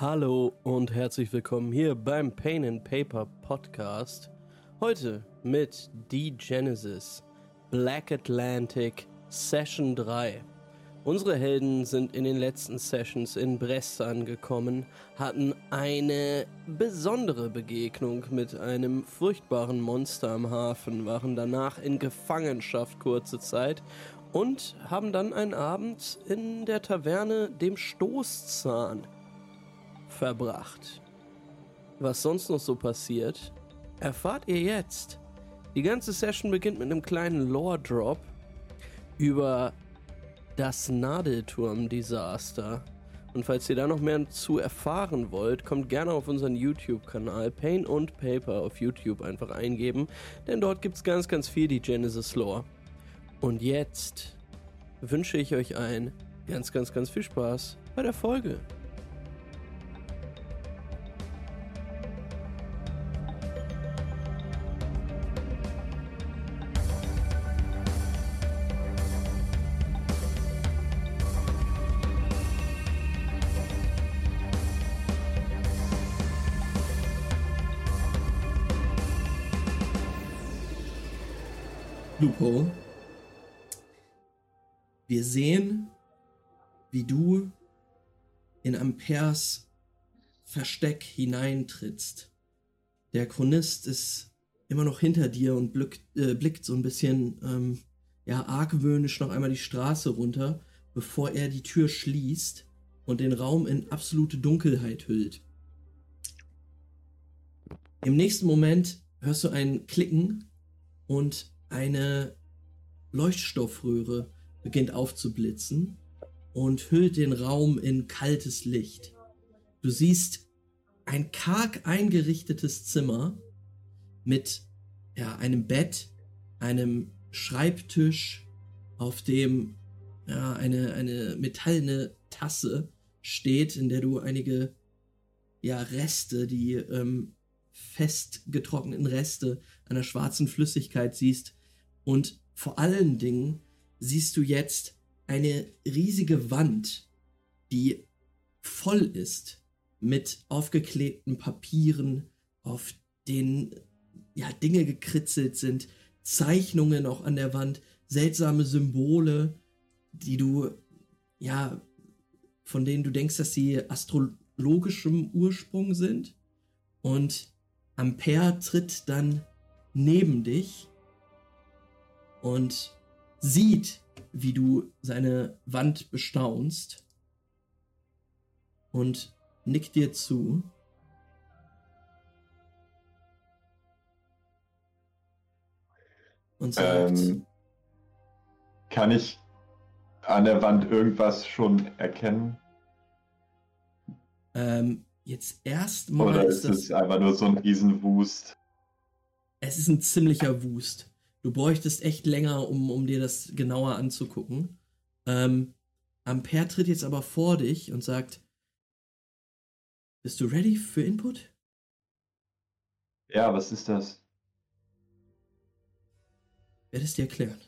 Hallo und herzlich willkommen hier beim Pain and Paper Podcast. Heute mit The Genesis, Black Atlantic, Session 3. Unsere Helden sind in den letzten Sessions in Brest angekommen, hatten eine besondere Begegnung mit einem furchtbaren Monster am Hafen, waren danach in Gefangenschaft kurze Zeit und haben dann einen Abend in der Taverne dem Stoßzahn verbracht. Was sonst noch so passiert, erfahrt ihr jetzt. Die ganze Session beginnt mit einem kleinen Lore-Drop über das Nadelturm-Desaster. Und falls ihr da noch mehr zu erfahren wollt, kommt gerne auf unseren YouTube-Kanal Pain und Paper auf YouTube einfach eingeben, denn dort gibt es ganz, ganz viel die Genesis Lore. Und jetzt wünsche ich euch ein ganz, ganz, ganz viel Spaß bei der Folge. Wir sehen, wie du in Ampers Versteck hineintrittst. Der Chronist ist immer noch hinter dir und blickt, äh, blickt so ein bisschen ähm, ja, argwöhnisch noch einmal die Straße runter, bevor er die Tür schließt und den Raum in absolute Dunkelheit hüllt. Im nächsten Moment hörst du ein Klicken und eine Leuchtstoffröhre beginnt aufzublitzen und hüllt den Raum in kaltes Licht. Du siehst ein karg eingerichtetes Zimmer mit ja, einem Bett, einem Schreibtisch, auf dem ja, eine, eine metallene Tasse steht, in der du einige ja, Reste, die ähm, fest getrockneten Reste einer schwarzen Flüssigkeit siehst, und vor allen Dingen siehst du jetzt eine riesige Wand, die voll ist mit aufgeklebten Papieren, auf denen ja Dinge gekritzelt sind, Zeichnungen auch an der Wand, seltsame Symbole, die du ja von denen du denkst, dass sie astrologischem Ursprung sind. Und Ampere tritt dann neben dich und sieht, wie du seine Wand bestaunst und nickt dir zu. Und sagt, ähm, kann ich an der Wand irgendwas schon erkennen? Ähm, jetzt erstmal. Oder ist, ist es einfach nur so ein Riesenwust? Es ist ein ziemlicher Wust. Du bräuchtest echt länger, um, um dir das genauer anzugucken. Ähm, Ampere tritt jetzt aber vor dich und sagt: Bist du ready für Input? Ja, was ist das? Ich werde es dir erklären.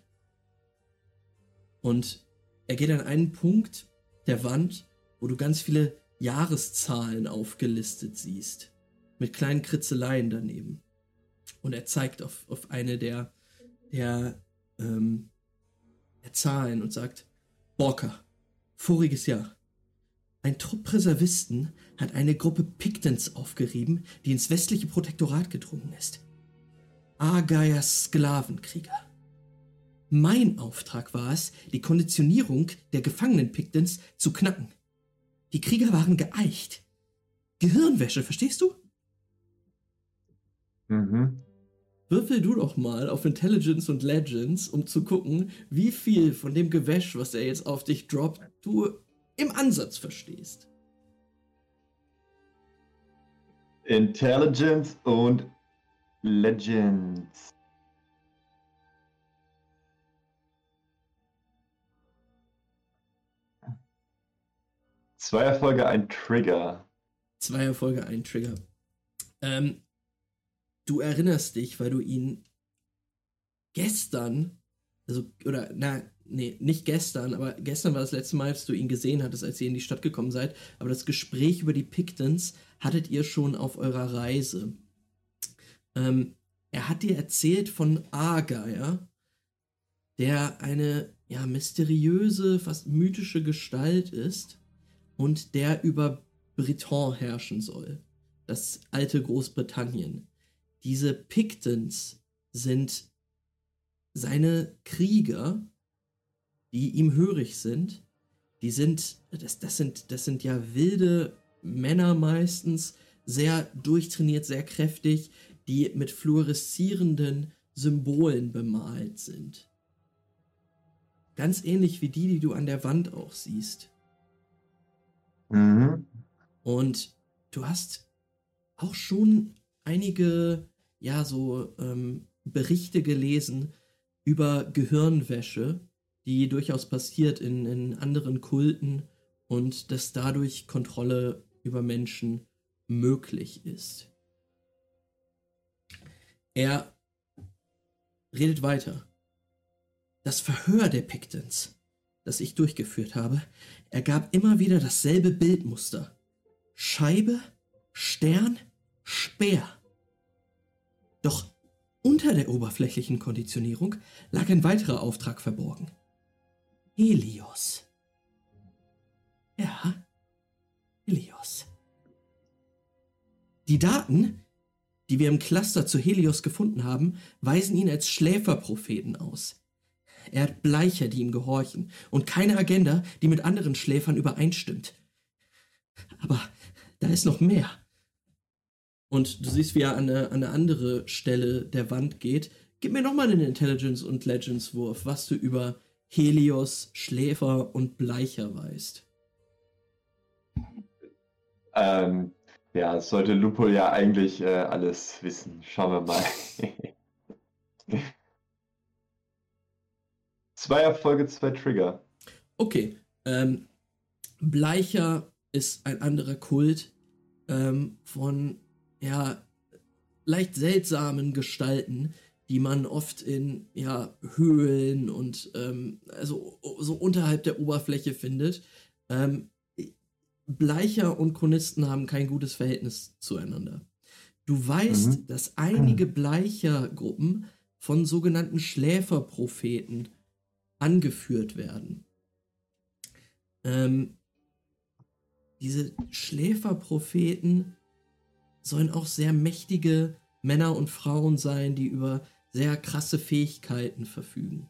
Und er geht an einen Punkt der Wand, wo du ganz viele Jahreszahlen aufgelistet siehst. Mit kleinen Kritzeleien daneben. Und er zeigt auf, auf eine der der, ähm, der Zahlen und sagt, Borka, voriges Jahr. Ein Trupp Reservisten hat eine Gruppe Pictons aufgerieben, die ins westliche Protektorat gedrungen ist. Argeiers Sklavenkrieger. Mein Auftrag war es, die Konditionierung der gefangenen Pictons zu knacken. Die Krieger waren geeicht. Gehirnwäsche, verstehst du? Mhm. Würfel du doch mal auf Intelligence und Legends, um zu gucken, wie viel von dem Gewäsch, was er jetzt auf dich droppt, du im Ansatz verstehst. Intelligence und Legends. Zwei Erfolge, ein Trigger. Zwei Erfolge, ein Trigger. Ähm, du erinnerst dich, weil du ihn gestern, also, oder, na, nee, nicht gestern, aber gestern war das letzte Mal, als du ihn gesehen hattest, als ihr in die Stadt gekommen seid. Aber das Gespräch über die Pictons hattet ihr schon auf eurer Reise. Ähm, er hat dir erzählt von Argeier, der eine ja mysteriöse, fast mythische Gestalt ist und der über Briton herrschen soll, das alte Großbritannien. Diese Pictons sind seine Krieger, die ihm hörig sind. Die sind, das, das sind, das sind ja wilde Männer meistens, sehr durchtrainiert, sehr kräftig, die mit fluoreszierenden Symbolen bemalt sind. Ganz ähnlich wie die, die du an der Wand auch siehst. Mhm. Und du hast auch schon einige, ja, so ähm, Berichte gelesen über Gehirnwäsche, die durchaus passiert in, in anderen Kulten und dass dadurch Kontrolle über Menschen möglich ist. Er redet weiter. Das Verhör der Pictons, das ich durchgeführt habe, ergab immer wieder dasselbe Bildmuster. Scheibe, Stern, Speer. Doch unter der oberflächlichen Konditionierung lag ein weiterer Auftrag verborgen. Helios. Ja, Helios. Die Daten, die wir im Cluster zu Helios gefunden haben, weisen ihn als Schläferpropheten aus. Er hat Bleicher, die ihm gehorchen, und keine Agenda, die mit anderen Schläfern übereinstimmt. Aber da ist noch mehr. Und du siehst, wie er an eine, an eine andere Stelle der Wand geht. Gib mir nochmal einen Intelligence- und Legends-Wurf, was du über Helios, Schläfer und Bleicher weißt. Ähm, ja, sollte Lupo ja eigentlich äh, alles wissen. Schauen wir mal. zwei Erfolge, zwei Trigger. Okay. Ähm, Bleicher ist ein anderer Kult ähm, von ja leicht seltsamen Gestalten, die man oft in ja Höhlen und ähm, also so unterhalb der Oberfläche findet. Ähm, Bleicher und Chronisten haben kein gutes Verhältnis zueinander. Du weißt, mhm. dass einige Bleichergruppen von sogenannten Schläferpropheten angeführt werden. Ähm, diese Schläferpropheten sollen auch sehr mächtige Männer und Frauen sein, die über sehr krasse Fähigkeiten verfügen.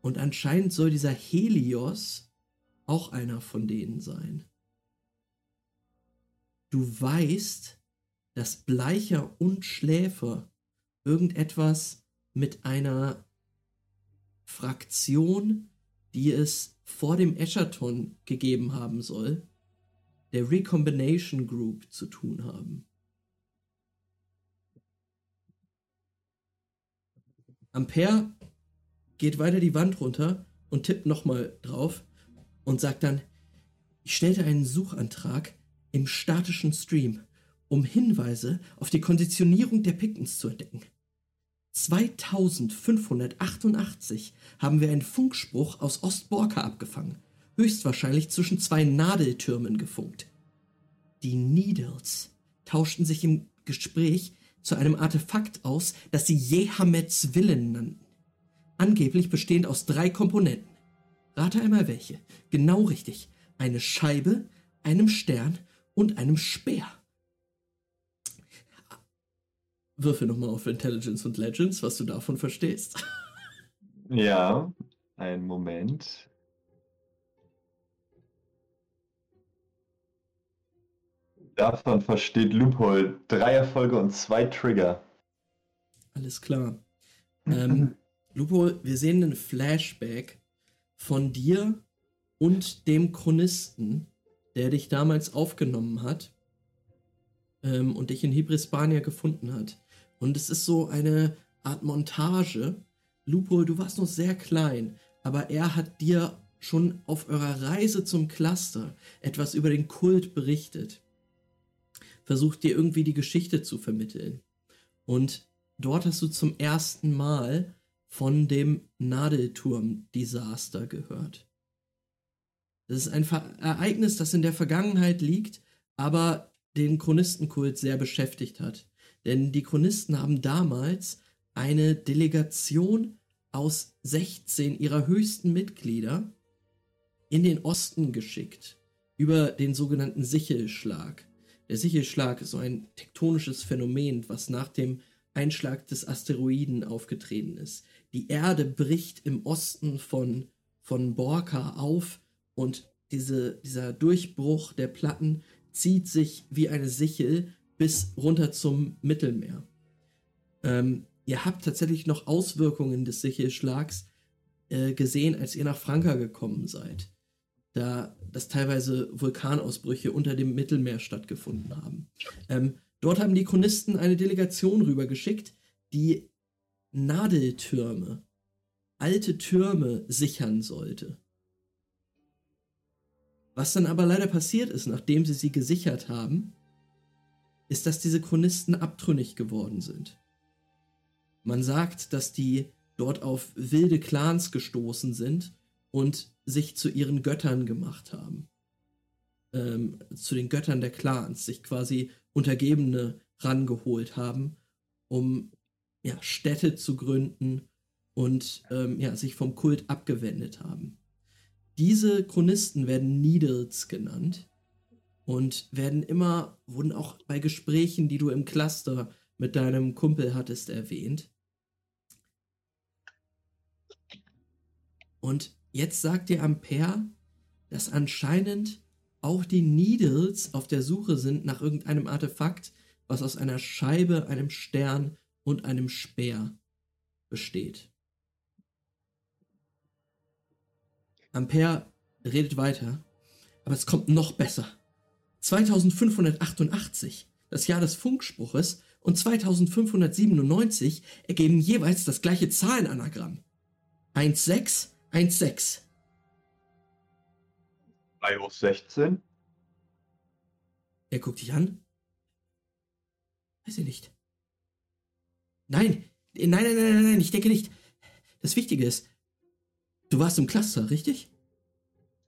Und anscheinend soll dieser Helios auch einer von denen sein. Du weißt, dass Bleicher und Schläfer irgendetwas mit einer Fraktion, die es vor dem Eschaton gegeben haben soll, der Recombination Group zu tun haben. Ampere geht weiter die Wand runter und tippt nochmal drauf und sagt dann, ich stellte einen Suchantrag im statischen Stream, um Hinweise auf die Konditionierung der Pictons zu entdecken. 2588 haben wir einen Funkspruch aus Ostborka abgefangen höchstwahrscheinlich zwischen zwei Nadeltürmen gefunkt. Die Needles tauschten sich im Gespräch zu einem Artefakt aus, das sie Jehamets Willen nannten. Angeblich bestehend aus drei Komponenten. Rate einmal welche. Genau richtig. Eine Scheibe, einem Stern und einem Speer. Würfel nochmal auf Intelligence und Legends, was du davon verstehst. Ja, einen Moment. Davon versteht Loophole drei Erfolge und zwei Trigger. Alles klar. Ähm, Loophole, wir sehen einen Flashback von dir und dem Chronisten, der dich damals aufgenommen hat ähm, und dich in Hibrispania gefunden hat. Und es ist so eine Art Montage. Loophole, du warst noch sehr klein, aber er hat dir schon auf eurer Reise zum Cluster etwas über den Kult berichtet versucht dir irgendwie die Geschichte zu vermitteln. Und dort hast du zum ersten Mal von dem Nadelturm-Desaster gehört. Das ist ein Ver Ereignis, das in der Vergangenheit liegt, aber den Chronistenkult sehr beschäftigt hat. Denn die Chronisten haben damals eine Delegation aus 16 ihrer höchsten Mitglieder in den Osten geschickt, über den sogenannten Sichelschlag. Der Sichelschlag ist so ein tektonisches Phänomen, was nach dem Einschlag des Asteroiden aufgetreten ist. Die Erde bricht im Osten von, von Borka auf und diese, dieser Durchbruch der Platten zieht sich wie eine Sichel bis runter zum Mittelmeer. Ähm, ihr habt tatsächlich noch Auswirkungen des Sichelschlags äh, gesehen, als ihr nach Franka gekommen seid. Da dass teilweise Vulkanausbrüche unter dem Mittelmeer stattgefunden haben. Ähm, dort haben die Chronisten eine Delegation rübergeschickt, die Nadeltürme, alte Türme sichern sollte. Was dann aber leider passiert ist, nachdem sie sie gesichert haben, ist, dass diese Chronisten abtrünnig geworden sind. Man sagt, dass die dort auf wilde Clans gestoßen sind und sich zu ihren Göttern gemacht haben. Ähm, zu den Göttern der Clans, sich quasi Untergebene rangeholt haben, um ja, Städte zu gründen und ähm, ja, sich vom Kult abgewendet haben. Diese Chronisten werden Needles genannt und werden immer, wurden auch bei Gesprächen, die du im Cluster mit deinem Kumpel hattest, erwähnt. Und jetzt sagt dir Ampere, dass anscheinend auch die Needles auf der Suche sind nach irgendeinem Artefakt, was aus einer Scheibe, einem Stern und einem Speer besteht. Ampere redet weiter, aber es kommt noch besser. 2588, das Jahr des Funkspruches, und 2597 ergeben jeweils das gleiche Zahlenanagramm. 1616. 3 hoch 16? Er guckt dich an. Weiß ich nicht. Nein, nein, nein, nein, nein, ich denke nicht. Das Wichtige ist, du warst im Cluster, richtig?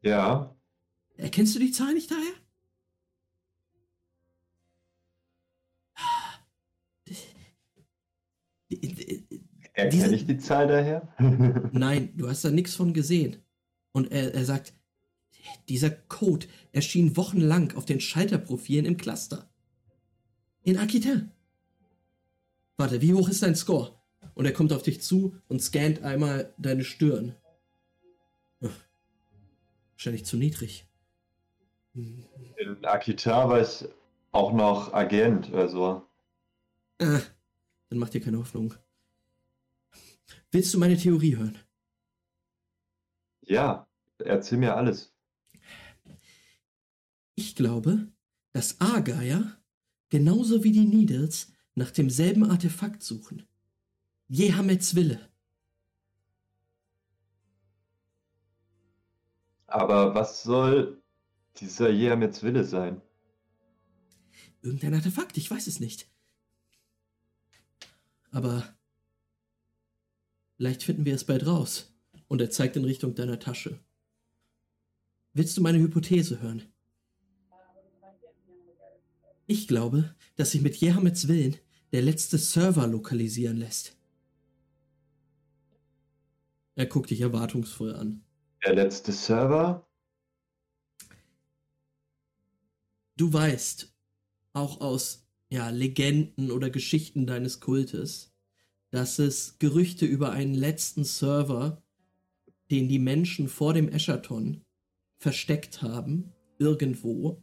Ja. Erkennst du die Zahl nicht daher? Erkenne ich die Zahl daher? Nein, du hast da nichts von gesehen. Und er, er sagt, dieser Code erschien wochenlang auf den Schalterprofilen im Cluster. In Aquitain. Warte, wie hoch ist dein Score? Und er kommt auf dich zu und scannt einmal deine Stirn. Wahrscheinlich zu niedrig. In Akita war ich auch noch Agent, also. Ah, dann mach dir keine Hoffnung. Willst du meine Theorie hören? Ja, erzähl mir alles. Ich glaube, dass Argeier genauso wie die Needles nach demselben Artefakt suchen. Jehamets Wille. Aber was soll dieser Jehamets Wille sein? Irgendein Artefakt, ich weiß es nicht. Aber vielleicht finden wir es bald raus. Und er zeigt in Richtung deiner Tasche. Willst du meine Hypothese hören? Ich glaube, dass sich mit Jehamets Willen der letzte Server lokalisieren lässt. Er guckt dich erwartungsvoll an. Der letzte Server? Du weißt, auch aus ja, Legenden oder Geschichten deines Kultes, dass es Gerüchte über einen letzten Server, den die Menschen vor dem Eschaton versteckt haben, irgendwo,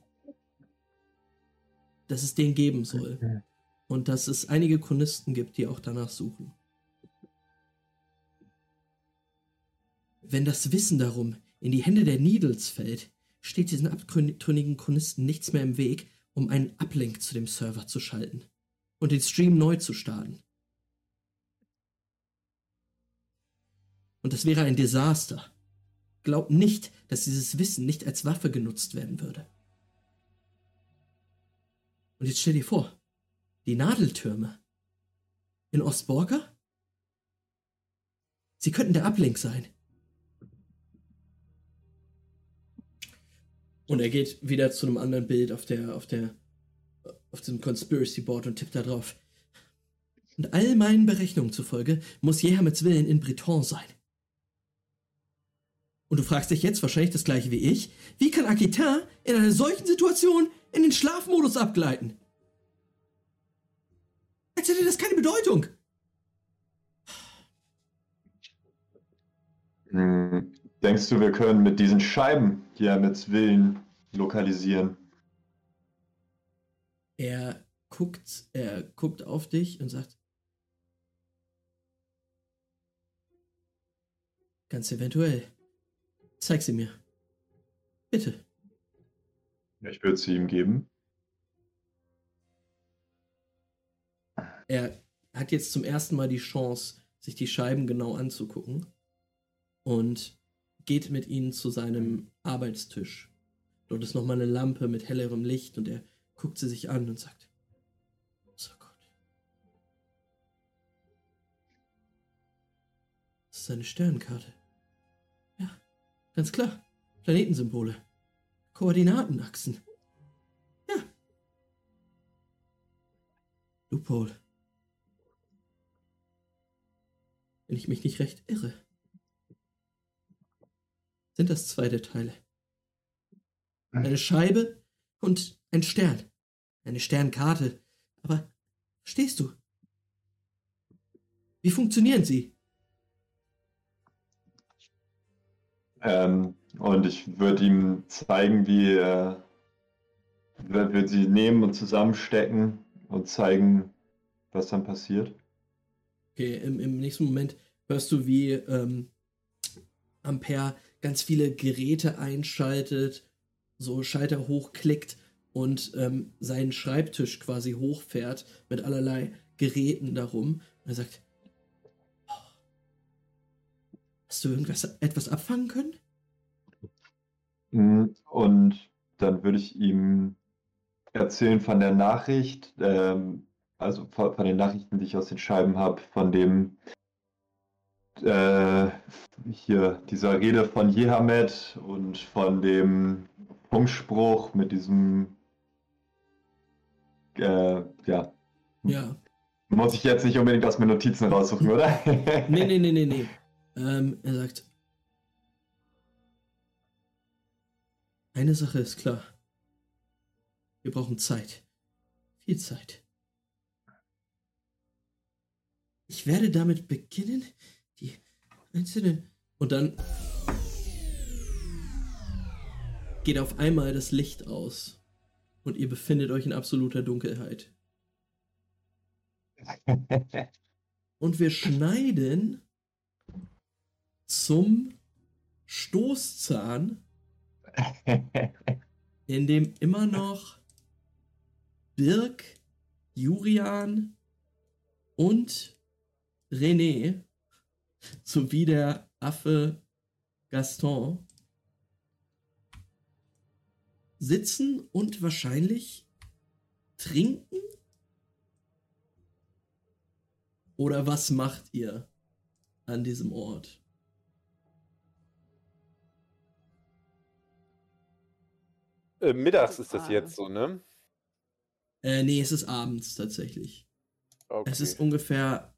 dass es den geben soll. Und dass es einige Chronisten gibt, die auch danach suchen. Wenn das Wissen darum in die Hände der Needles fällt, steht diesen abtrünnigen Chronisten nichts mehr im Weg, um einen Uplink zu dem Server zu schalten und den Stream neu zu starten. Und das wäre ein Desaster. Glaub nicht, dass dieses Wissen nicht als Waffe genutzt werden würde. Und jetzt stell dir vor, die Nadeltürme in Ostborka? Sie könnten der Ablink sein. Und er geht wieder zu einem anderen Bild auf der, auf der, auf diesem Conspiracy Board und tippt da drauf. Und all meinen Berechnungen zufolge muss Jehamets Willen in Breton sein. Und du fragst dich jetzt wahrscheinlich das gleiche wie ich, wie kann Aquitain in einer solchen Situation in den Schlafmodus abgleiten? Als hätte das keine Bedeutung. Hm, denkst du, wir können mit diesen Scheiben Jehamets Willen lokalisieren? Er guckt, er guckt auf dich und sagt, Ganz eventuell. Zeig sie mir. Bitte. Ja, ich würde sie ihm geben. Er hat jetzt zum ersten Mal die Chance, sich die Scheiben genau anzugucken und geht mit ihnen zu seinem Arbeitstisch. Dort ist nochmal eine Lampe mit hellerem Licht und er guckt sie sich an und sagt, oh Gott. Das ist eine Sternkarte. Ganz klar. Planetensymbole. Koordinatenachsen. Ja. Loophole. Wenn ich mich nicht recht irre. Sind das zwei Teile. Eine Scheibe und ein Stern. Eine Sternkarte. Aber verstehst du? Wie funktionieren sie? Ähm, und ich würde ihm zeigen, wie er würde sie nehmen und zusammenstecken und zeigen, was dann passiert. Okay, im, im nächsten Moment hörst du, wie ähm, Ampere ganz viele Geräte einschaltet, so Schalter hochklickt und ähm, seinen Schreibtisch quasi hochfährt mit allerlei Geräten darum. Und er sagt, Hast du irgendwas etwas abfangen können? Hm, und dann würde ich ihm erzählen von der Nachricht, ähm, also von, von, den Nachrichten, die ich aus den Scheiben habe, von dem äh, hier dieser Rede von Jehamed und von dem Funkspruch mit diesem äh, ja. Ja. Muss ich jetzt nicht unbedingt aus meinen Notizen raussuchen, oder? nee, nee, nee, nee, nee. Ähm, er sagt, eine Sache ist klar. Wir brauchen Zeit. Viel Zeit. Ich werde damit beginnen, die einzelnen... Und dann geht auf einmal das Licht aus und ihr befindet euch in absoluter Dunkelheit. und wir schneiden zum Stoßzahn, in dem immer noch Birk, Jurian und René sowie der Affe Gaston sitzen und wahrscheinlich trinken? Oder was macht ihr an diesem Ort? Äh, mittags ist das jetzt so, ne? Äh, nee, es ist abends tatsächlich. Okay. Es ist ungefähr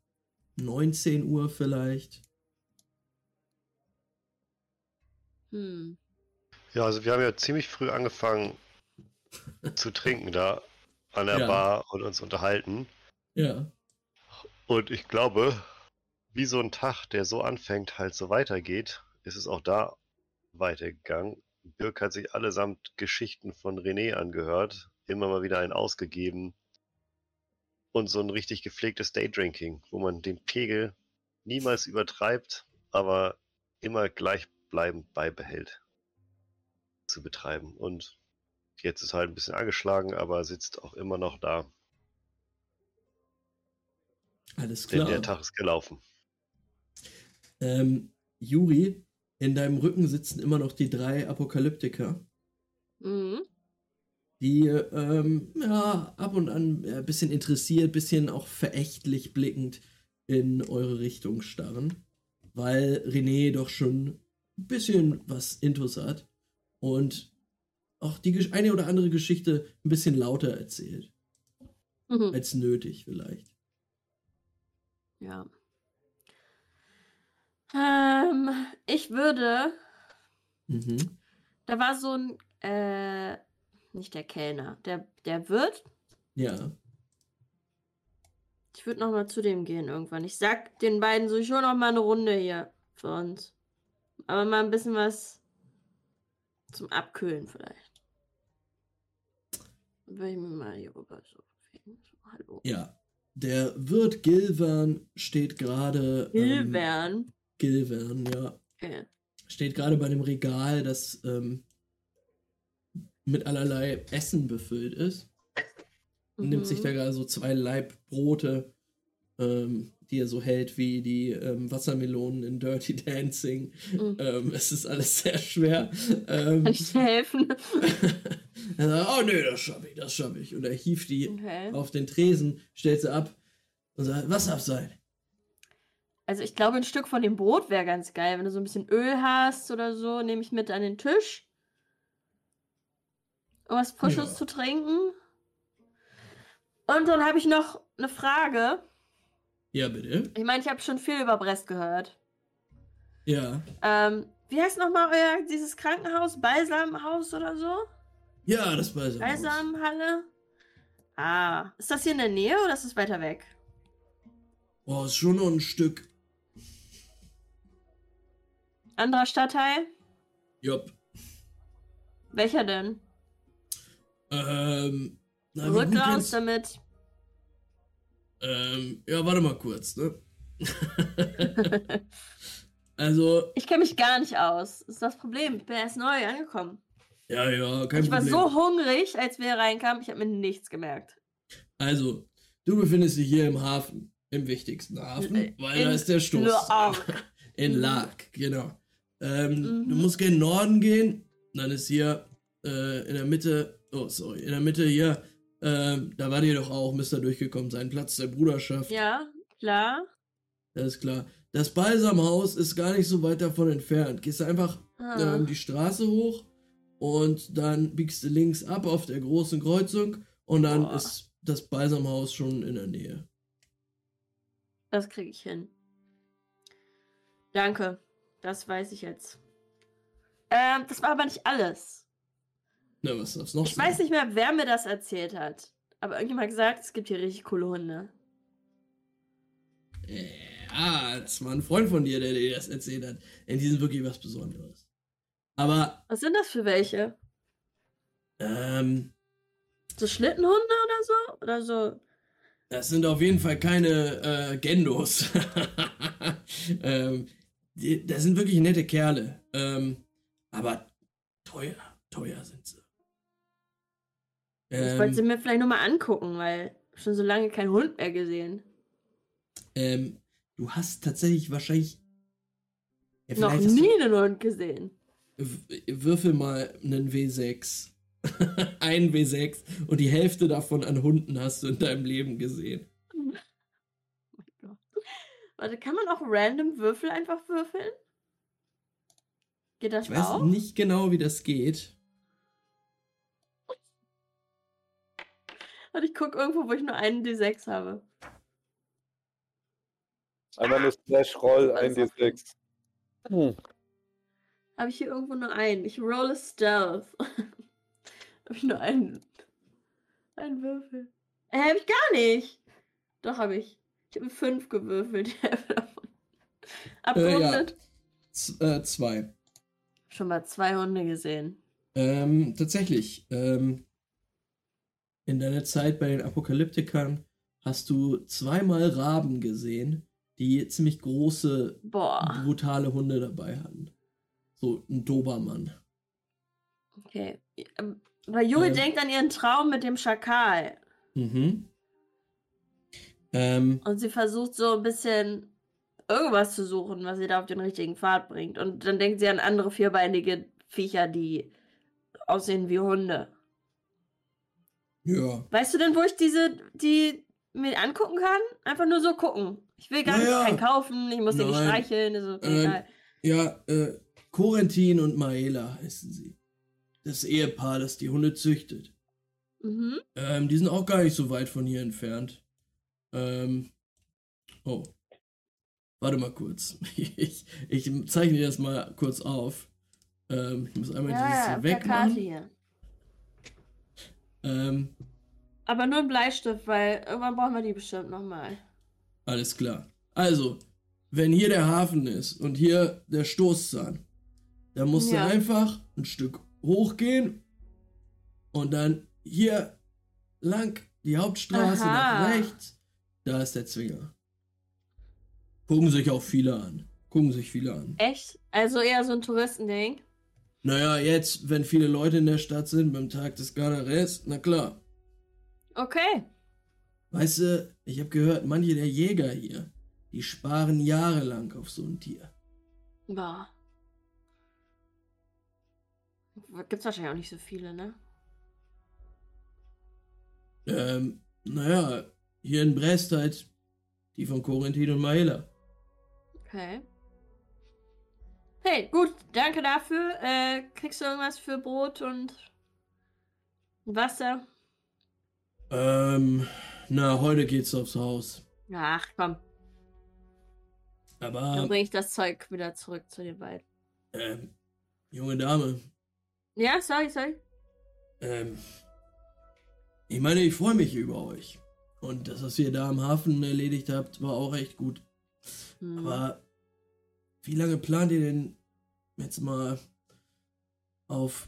19 Uhr vielleicht. Hm. Ja, also wir haben ja ziemlich früh angefangen zu trinken da an der ja. Bar und uns unterhalten. Ja. Und ich glaube, wie so ein Tag, der so anfängt, halt so weitergeht, ist es auch da weitergegangen. Birk hat sich allesamt Geschichten von René angehört, immer mal wieder einen ausgegeben und so ein richtig gepflegtes Daydrinking, wo man den Pegel niemals übertreibt, aber immer gleichbleibend beibehält zu betreiben. Und jetzt ist halt ein bisschen angeschlagen, aber sitzt auch immer noch da. Alles klar. Denn der Tag ist gelaufen. Ähm, Juri, in deinem Rücken sitzen immer noch die drei Apokalyptiker. Mhm. Die, ähm, ja, ab und an ein bisschen interessiert, ein bisschen auch verächtlich blickend in eure Richtung starren. weil René doch schon ein bisschen was Intus hat und auch die eine oder andere Geschichte ein bisschen lauter erzählt, Mhm. als nötig vielleicht. Ja. Ähm, ich würde, Mhm. da war so ein, äh, nicht der Kellner, der, der Wirt. Ja. Ich würde noch mal zu dem gehen irgendwann. Ich sag den beiden so, ich hole noch mal eine Runde hier für uns. Aber mal ein bisschen was zum Abkühlen vielleicht. Will ich mir mal hier rüber so bewegen. So, hallo. Ja. Der Wirt Gilvern steht gerade. ähm, Gilvern, ja. Okay. Steht gerade bei dem Regal, das ähm, mit allerlei Essen befüllt ist. Und nimmt sich Mhm. da gerade so zwei Laib Brote, ähm, die er so hält wie die ähm, Wassermelonen in Dirty Dancing. Mhm. Ähm, es ist alles sehr schwer. Ähm, Kann ich dir helfen? er sagt, oh nö, das schaffe ich, das schaffe ich. Und er hieft die Okay. auf den Tresen, stellt sie ab und sagt, was sein? Also ich glaube, ein Stück von dem Brot wäre ganz geil. Wenn du so ein bisschen Öl hast oder so, nehme ich mit an den Tisch. Um was Frisches Ja. zu trinken. Und dann habe ich noch eine Frage. Ja, bitte. Ich meine, ich habe schon viel über Brest gehört. Ja. Ähm, wie heißt nochmal euer dieses Krankenhaus? Balsamhaus oder so? Ja, das ich. Balsamhalle? Ah, ist das hier in der Nähe oder ist es weiter weg? Boah, ist schon noch ein Stück. Anderer Stadtteil? Jupp. Welcher denn? Ähm, na, Rück raus damit. Ähm, ja, warte mal kurz, ne? also, Ich kenne mich gar nicht aus. Das ist das Problem. Ich bin erst neu angekommen. ja, ja, kein ich war Problem. so hungrig, als wir reinkamen. Ich habe mir nichts gemerkt. Also, du befindest dich hier im Hafen. Im wichtigsten Hafen, Äh, weil da in ist der Stoß. In. Lark, genau. Ähm, Mhm. Du musst gen Norden gehen, dann ist hier äh, in der Mitte, oh sorry, in der Mitte hier, ähm, da war ihr doch auch, müsst ihr durchgekommen sein, Platz der Bruderschaft. Ja, klar. Das ist klar. Das Balsamhaus ist gar nicht so weit davon entfernt. Gehst einfach Ah. ähm, die Straße hoch und dann biegst du links ab auf der großen Kreuzung und dann Boah. ist das Balsamhaus schon in der Nähe. Das kriege ich hin. Danke. Das weiß ich jetzt. Ähm, das war aber nicht alles. Na, was darf's noch Ich weiß nicht mehr, wer mir das erzählt hat. Aber irgendjemand hat gesagt, es gibt hier richtig coole Hunde. Ja, das war ein Freund von dir, der dir das erzählt hat. Denn die sind wirklich was Besonderes. Aber, Was sind das für welche? ähm, So Schlittenhunde oder so? Oder so? das sind auf jeden Fall keine äh, Gendos. ähm, die, das sind wirklich nette Kerle. Ähm, aber teuer, teuer sind sie. Ich wollte sie Ähm, mir vielleicht nochmal angucken, weil schon so lange kein Hund mehr gesehen. ähm, du hast tatsächlich wahrscheinlich. Ja, Noch nie einen Hund gesehen. Würfel mal einen W6. Ein W6 und die Hälfte davon an Hunden hast du in deinem Leben gesehen. Warte, kann man auch random Würfel einfach würfeln? Geht das Ich weiß auch? nicht genau, wie das geht. Warte, ich gucke irgendwo, wo ich nur einen D6 habe. Einmal eine Slash-Roll, Was? ein D6. Hm. Habe ich hier irgendwo nur einen? Ich rolle Stealth. habe ich nur einen. Einen Würfel. Äh, habe ich gar nicht. Doch, habe ich. Ich habe fünf gewürfelt. die Hälfte davon. Abrundet. Z äh, zwei. Schon mal zwei Hunde gesehen. Ähm, tatsächlich. Ähm, in deiner Zeit bei den Apokalyptikern hast du zweimal Raben gesehen, die ziemlich große, Boah. brutale Hunde dabei hatten. So ein Dobermann. Okay. Ähm, Weil Juli Ähm. denkt an ihren Traum mit dem Schakal. Mhm. Ähm, Und sie versucht so ein bisschen irgendwas zu suchen, was sie da auf den richtigen Pfad bringt. Und dann denkt sie an andere vierbeinige Viecher, die aussehen wie Hunde. ja. Weißt du denn, wo ich diese, die mir angucken kann? Einfach nur so gucken. Ich will gar Naja. nicht keinen kaufen, ich muss den nicht Nein. streicheln. Ist okay, Ähm, egal. Ja, äh, Corentin und Maela heißen sie. Das Ehepaar, das die Hunde züchtet. Mhm. Ähm, die sind auch gar nicht so weit von hier entfernt. Ähm, oh. Warte mal kurz. Ich, ich zeichne dir das mal kurz auf. Ähm, ich muss einmal Ja, dieses hier wegmachen. hier. Ähm, Aber nur ein Bleistift, weil irgendwann brauchen wir die bestimmt nochmal. alles klar. Also, wenn hier der Hafen ist und hier der Stoßzahn, dann musst Ja. du einfach ein Stück hochgehen und dann hier lang die Hauptstraße Aha. nach rechts. Da ist der Zwinger. Gucken sich auch viele an. Gucken sich viele an. Echt? Also eher so ein Touristending? Naja, jetzt, wenn viele Leute in der Stadt sind beim Tag des Gardares, na klar. Okay. Weißt du, ich habe gehört, manche der Jäger hier, die sparen jahrelang auf so ein Tier. Boah. Gibt's wahrscheinlich auch nicht so viele, ne? Ähm, naja, hier in Brest halt die von Corentin und Maela. Okay. Hey, gut, danke dafür. Äh, kriegst du irgendwas für Brot und Wasser? Ähm, na, heute geht's aufs Haus. Ach, komm. Dann Aber, bringe ich das Zeug wieder zurück zu den beiden. ähm, junge Dame, Ja, sorry, sorry. ähm, ich meine, ich freue mich über euch. Und das, was ihr da am Hafen erledigt habt, war auch echt gut. Hm. Aber wie lange plant ihr denn jetzt mal auf,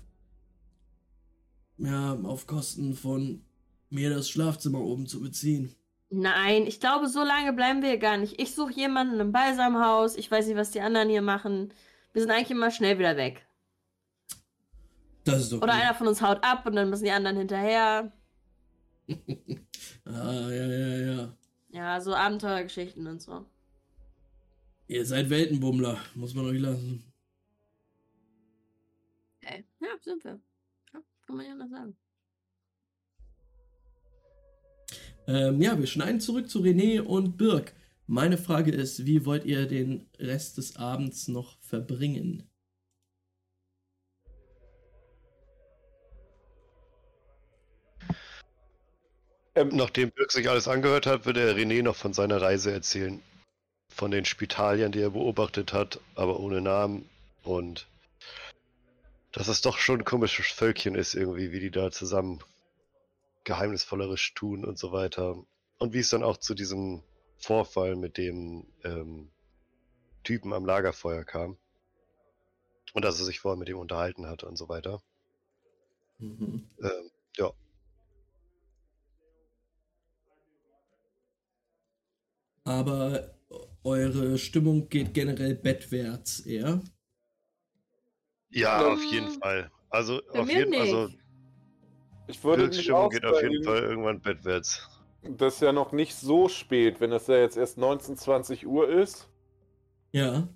ja, auf Kosten von mir das Schlafzimmer oben zu beziehen? Nein, ich glaube, so lange bleiben wir hier gar nicht. Ich suche jemanden im Balsamhaus. Ich weiß nicht, was die anderen hier machen. Wir sind eigentlich immer schnell wieder weg. Das ist doch Oder gut. einer von uns haut ab und dann müssen die anderen hinterher. Ah, ja, ja, ja. Ja, so Abenteuergeschichten und so. Ihr seid Weltenbummler, muss man euch lassen. Okay. Ja, sind wir. Ja, kann man ja noch sagen. Ähm, ja, wir schneiden zurück zu René und Birk. Meine Frage ist, wie wollt ihr den Rest des Abends noch verbringen? Ähm, Nachdem Birk sich alles angehört hat, würde er René noch von seiner Reise erzählen. Von den Spitalien, die er beobachtet hat, aber ohne Namen. Und dass es doch schon ein komisches Völkchen ist, irgendwie, wie die da zusammen geheimnisvollerisch tun und so weiter. Und wie es dann auch zu diesem Vorfall mit dem ähm, Typen am Lagerfeuer kam. Und dass er sich vorher mit ihm unterhalten hatte und so weiter. Mhm. Ähm, ja. Aber eure Stimmung geht generell bettwärts eher. Ja, Ähm, auf jeden Fall. Also, Bei auf jeden nicht. also ich würde Stimmung geht auf jeden sagen, Fall irgendwann bettwärts. Das ist ja noch nicht so spät, wenn das ja jetzt erst 19, 20 Uhr ist. Ja.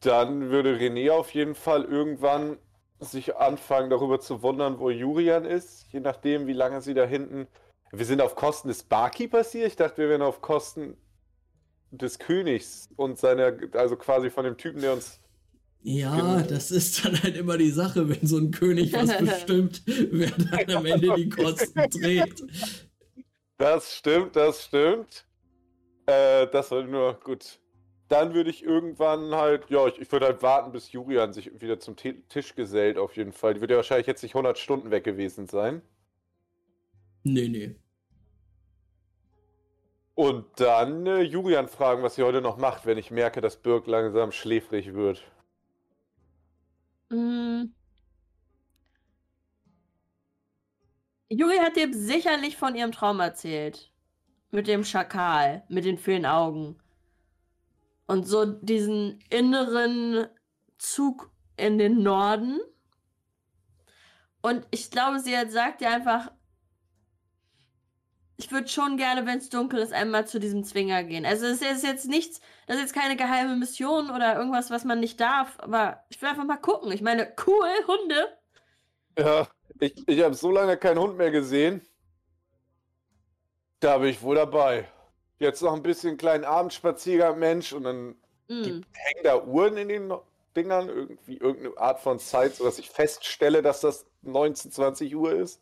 Dann würde René auf jeden Fall irgendwann sich anfangen, darüber zu wundern, wo Julian ist, je nachdem, wie lange sie da hinten. Wir sind auf Kosten des Barkeepers hier. Ich dachte, wir wären auf Kosten des Königs und seiner, also quasi von dem Typen, der uns. Ja, Genau. das ist dann halt immer die Sache, wenn so ein König was bestimmt, wer dann am Ende die Kosten trägt. Das stimmt, das stimmt. Äh, das war nur gut. Dann würde ich irgendwann halt, ja, ich, ich würde halt warten, bis Julian sich wieder zum Ti- Tisch gesellt, auf jeden Fall. Die wird ja wahrscheinlich jetzt nicht 100 Stunden weg gewesen sein. Nee, nee. Und dann äh, Julian fragen, was sie heute noch macht, wenn ich merke, dass Birk langsam schläfrig wird. Mm. Juri hat dir sicherlich von ihrem Traum erzählt. Mit dem Schakal, mit den vielen Augen. Und so diesen inneren Zug in den Norden. Und ich glaube, sie sagt dir einfach, ich würde schon gerne, wenn es dunkel ist, einmal zu diesem Zwinger gehen. Also es ist jetzt nichts, das ist jetzt keine geheime Mission oder irgendwas, was man nicht darf, aber ich will einfach mal gucken. Ich meine, cool, Hunde. Ja, ich, ich habe so lange keinen Hund mehr gesehen. Da bin ich wohl dabei. Jetzt noch ein bisschen kleinen Abendspaziergang, Mensch, und dann Mm. hängen da Uhren in den Dingern, irgendwie irgendeine Art von Zeit, sodass ich feststelle, dass das 19, 20 Uhr ist.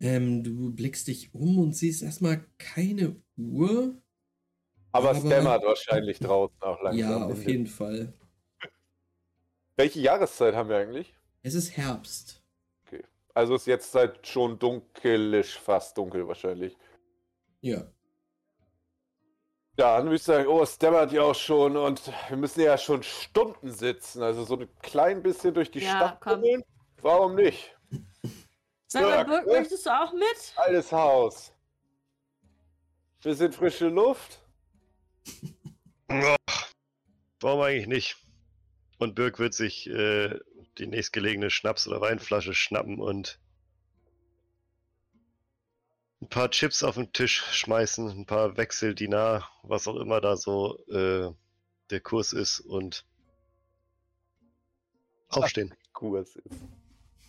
Ähm, du blickst dich um und siehst erstmal keine Uhr. Aber, es Aber- dämmert wahrscheinlich draußen auch langsam. ja, auf jeden Fall. Welche Jahreszeit haben wir eigentlich? Es ist Herbst. Also ist jetzt seit schon dunkelisch, fast dunkel wahrscheinlich. Ja. Ja, dann würde ich sagen, oh, es dämmert ja auch schon und wir müssen ja schon Stunden sitzen. Also so ein klein bisschen durch die Ja, Stadt komm. Warum nicht? Sag mal, Dirk, Birk, ne? möchtest du auch mit? Altes Haus. Bisschen frische Luft. Ach, warum eigentlich nicht? Und Birk wird sich äh, die nächstgelegene Schnaps- oder Weinflasche schnappen und ein paar Chips auf den Tisch schmeißen, ein paar Wechsel, Dinar, was auch immer da so äh, der Kurs ist und aufstehen. Kurs ist.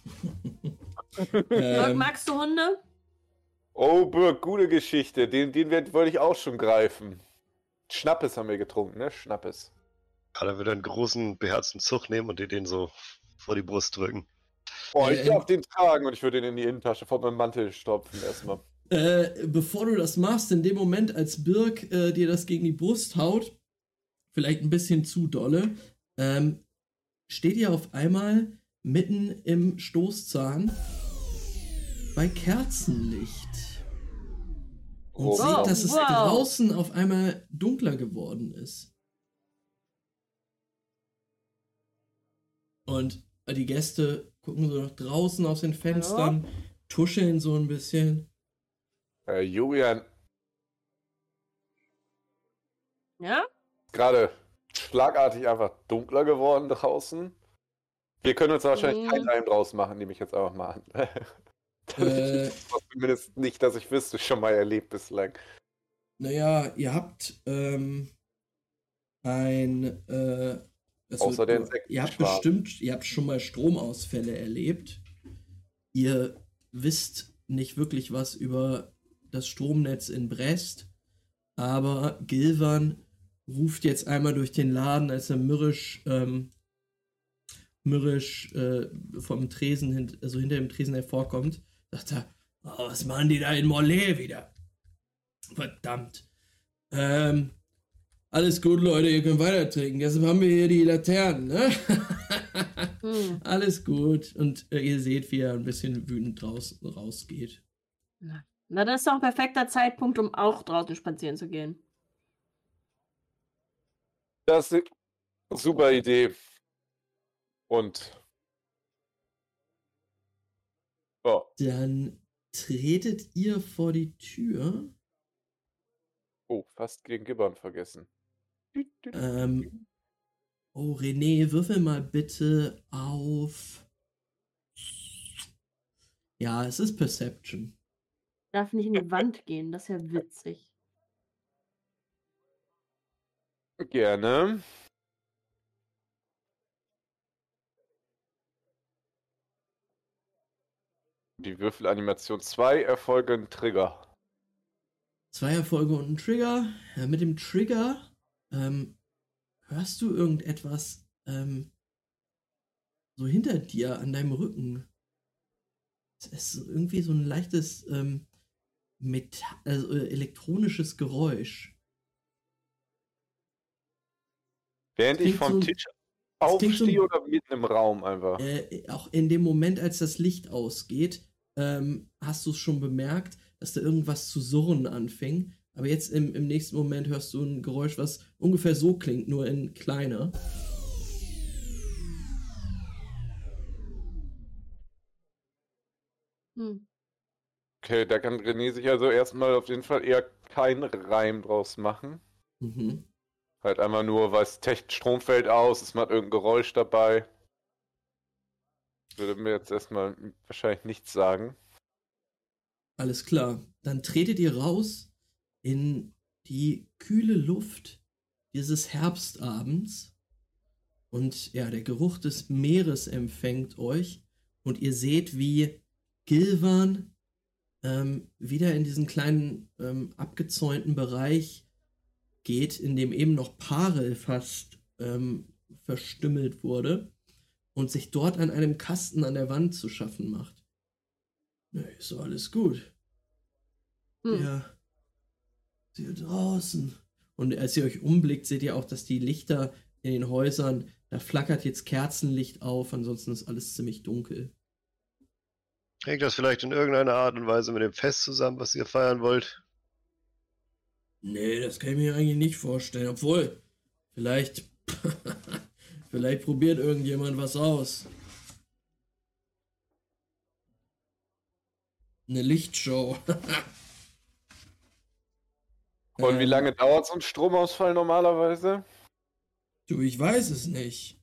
Birk, Ähm, magst du Hunde? Oh, Birk, gute Geschichte. Den, den wollte ich auch schon greifen. Schnappes haben wir getrunken, ne? Schnappes. Ja, da wird er einen großen, beherzten Zug nehmen und dir den so vor die Brust drücken. Oh, ich Äh, darf den tragen und ich würde ihn in die Innentasche von meinem Mantel stopfen erstmal. Äh, bevor du das machst, in dem Moment, als Birk äh, dir das gegen die Brust haut, vielleicht ein bisschen zu dolle, ähm, steht ihr auf einmal mitten im Stoßzahn bei Kerzenlicht. Und Oh. seht, dass es Wow. draußen auf einmal dunkler geworden ist. Und die Gäste gucken so nach draußen aus den Fenstern, tuscheln so ein bisschen. Äh, Julian, Ja? gerade schlagartig einfach dunkler geworden draußen. Wir können uns wahrscheinlich Mhm. keinen Reim draus machen, nehme ich jetzt einfach mal an. Äh, zumindest nicht, dass ich wüsste, schon mal erlebt bislang. Naja, ihr habt ähm, ein. Äh, Außer der du- ihr habt bestimmt, ihr habt schon mal Stromausfälle erlebt. Ihr wisst nicht wirklich was über das Stromnetz in Brest, aber Gilvan ruft jetzt einmal durch den Laden, als er mürrisch, ähm, mürrisch äh, vom Tresen, hin, also hinter dem Tresen hervorkommt, sagt er, oh, was machen die da in Morlaix wieder? Verdammt. Ähm, alles gut, Leute, ihr könnt weiter trinken. Deshalb haben wir hier die Laternen, ne? Hm. alles gut. Und äh, ihr seht, wie er ein bisschen wütend draußen rausgeht. Na, das ist doch ein perfekter Zeitpunkt, um auch draußen spazieren zu gehen. Das ist eine super Idee. Und. Oh, Dann tretet ihr vor die Tür. oh fast gegen Gibbon vergessen. Ähm, oh, René, würfel mal bitte auf. Ja, es ist Perception. Darf nicht in die Wand gehen, das ist ja witzig. Gerne. Die Würfelanimation 2 erfolgen Trigger. Zwei Erfolge und ein Trigger. Ja, mit dem Trigger ähm, hörst du irgendetwas ähm, so hinter dir an deinem Rücken. Es ist irgendwie so ein leichtes ähm, Meta also, äh, elektronisches Geräusch. Während ich vom so- Tisch klingt so- aufstehe oder mitten im Raum einfach. Äh, auch in dem Moment, als das Licht ausgeht, ähm, hast du es schon bemerkt, dass da irgendwas zu surren anfing. Aber jetzt im, im nächsten Moment hörst du ein Geräusch, was ungefähr so klingt, nur in kleiner. Hm. Okay, da kann René sich also erstmal auf jeden Fall eher keinen Reim draus machen. Mhm. Halt einmal nur, weiß, Tech Strom fällt aus, es macht irgendein Geräusch dabei. Würde mir jetzt erstmal wahrscheinlich nichts sagen. Alles klar. Dann tretet ihr raus in die kühle Luft dieses Herbstabends. Und ja, der Geruch des Meeres empfängt euch. Und ihr seht, wie Gilvan ähm, wieder in diesen kleinen ähm, abgezäunten Bereich geht, in dem eben noch Parel fast ähm, verstümmelt wurde und sich dort an einem Kasten an der Wand zu schaffen macht. Nee, ist doch alles gut. Hm. Ja. Sie draußen. Und als ihr euch umblickt, seht ihr auch, dass die Lichter in den Häusern, da flackert jetzt Kerzenlicht auf, ansonsten ist alles ziemlich dunkel. Hängt das vielleicht in irgendeiner Art und Weise mit dem Fest zusammen, was ihr feiern wollt? Nee, das kann ich mir eigentlich nicht vorstellen. Obwohl, vielleicht. vielleicht probiert irgendjemand was aus. Eine Lichtshow. Und wie lange dauert so ein Stromausfall normalerweise? Du, ich weiß es nicht.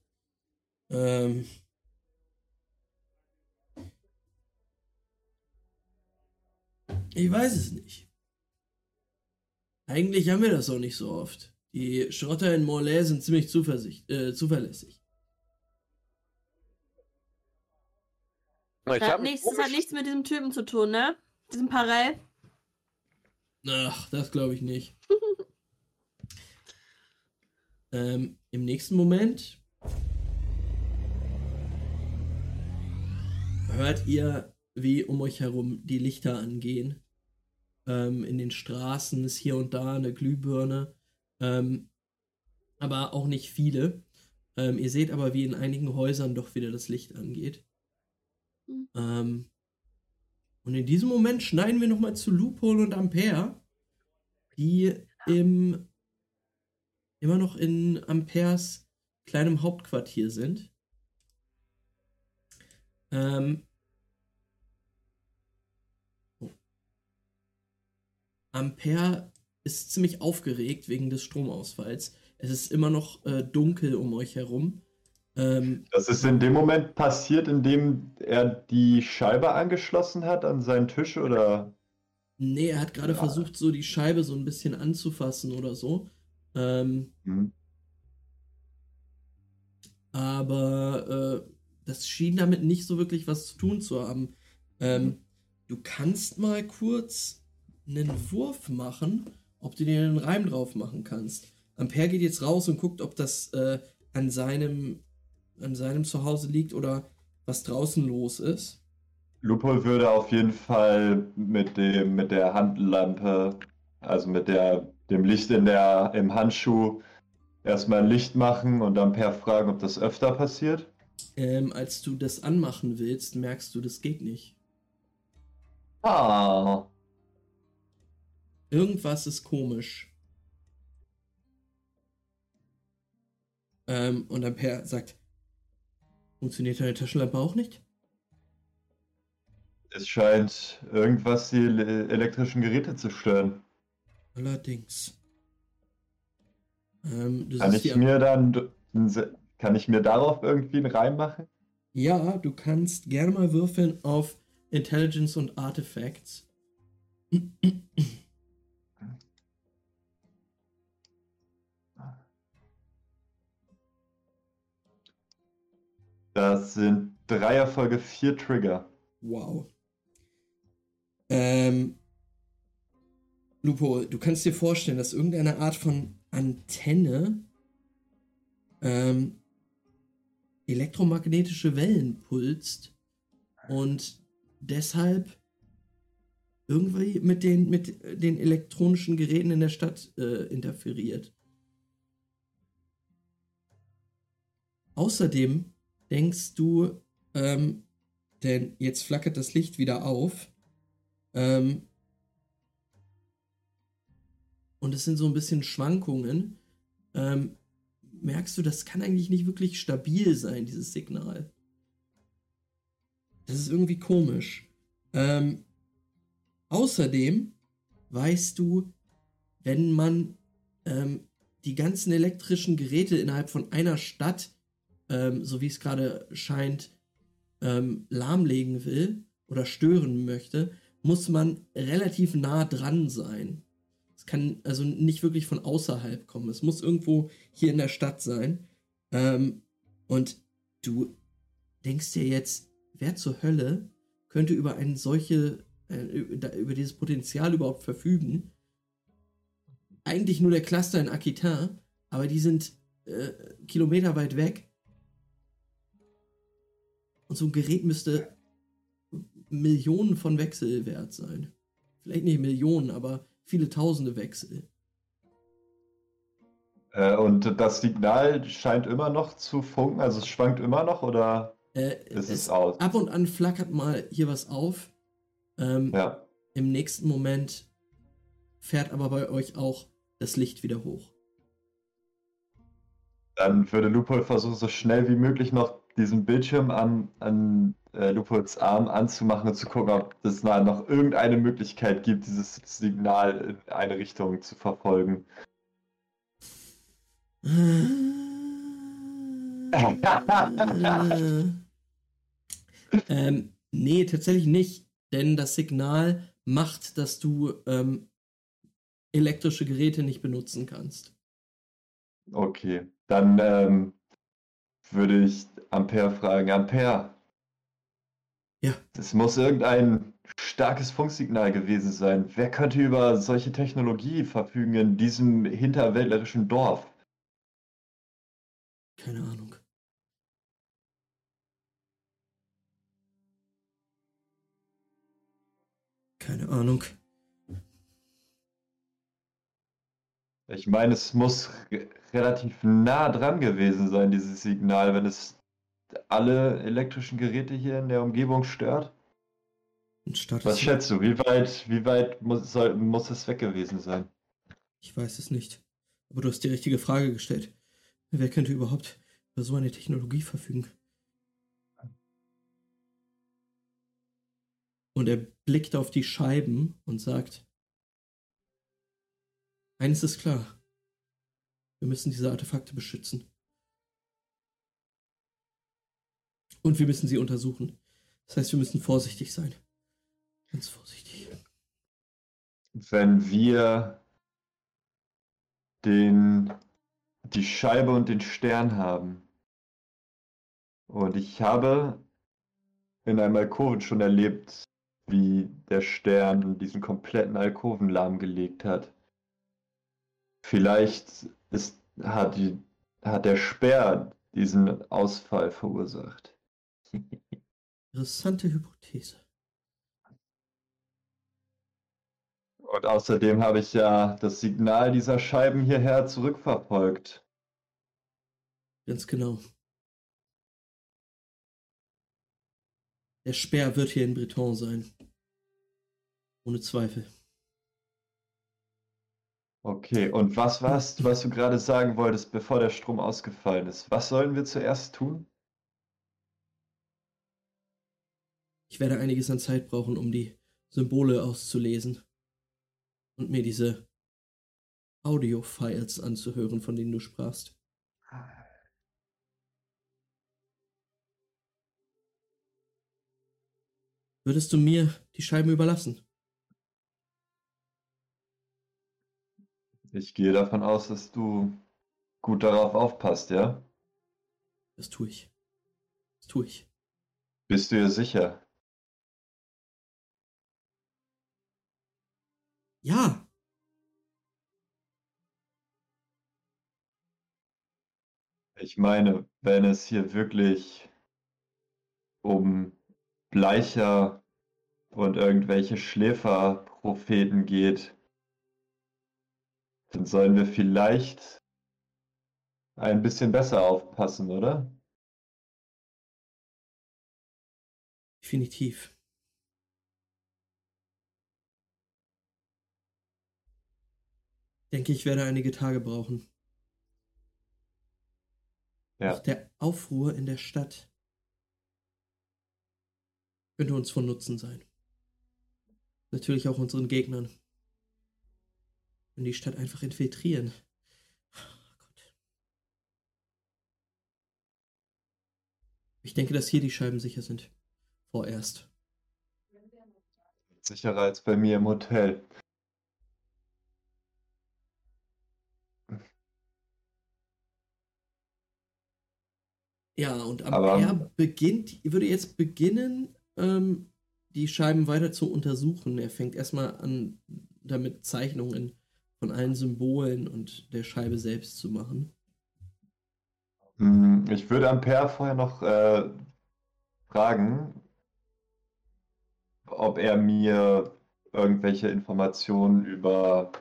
Ähm. Ich weiß es nicht. Eigentlich haben wir das auch nicht so oft. Die Schrotter in Morlaix sind ziemlich äh, zuverlässig. Ich Das hat, nichts, das hat nichts mit diesem Typen zu tun, ne? Diesem Parell. Ach, das glaube ich nicht. ähm, Im nächsten Moment hört ihr, wie um euch herum die Lichter angehen. Ähm, in den Straßen ist hier und da eine Glühbirne, ähm, aber auch nicht viele. Ähm, ihr seht aber, wie in einigen Häusern doch wieder das Licht angeht. Hm. Ähm, und in diesem Moment schneiden wir nochmal zu Loophole und Ampere, die im, immer noch in Ampers kleinem Hauptquartier sind. Ähm, oh. Ampere ist ziemlich aufgeregt wegen des Stromausfalls. Es ist immer noch äh, dunkel um euch herum. Ähm, Das ist in dem Moment passiert, in dem er die Scheibe angeschlossen hat an seinen Tisch oder. Nee, er hat gerade Ja. versucht, so die Scheibe so ein bisschen anzufassen oder so. Ähm, Hm. aber äh, das schien damit nicht so wirklich was zu tun zu haben. Ähm, du kannst mal kurz einen Wurf machen, ob du dir einen Reim drauf machen kannst. Ampere geht jetzt raus und guckt, ob das äh, an seinem an seinem Zuhause liegt oder was draußen los ist. Lupol würde auf jeden Fall mit dem, mit der Handlampe, also mit der, dem Licht in der, im Handschuh, erstmal ein Licht machen und dann per fragen, ob das öfter passiert. Ähm, als du das anmachen willst, merkst du, das geht nicht. Ah. Irgendwas ist komisch. Ähm, und Ampere sagt, funktioniert deine Taschenlampe auch nicht? Es scheint irgendwas die ele- elektrischen Geräte zu stören. Allerdings. Ähm, Kann ich mir dann, kann ich mir darauf irgendwie einen Reim machen? Ja, du kannst gerne mal würfeln auf Intelligence und Artifacts. Das sind drei Erfolge, vier Trigger. Wow. Ähm, Lupo, du kannst dir vorstellen, dass irgendeine Art von Antenne ähm, elektromagnetische Wellen pulst und deshalb irgendwie mit den, mit den elektronischen Geräten in der Stadt äh, interferiert. Außerdem denkst du, ähm, denn jetzt flackert das Licht wieder auf. Ähm, und es sind so ein bisschen Schwankungen. Ähm, merkst du, das kann eigentlich nicht wirklich stabil sein, dieses Signal. Das ist irgendwie komisch. Ähm, außerdem weißt du, wenn man ähm, die ganzen elektrischen Geräte innerhalb von einer Stadt, ähm, so wie es gerade scheint, ähm, lahmlegen will oder stören möchte, muss man relativ nah dran sein. Es kann also nicht wirklich von außerhalb kommen. Es muss irgendwo hier in der Stadt sein. Ähm, und du denkst dir jetzt, wer zur Hölle könnte über eine solche, äh, über dieses Potenzial überhaupt verfügen. Eigentlich nur der Cluster in Aquitain, aber die sind äh, Kilometer weit weg. Und so ein Gerät müsste Millionen von Wechsel wert sein. Vielleicht nicht Millionen, aber viele tausende Wechsel. Äh, und das Signal scheint immer noch zu funken, also es schwankt immer noch oder Äh, ist es es, aus? ab und an flackert mal hier was auf. Ähm, Ja. Im nächsten Moment fährt aber bei euch auch das Licht wieder hoch. Dann würde Lupol versuchen, so schnell wie möglich noch diesen Bildschirm an, an äh, Lupols Arm anzumachen und zu gucken, ob es noch irgendeine Möglichkeit gibt, dieses Signal in eine Richtung zu verfolgen. ähm, nee, tatsächlich nicht. Denn das Signal macht, dass du ähm, elektrische Geräte nicht benutzen kannst. Okay, dann ähm, würde ich Ampere fragen, Ampere. Ja. Es muss irgendein starkes Funksignal gewesen sein. Wer könnte über solche Technologie verfügen in diesem hinterwäldlerischen Dorf? Keine Ahnung. Keine Ahnung. Ich meine, es muss relativ nah dran gewesen sein, dieses Signal, wenn es alle elektrischen Geräte hier in der Umgebung stört. Was schätzt du? Wie weit, wie weit muss, soll, muss es weg gewesen sein? Ich weiß es nicht. Aber du hast die richtige Frage gestellt. Wer könnte überhaupt über so eine Technologie verfügen? Und er blickt auf die Scheiben und sagt, eines ist klar. Wir müssen diese Artefakte beschützen. Und wir müssen sie untersuchen. Das heißt, wir müssen vorsichtig sein. Ganz vorsichtig. Wenn wir den, die Scheibe und den Stern haben. Und ich habe in einem Alkoven schon erlebt, wie der Stern diesen kompletten Alkoven lahmgelegt hat. Vielleicht ist, hat, die, hat der Speer diesen Ausfall verursacht. Interessante Hypothese. Und außerdem habe ich ja das Signal dieser Scheiben hierher zurückverfolgt. Ganz genau. Der Speer wird hier in Breton sein. Ohne Zweifel. Okay, und was war's, was du gerade sagen wolltest, bevor der Strom ausgefallen ist? Was sollen wir zuerst tun? Ich werde einiges an Zeit brauchen, um die Symbole auszulesen. Und mir diese Audio-Files anzuhören, von denen du sprachst. Würdest du mir die Scheiben überlassen? Ich gehe davon aus, dass du gut darauf aufpasst, ja? Das tue ich. Das tue ich. Bist du dir sicher? Ja, Ich meine, wenn es hier wirklich um Bleicher und irgendwelche Schläferpropheten geht, dann sollen wir vielleicht ein bisschen besser aufpassen, oder? definitiv. Denke, ich werde einige Tage brauchen. Ja. Auch der Aufruhr in der Stadt könnte uns von Nutzen sein. Natürlich auch unseren Gegnern. Wenn die Stadt einfach infiltrieren. Oh. Ich denke, dass hier die Scheiben sicher sind. Vorerst. Sicherer als bei mir im Hotel. Ja, und am Aber- er beginnt, würde jetzt beginnen, ähm, die Scheiben weiter zu untersuchen. Er fängt erstmal an, damit Zeichnungen von allen Symbolen und der Scheibe selbst zu machen. Hm, Ich würde Ampere vorher noch äh, fragen, ob er mir irgendwelche Informationen über,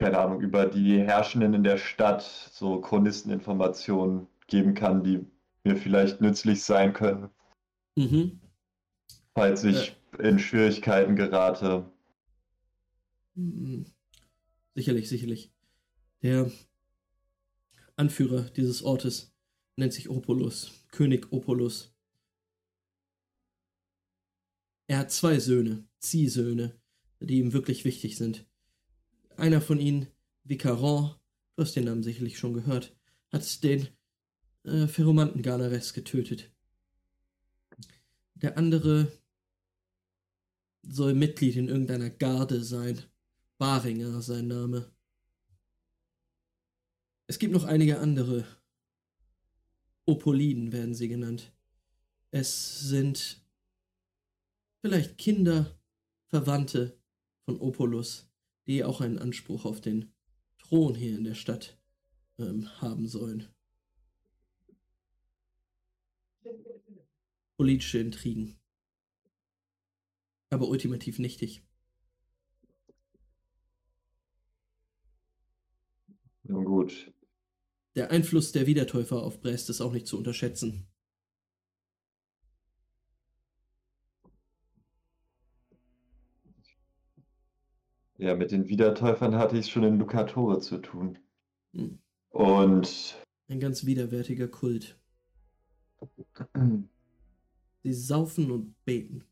keine Ahnung, über die Herrschenden in der Stadt, so Chronisteninformationen geben kann, die mir vielleicht nützlich sein können, Mhm. falls ich in Schwierigkeiten gerate. Mhm. Sicherlich, sicherlich. Der Anführer dieses Ortes nennt sich Opolus, König Opolus. Er hat zwei Söhne, Ziehsöhne, die ihm wirklich wichtig sind. Einer von ihnen, Vicaron, du hast den Namen sicherlich schon gehört, hat den äh, Ferromanten Garnares getötet. Der andere soll Mitglied in irgendeiner Garde sein. Baringer sein Name. Es gibt noch einige andere. Opoliden werden sie genannt. Es sind vielleicht Kinder, Verwandte von Opolus, die auch einen Anspruch auf den Thron hier in der Stadt ähm, haben sollen. Politische Intrigen. Aber ultimativ nichtig. Nun gut. Der Einfluss der Wiedertäufer auf Brest ist auch nicht zu unterschätzen. Ja, mit den Wiedertäufern hatte ich es schon in Lucatore zu tun. Hm. Und Ein ganz widerwärtiger Kult. Sie saufen und beten.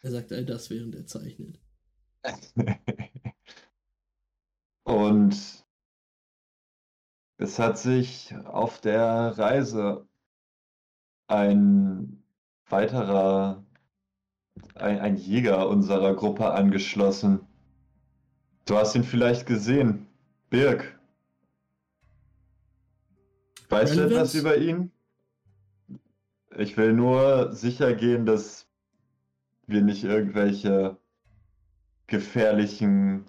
Er sagt all das, während er zeichnet. Und es hat sich auf der Reise ein weiterer, ein, ein Jäger unserer Gruppe angeschlossen. Du hast ihn vielleicht gesehen. Birk. Weißt du etwas Relevance? über ihn? Ich will nur sicher gehen, dass wir nicht irgendwelche gefährlichen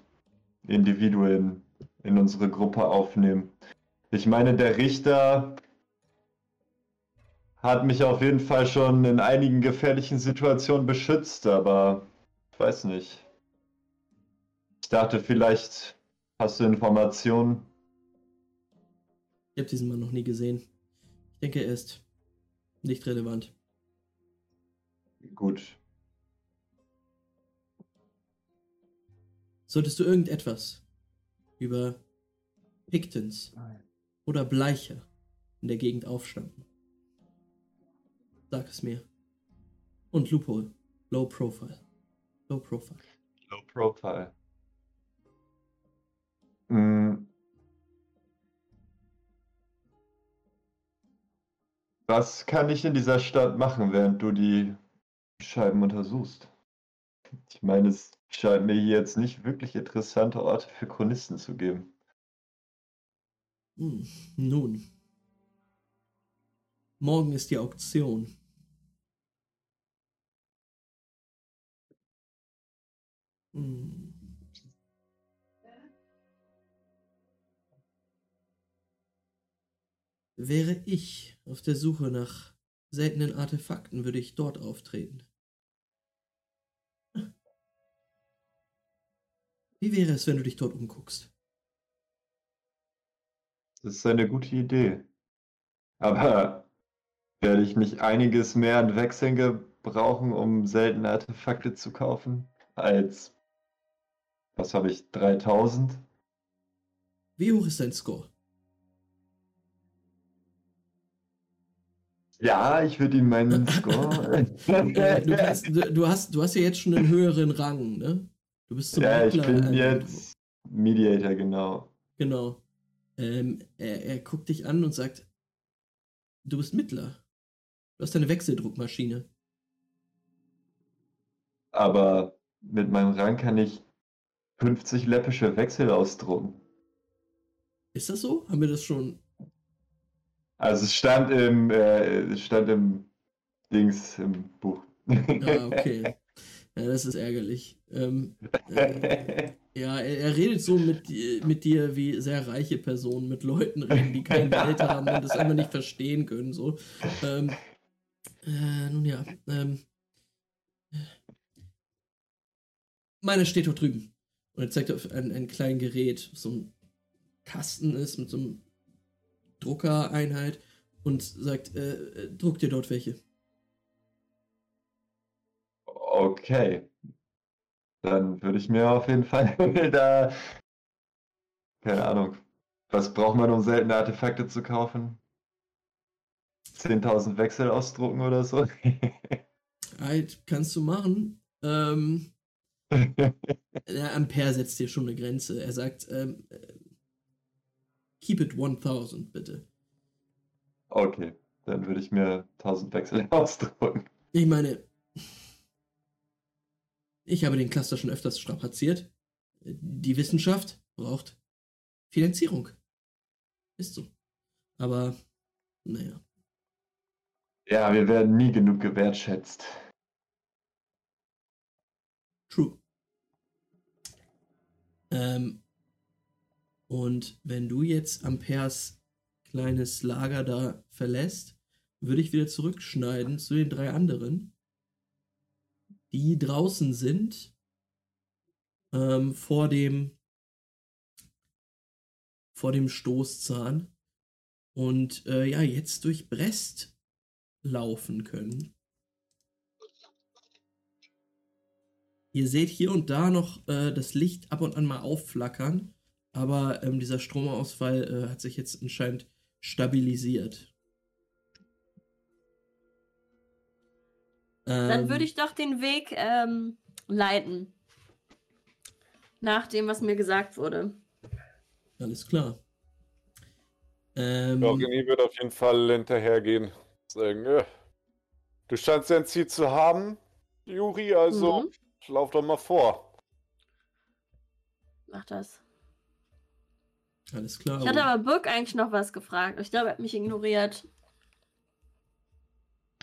Individuen in unsere Gruppe aufnehmen. Ich meine, der Richter hat mich auf jeden Fall schon in einigen gefährlichen Situationen beschützt, aber ich weiß nicht. Ich dachte, vielleicht hast du Informationen. Ich habe diesen Mann noch nie gesehen. Ich denke, er ist nicht relevant. Gut. Solltest du irgendetwas über Pictons oder Bleicher in der Gegend aufschnappen, sag es mir. Und Loophole, Low Profile. Low Profile. Low Profile. Hm. Was kann ich in dieser Stadt machen, während du die Scheiben untersuchst? Ich meine, es scheint mir hier jetzt nicht wirklich interessante Orte für Chronisten zu geben. Hm, nun. Morgen ist die Auktion. Hm. Wäre ich auf der Suche nach seltenen Artefakten, würde ich dort auftreten. Wie wäre es, wenn du dich dort umguckst? Das ist eine gute Idee. Aber werde ich nicht einiges mehr an Wechseln gebrauchen, um seltene Artefakte zu kaufen? Als, was habe ich, 3000? Wie hoch ist dein Score? Ja, ich würde ihm meinen Score. Du, kannst, du, hast, du hast ja jetzt schon einen höheren Rang, ne? Du bist zum ja, ich bin äh, jetzt Mediator, genau. Genau. Ähm, er, er guckt dich an und sagt, du bist Mittler. Du hast eine Wechseldruckmaschine. Aber mit meinem Rang kann ich 50 läppische Wechsel ausdrucken. Ist das so? Haben wir das schon? Also es stand im, äh, es stand im Dings im Buch. Ah, okay. Ja, das ist ärgerlich. Ähm, äh, ja, er, er, redet so mit, mit dir wie sehr reiche Personen mit Leuten reden, die kein Geld haben und das einfach nicht verstehen können. So. Ähm, äh, nun ja. Ähm, meine steht dort drüben. Und er zeigt auf ein, ein kleines Gerät, so ein Kasten ist mit so einem Druckereinheit und sagt, äh, äh, druck dir dort welche. Okay. Dann würde ich mir auf jeden Fall da. Keine Ahnung. Was braucht man, um seltene Artefakte zu kaufen? 10.000 Wechsel ausdrucken oder so? halt, kannst du machen. Ähm, der Ampere setzt dir schon eine Grenze. Er sagt, ähm, keep it 1000, bitte. Okay, dann würde ich mir 1000 Wechsel ausdrucken. Ich meine, ich habe den Cluster schon öfters strapaziert. Die Wissenschaft braucht Finanzierung. Ist so. Aber, naja. Ja, wir werden nie genug gewertschätzt. True. Ähm, und wenn du jetzt Amperes kleines Lager da verlässt, würde ich wieder zurückschneiden zu den drei anderen die draußen sind ähm, vor dem vor dem Stoßzahn und äh, ja jetzt durch Brest laufen können. Ihr seht hier und da noch äh, das Licht ab und an mal aufflackern, aber ähm, dieser Stromausfall äh, hat sich jetzt anscheinend stabilisiert. Dann würde ähm. ich doch den Weg ähm, leiten. Nach dem, was mir gesagt wurde. Alles klar. Ähm, Jorgeni wird auf jeden Fall hinterhergehen. Sagen, äh, du scheinst ja ein Ziel zu haben, Juri, also mhm. lauf doch mal vor. Mach das. Alles klar. Ich hatte aber Burg eigentlich noch was gefragt. Ich glaube, er hat mich ignoriert.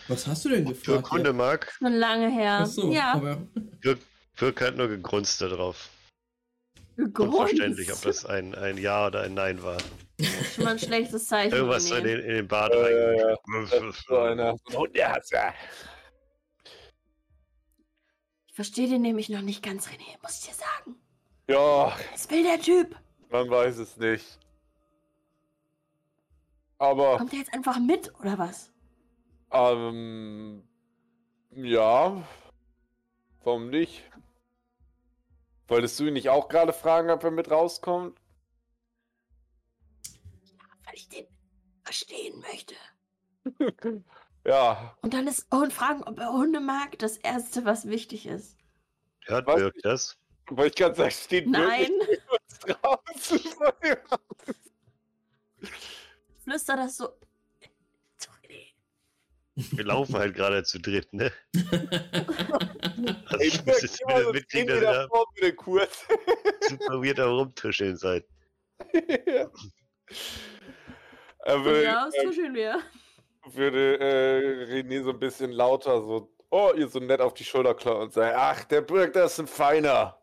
Was hast du denn gefragt? Für Kunde, Marc. Schon lange her. Achso, ja. aber. Birk hat nur gegrunzt darauf. Gegrunzt? Unverständlich, ob das ein, ein Ja oder ein Nein war. Schon mal ein schlechtes Zeichen. Irgendwas in den, in den Bart äh, rein. Ja, ja. so einer. Hundehasser. Ich verstehe den nämlich noch nicht ganz, René, muss ich dir sagen. Ja. Was will der Typ? Man weiß es nicht. Aber. Kommt er jetzt einfach mit, oder was? Ähm, ja. Warum nicht? Wolltest du ihn nicht auch gerade fragen, ob er mit rauskommt? Ja, weil ich den verstehen möchte. ja. Und dann ist und fragen, ob er Hunde mag, das erste, was wichtig ist. Hört Birk das? Weil ich gerade sagen, steht Nein. draußen. Flüster das so wir laufen halt gerade zu dritt, ne? also, ich muss jetzt wieder mitkriegen, dass ihr da kurz. super weird am Rumtuscheln seid. Aber, ja, das tuscheln wir. Würde äh, René so ein bisschen lauter so, oh, ihr so nett auf die Schulter klauen und sagen, ach, der Birk, das ist ein Feiner.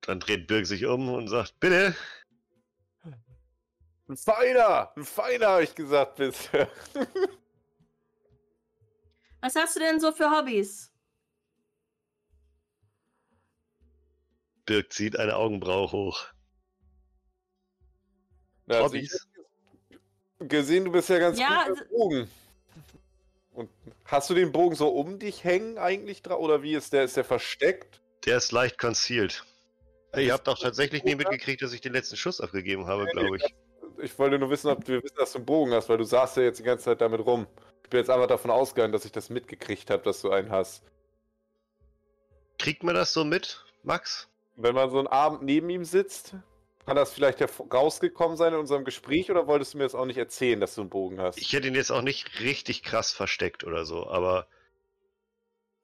Dann dreht Birk sich um und sagt, bitte. Ein Feiner! Ein Feiner, habe ich gesagt bisher. Was hast du denn so für Hobbys? Birk zieht eine Augenbraue hoch. Na, also Hobbys? gesehen, du bist ja ganz ja, gut mit Bogen. Und hast du den Bogen so um dich hängen eigentlich drauf? Oder wie ist der? Ist der versteckt? Der ist leicht concealed. Ihr habt auch tatsächlich nie mitgekriegt, dass ich den letzten Schuss abgegeben habe, glaube ich ich wollte nur wissen, ob du wissen, dass du einen Bogen hast, weil du saßt ja jetzt die ganze Zeit damit rum. Ich bin jetzt einfach davon ausgegangen, dass ich das mitgekriegt habe, dass du einen hast. Kriegt man das so mit, Max? Wenn man so einen Abend neben ihm sitzt, kann das vielleicht rausgekommen sein in unserem Gespräch oder wolltest du mir jetzt auch nicht erzählen, dass du einen Bogen hast? Ich hätte ihn jetzt auch nicht richtig krass versteckt oder so, aber.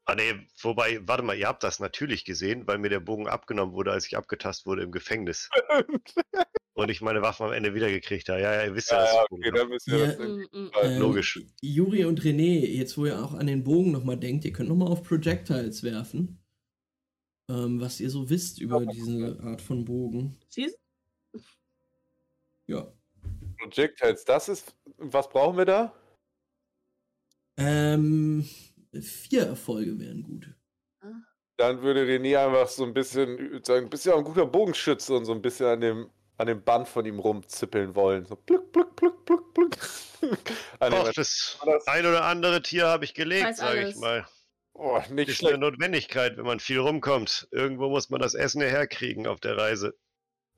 Ah ne, wobei, warte mal, ihr habt das natürlich gesehen, weil mir der Bogen abgenommen wurde, als ich abgetastet wurde im Gefängnis. und ich meine Waffen am Ende wiedergekriegt habe. Ja, ja, ihr wisst ja, Ja, was ja, ich okay, meine. dann müssen wir Ja. das Mm, mm. Äh, Ähm, logisch. Juri und René, jetzt wo ihr auch an den Bogen nochmal denkt, ihr könnt nochmal auf Projectiles werfen. Ähm, was ihr so wisst über diese Art von Bogen. Siehst Ja. Projectiles, das ist. Was brauchen wir da? Ähm, vier Erfolge wären gut. Dann würde René einfach so ein bisschen sagen, bist ja auch ein guter Bogenschütze und so ein bisschen an dem, an dem Band von ihm rumzippeln wollen. So plück, plück, plück, plück, plück. an Auch das ein oder andere Tier habe ich gelegt, sage ich mal. oh, nicht Ist eine. Notwendigkeit, wenn man viel rumkommt. Irgendwo muss man das Essen herkriegen auf der Reise.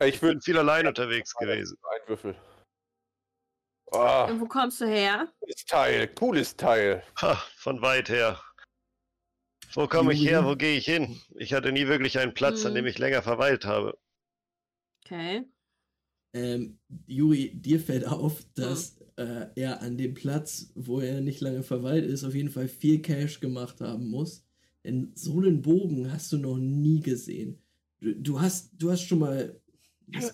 Ich Ich bin viel allein unterwegs gewesen. ein Würfel. Ah, Und wo kommst du her? cooles Teil, cooles Teil. Ha, von weit her. Wo komme ich her? Wo gehe ich hin? Ich hatte nie wirklich einen Platz, an Hm. dem ich länger verweilt habe. Okay. Ähm, Juri, dir fällt auf, dass äh, er an dem Platz, wo er nicht lange verweilt ist, auf jeden Fall viel Cash gemacht haben muss. Denn so einen Bogen hast du noch nie gesehen. Du, du hast, du hast schon mal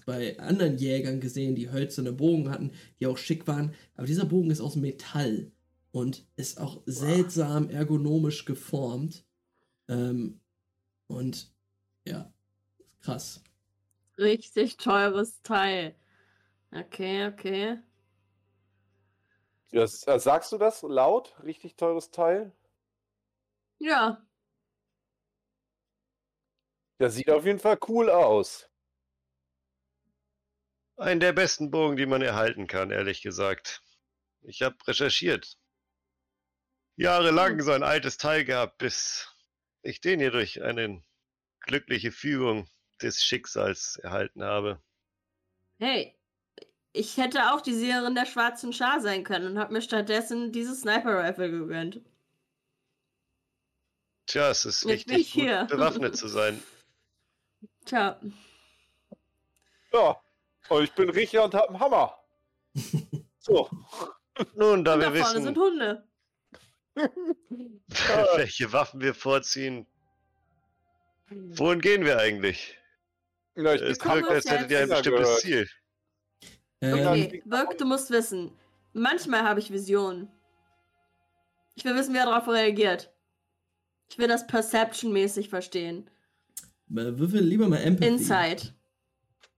bei anderen Jägern gesehen, die hölzerne Bogen hatten, die auch schick waren. Aber dieser Bogen ist aus Metall und ist auch seltsam ergonomisch geformt. Ähm, und ja, krass. Richtig teures Teil. Okay, okay. Das, äh, sagst du das laut? Richtig teures Teil? Ja. Das sieht auf jeden Fall cool aus. Ein der besten Bogen, die man erhalten kann, ehrlich gesagt. Ich habe recherchiert. Jahrelang so ein altes Teil gehabt, bis ich den hier durch eine glückliche Fügung des Schicksals erhalten habe. Hey, ich hätte auch die Siegerin der schwarzen Schar sein können und habe mir stattdessen dieses Sniper-Rifle gegönnt. Tja, es ist Jetzt ich gut hier. bewaffnet zu sein. Tja, Ja, und ich bin Richter und hab einen Hammer. So. Nun, da und wir da vorne wissen, sind Hunde. welche Waffen wir vorziehen, wohin gehen wir eigentlich? Ja, ich Es bin kommen wirkt, als hättet ihr ein bestimmtes gehört. Ziel. Ähm, Okay, Birk, du musst wissen. Manchmal habe ich Visionen. Ich will wissen, wer darauf reagiert. Ich will das Perception-mäßig verstehen. äh, Würfel lieber mal Empathy. Insight.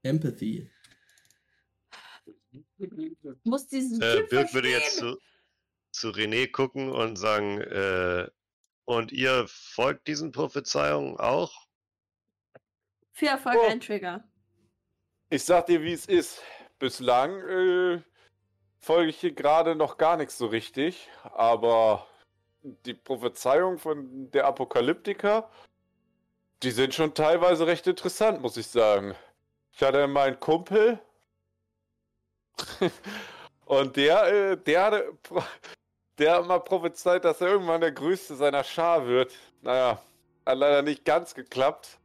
Empathy. Muss diesen Äh, Birk würde jetzt zu, zu René gucken und sagen, äh, und ihr folgt diesen Prophezeiungen auch? Viel Erfolg, Oh. ein Trigger. Ich sag dir, wie es ist. Bislang äh, folge ich hier gerade noch gar nichts so richtig, aber die Prophezeiungen von der Apokalyptiker, die sind schon teilweise recht interessant, muss ich sagen. Ich hatte meinen Kumpel und der, äh, der hatte, der hat mal prophezeit, dass er irgendwann der Größte seiner Schar wird. Naja, hat leider nicht ganz geklappt,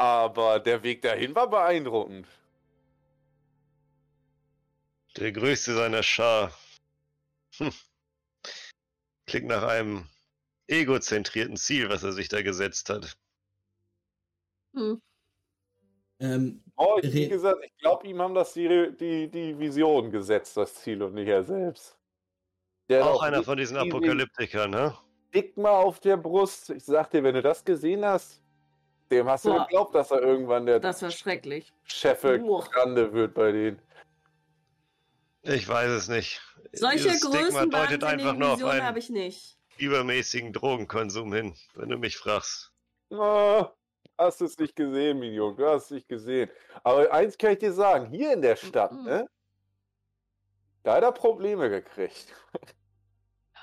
aber der Weg dahin war beeindruckend. Der größte seiner Schar. Hm. Klingt nach einem egozentrierten Ziel, was er sich da gesetzt hat. Hm. Ähm, Oh, ich, wie gesagt, ich glaube, ihm haben das die, die, die Vision gesetzt, das Ziel, und nicht er selbst. Der Auch einer von diesen Apokalyptikern, ne? Dick mal auf der Brust. Ich sag dir, wenn du das gesehen hast, dem hast du Boah. geglaubt, dass er irgendwann der Das war schrecklich. Cheffe Boah. Grande wird bei denen. Ich weiß es nicht. Solche Dieses Größen deutet einfach nur auf einen ich nicht. übermäßigen Drogenkonsum hin, wenn du mich fragst. Ah, hast du es nicht gesehen, Minion, du hast es nicht gesehen. Aber eins kann ich dir sagen, hier in der Stadt, Mhm. ne? Da hat er Probleme gekriegt.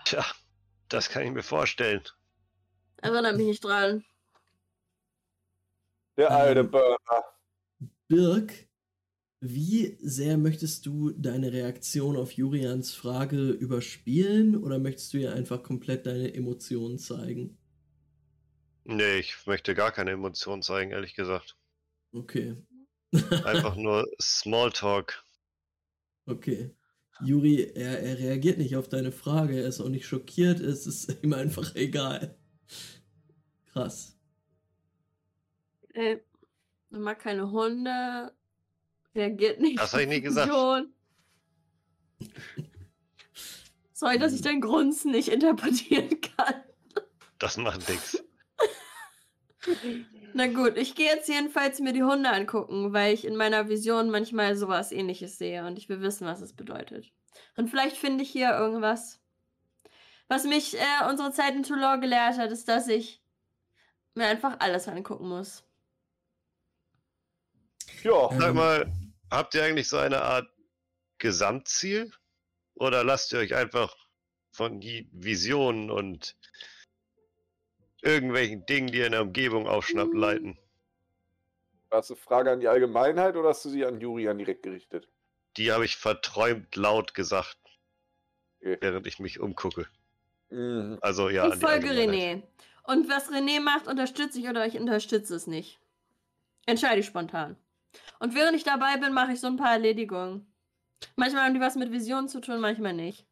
Tja, das kann ich mir vorstellen. Erinnere mich nicht dran. Der alte Ähm, Burner. Birk, wie sehr möchtest du deine Reaktion auf Jurians Frage überspielen oder möchtest du ihr einfach komplett deine Emotionen zeigen? Nee, ich möchte gar keine Emotionen zeigen, ehrlich gesagt. Okay. Einfach nur Smalltalk. Okay. Juri, er, er reagiert nicht auf deine Frage, er ist auch nicht schockiert, es ist ihm einfach egal. Krass. Äh, ich mag keine Hunde. Reagiert nicht. Das hab ich nie gesagt. Sorry, dass ich dein Grunzen nicht interpretieren kann. Das macht nichts. Na gut, ich gehe jetzt jedenfalls mir die Hunde angucken, weil ich in meiner Vision manchmal sowas ähnliches sehe und ich will wissen, was es bedeutet. Und vielleicht finde ich hier irgendwas. Was mich äh, unsere Zeit in Toulon gelehrt hat, ist, dass ich mir einfach alles angucken muss. Ja, Sag Ähm, mal, habt ihr eigentlich so eine Art Gesamtziel? Oder lasst ihr euch einfach von die Visionen und irgendwelchen Dingen, die ihr in der Umgebung aufschnappt, Mhm. leiten? hast du Frage an die Allgemeinheit oder hast du sie an Julian direkt gerichtet? Die habe ich verträumt laut gesagt, Okay. während ich mich umgucke. Mhm. Also ja, ich an die folge. René. Und was René macht, unterstütze ich oder ich unterstütze es nicht. Entscheide ich spontan. Und während ich dabei bin, mache ich so ein paar Erledigungen. Manchmal haben die was mit Visionen zu tun, manchmal nicht.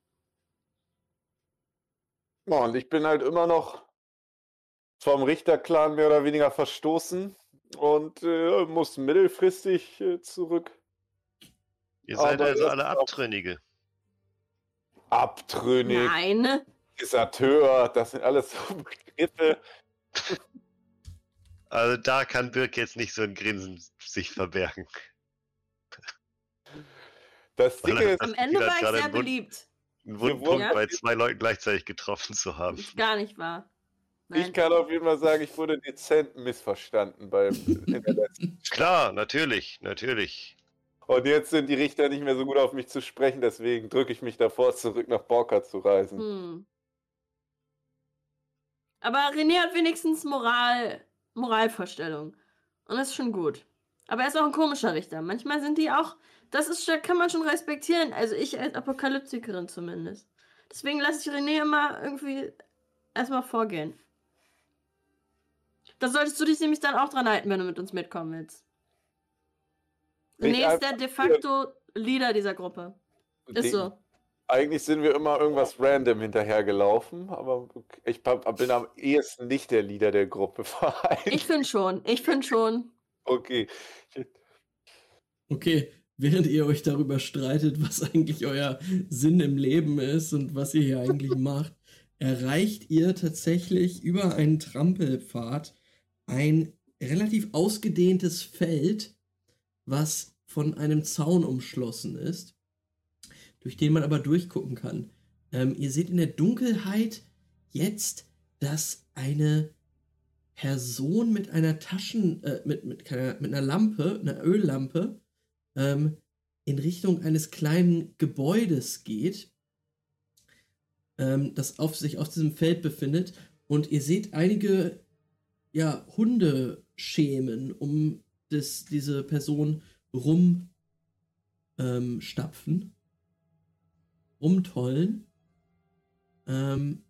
Ja, und ich bin halt immer noch vom Richterclan mehr oder weniger verstoßen und äh, muss mittelfristig äh, zurück. Ihr seid Aber also alle Abtrünnige. Abtrünnig, Nein. Deserteur, das sind alles so Begriffe. Also da kann Birk jetzt nicht so ein Grinsen sich verbergen. Das er- ist, Am Ende war ich sehr einen beliebt. Ein wurden- Wundpunkt Ja? bei zwei Leuten gleichzeitig getroffen zu haben. Ist gar nicht wahr. ich kann auf jeden Fall sagen, ich wurde dezent missverstanden beim in der letzten. Klar, natürlich, natürlich. Und jetzt sind die Richter nicht mehr so gut auf mich zu sprechen, deswegen drücke ich mich davor, zurück nach Borka zu reisen. Hm. Aber René hat wenigstens Moral, Moralvorstellung. Und das ist schon gut. Aber er ist auch ein komischer Richter. Manchmal sind die auch, das ist, schon- kann man schon respektieren. Also ich als Apokalyptikerin zumindest. Deswegen lasse ich René immer irgendwie erstmal vorgehen. Da solltest du dich nämlich dann auch dran halten, wenn du mit uns mitkommen willst. René ist der de facto Leader dieser Gruppe. Ist so. Eigentlich sind wir immer irgendwas random hinterhergelaufen, aber ich bin am ehesten nicht der Leader der Gruppe. Ich finde schon. Ich finde schon. okay. Okay, während ihr euch darüber streitet, was eigentlich euer Sinn im Leben ist und was ihr hier eigentlich macht, erreicht ihr tatsächlich über einen Trampelpfad ein relativ ausgedehntes Feld, was von einem Zaun umschlossen ist, durch den man aber durchgucken kann. Ähm, ihr seht in der Dunkelheit jetzt, dass eine Person mit einer Taschen, äh, mit, mit, keiner, mit einer Lampe, einer Öllampe, ähm, in Richtung eines kleinen Gebäudes geht, ähm, das auf sich auf diesem Feld befindet. Und ihr seht einige ja, Hundeschemen um das, diese Person rum ähm, rumtollen. Ähm,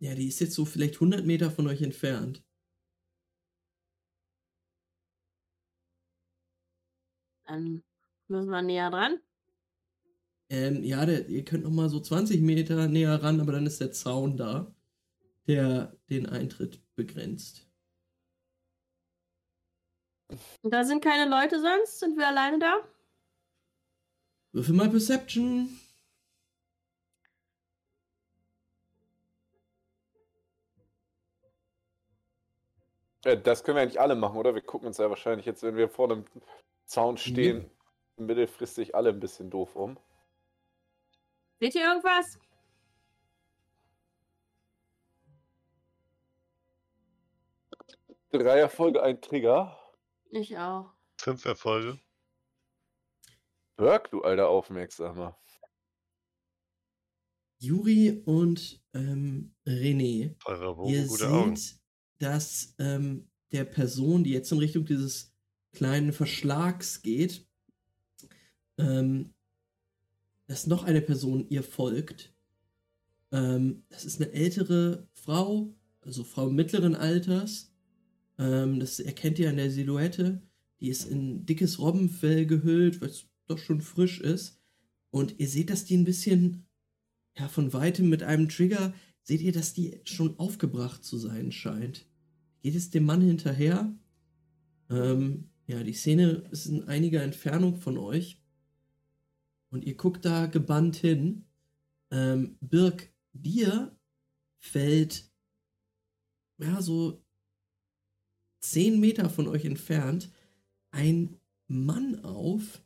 ja, die ist jetzt so vielleicht 100 Meter von euch entfernt. Dann müssen wir näher dran. Ähm, ja, der, ihr könnt noch mal so 20 Meter näher ran, aber dann ist der Zaun da, der den Eintritt begrenzt. Da sind keine Leute sonst? Sind wir alleine da? Würfel mal Perception. Äh, Das können wir eigentlich alle machen, oder? Wir gucken uns ja wahrscheinlich jetzt, wenn wir vor einem Zaun stehen, mittelfristig alle ein bisschen doof um. Seht ihr irgendwas? Drei Erfolge, ein Trigger. Ich auch. Fünf Erfolge. Berg, du alter Aufmerksamer. Juri und ähm, René, Bogen, ihr gute Augen. seht, dass ähm, der Person, die jetzt in Richtung dieses kleinen Verschlags geht, ähm, dass noch eine Person ihr folgt. Ähm, das ist eine ältere Frau, also Frau mittleren Alters. Ähm, das erkennt ihr an der Silhouette. Die ist in dickes Robbenfell gehüllt, weil es doch schon frisch ist. Und ihr seht, dass die ein bisschen, ja, von weitem mit einem Trigger, seht ihr, dass die schon aufgebracht zu sein scheint. Geht es dem Mann hinterher? Ähm, Ja, die Szene ist in einiger Entfernung von euch. Und ihr guckt da gebannt hin. Ähm, Birk, dir fällt ja so zehn Meter von euch entfernt ein Mann auf.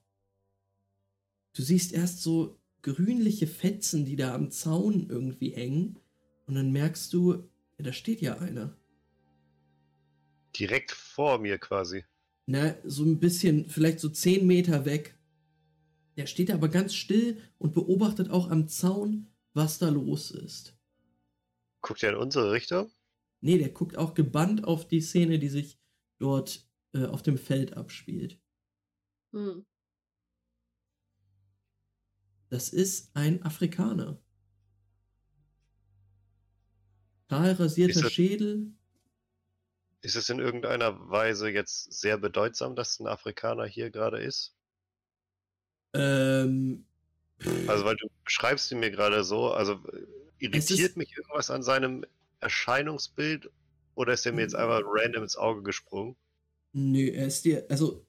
Du siehst erst so grünliche Fetzen, die da am Zaun irgendwie hängen. Und dann merkst du, ja, da steht ja einer. Direkt vor mir quasi. Na, so ein bisschen, vielleicht so zehn Meter weg. Der steht aber ganz still und beobachtet auch am Zaun, was da los ist. Guckt er in unsere Richtung? Nee, der guckt auch gebannt auf die Szene, die sich dort äh, auf dem Feld abspielt. Hm. Das ist ein Afrikaner. Kahl rasierter das- Schädel. Ist es in irgendeiner Weise jetzt sehr bedeutsam, dass ein Afrikaner hier gerade ist? Ähm, Also, weil du beschreibst ihn mir gerade so, also äh, irritiert ist- mich irgendwas an seinem Erscheinungsbild oder ist er mir jetzt einfach random ins Auge gesprungen? Nö, er ist dir, also,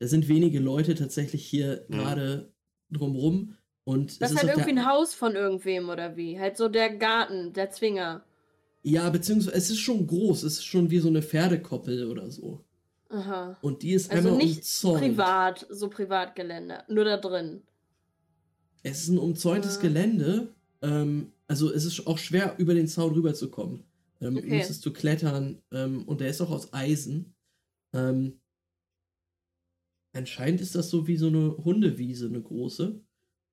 da sind wenige Leute tatsächlich hier Mhm. gerade drumrum. Und Das ist halt irgendwie ein Haus von irgendwem oder wie? Halt so der Garten, der Zwinger. Ja, beziehungsweise es ist schon groß, es ist schon wie so eine Pferdekoppel oder so. Aha. Und die ist Also einmal nicht umzäunt. privat, so Privatgelände. Nur da drin. Es ist ein umzäuntes Ah. Gelände. Ähm, also es ist auch schwer, über den Zaun rüberzukommen. Ähm, Okay. Müsstest du klettern. Ähm, und der ist auch aus Eisen. Ähm, anscheinend ist das so wie so eine Hundewiese, eine große,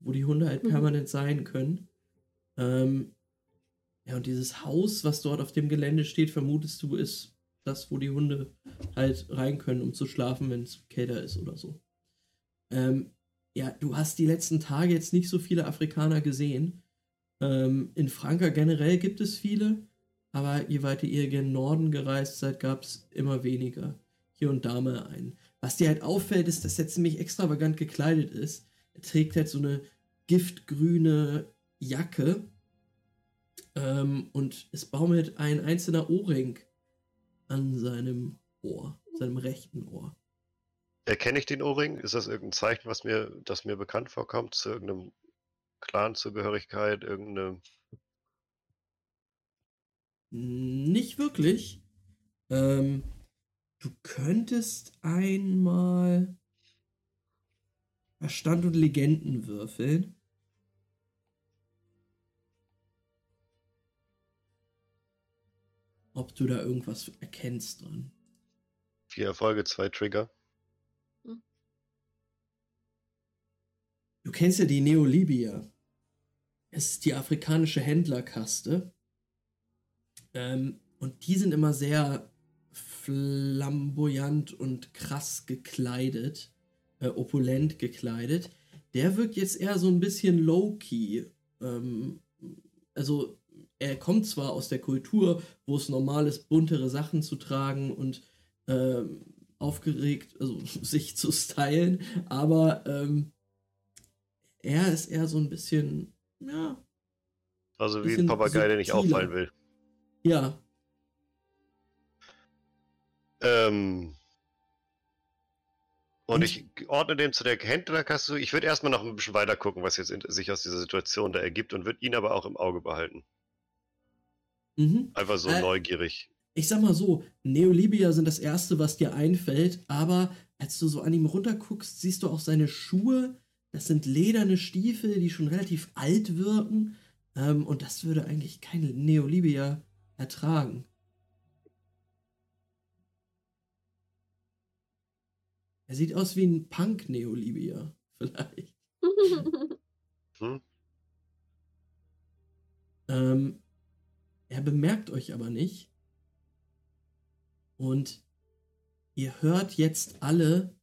wo die Hunde halt Mhm. permanent sein können. Ähm, ja, und dieses Haus, was dort auf dem Gelände steht, vermutest du, ist das, wo die Hunde halt rein können, um zu schlafen, wenn es kälter ist oder so. Ähm, ja, du hast die letzten Tage jetzt nicht so viele Afrikaner gesehen. Ähm, in Franka generell gibt es viele, aber je weiter ihr gen Norden gereist seid, gab es immer weniger. Hier und da mal einen. Was dir halt auffällt, ist, dass er ziemlich extravagant gekleidet ist. Er trägt halt so eine giftgrüne Jacke ähm, und es baumelt ein einzelner Ohrring an seinem Ohr, seinem rechten Ohr. Erkenne ich den Ohrring? Ist das irgendein Zeichen, was mir, das mir bekannt vorkommt? Zu irgendeinem Clan-Zugehörigkeit, irgendeine. Nicht wirklich. Ähm, du könntest einmal Verstand und Legenden würfeln. Ob du da irgendwas erkennst dran. Vier Erfolge, zwei Trigger. Du kennst ja die Neolibia. Es ist die afrikanische Händlerkaste. Ähm, und die sind immer sehr flamboyant und krass gekleidet, äh, opulent gekleidet. Der wirkt jetzt eher so ein bisschen low-key. Ähm, also er kommt zwar aus der Kultur, wo es normal ist, buntere Sachen zu tragen und ähm, aufgeregt, also sich zu stylen, aber ähm, er ist eher so ein bisschen, ja, Also wie ein Papagei, der nicht auffallen will. ja, Ähm, und, ich ordne den zu der Händlerkasse. Ich würde erstmal noch ein bisschen weiter gucken, was jetzt in, sich aus dieser Situation da ergibt und würde ihn aber auch im Auge behalten. mhm. Einfach so Äh, neugierig. ich sag mal so, Neolibia sind das erste, was dir einfällt, aber als du so an ihm runterguckst, siehst du auch seine Schuhe. Das sind lederne Stiefel, die schon relativ alt wirken. Ähm, und das würde eigentlich keine Neolibia ertragen. Er sieht aus wie ein Punk-Neolibia, vielleicht. Hm? Ähm, er bemerkt euch aber nicht. Und ihr hört jetzt alle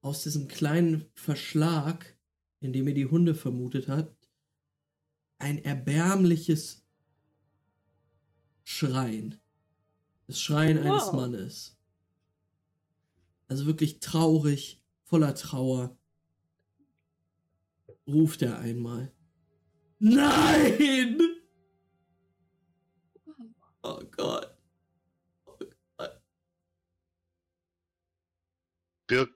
aus diesem kleinen Verschlag, in dem ihr die Hunde vermutet habt, ein erbärmliches Schreien. Das Schreien eines Wow. Mannes. Also wirklich traurig, voller Trauer. Ruft er einmal. Nein! Oh Gott. Oh Gott. Birk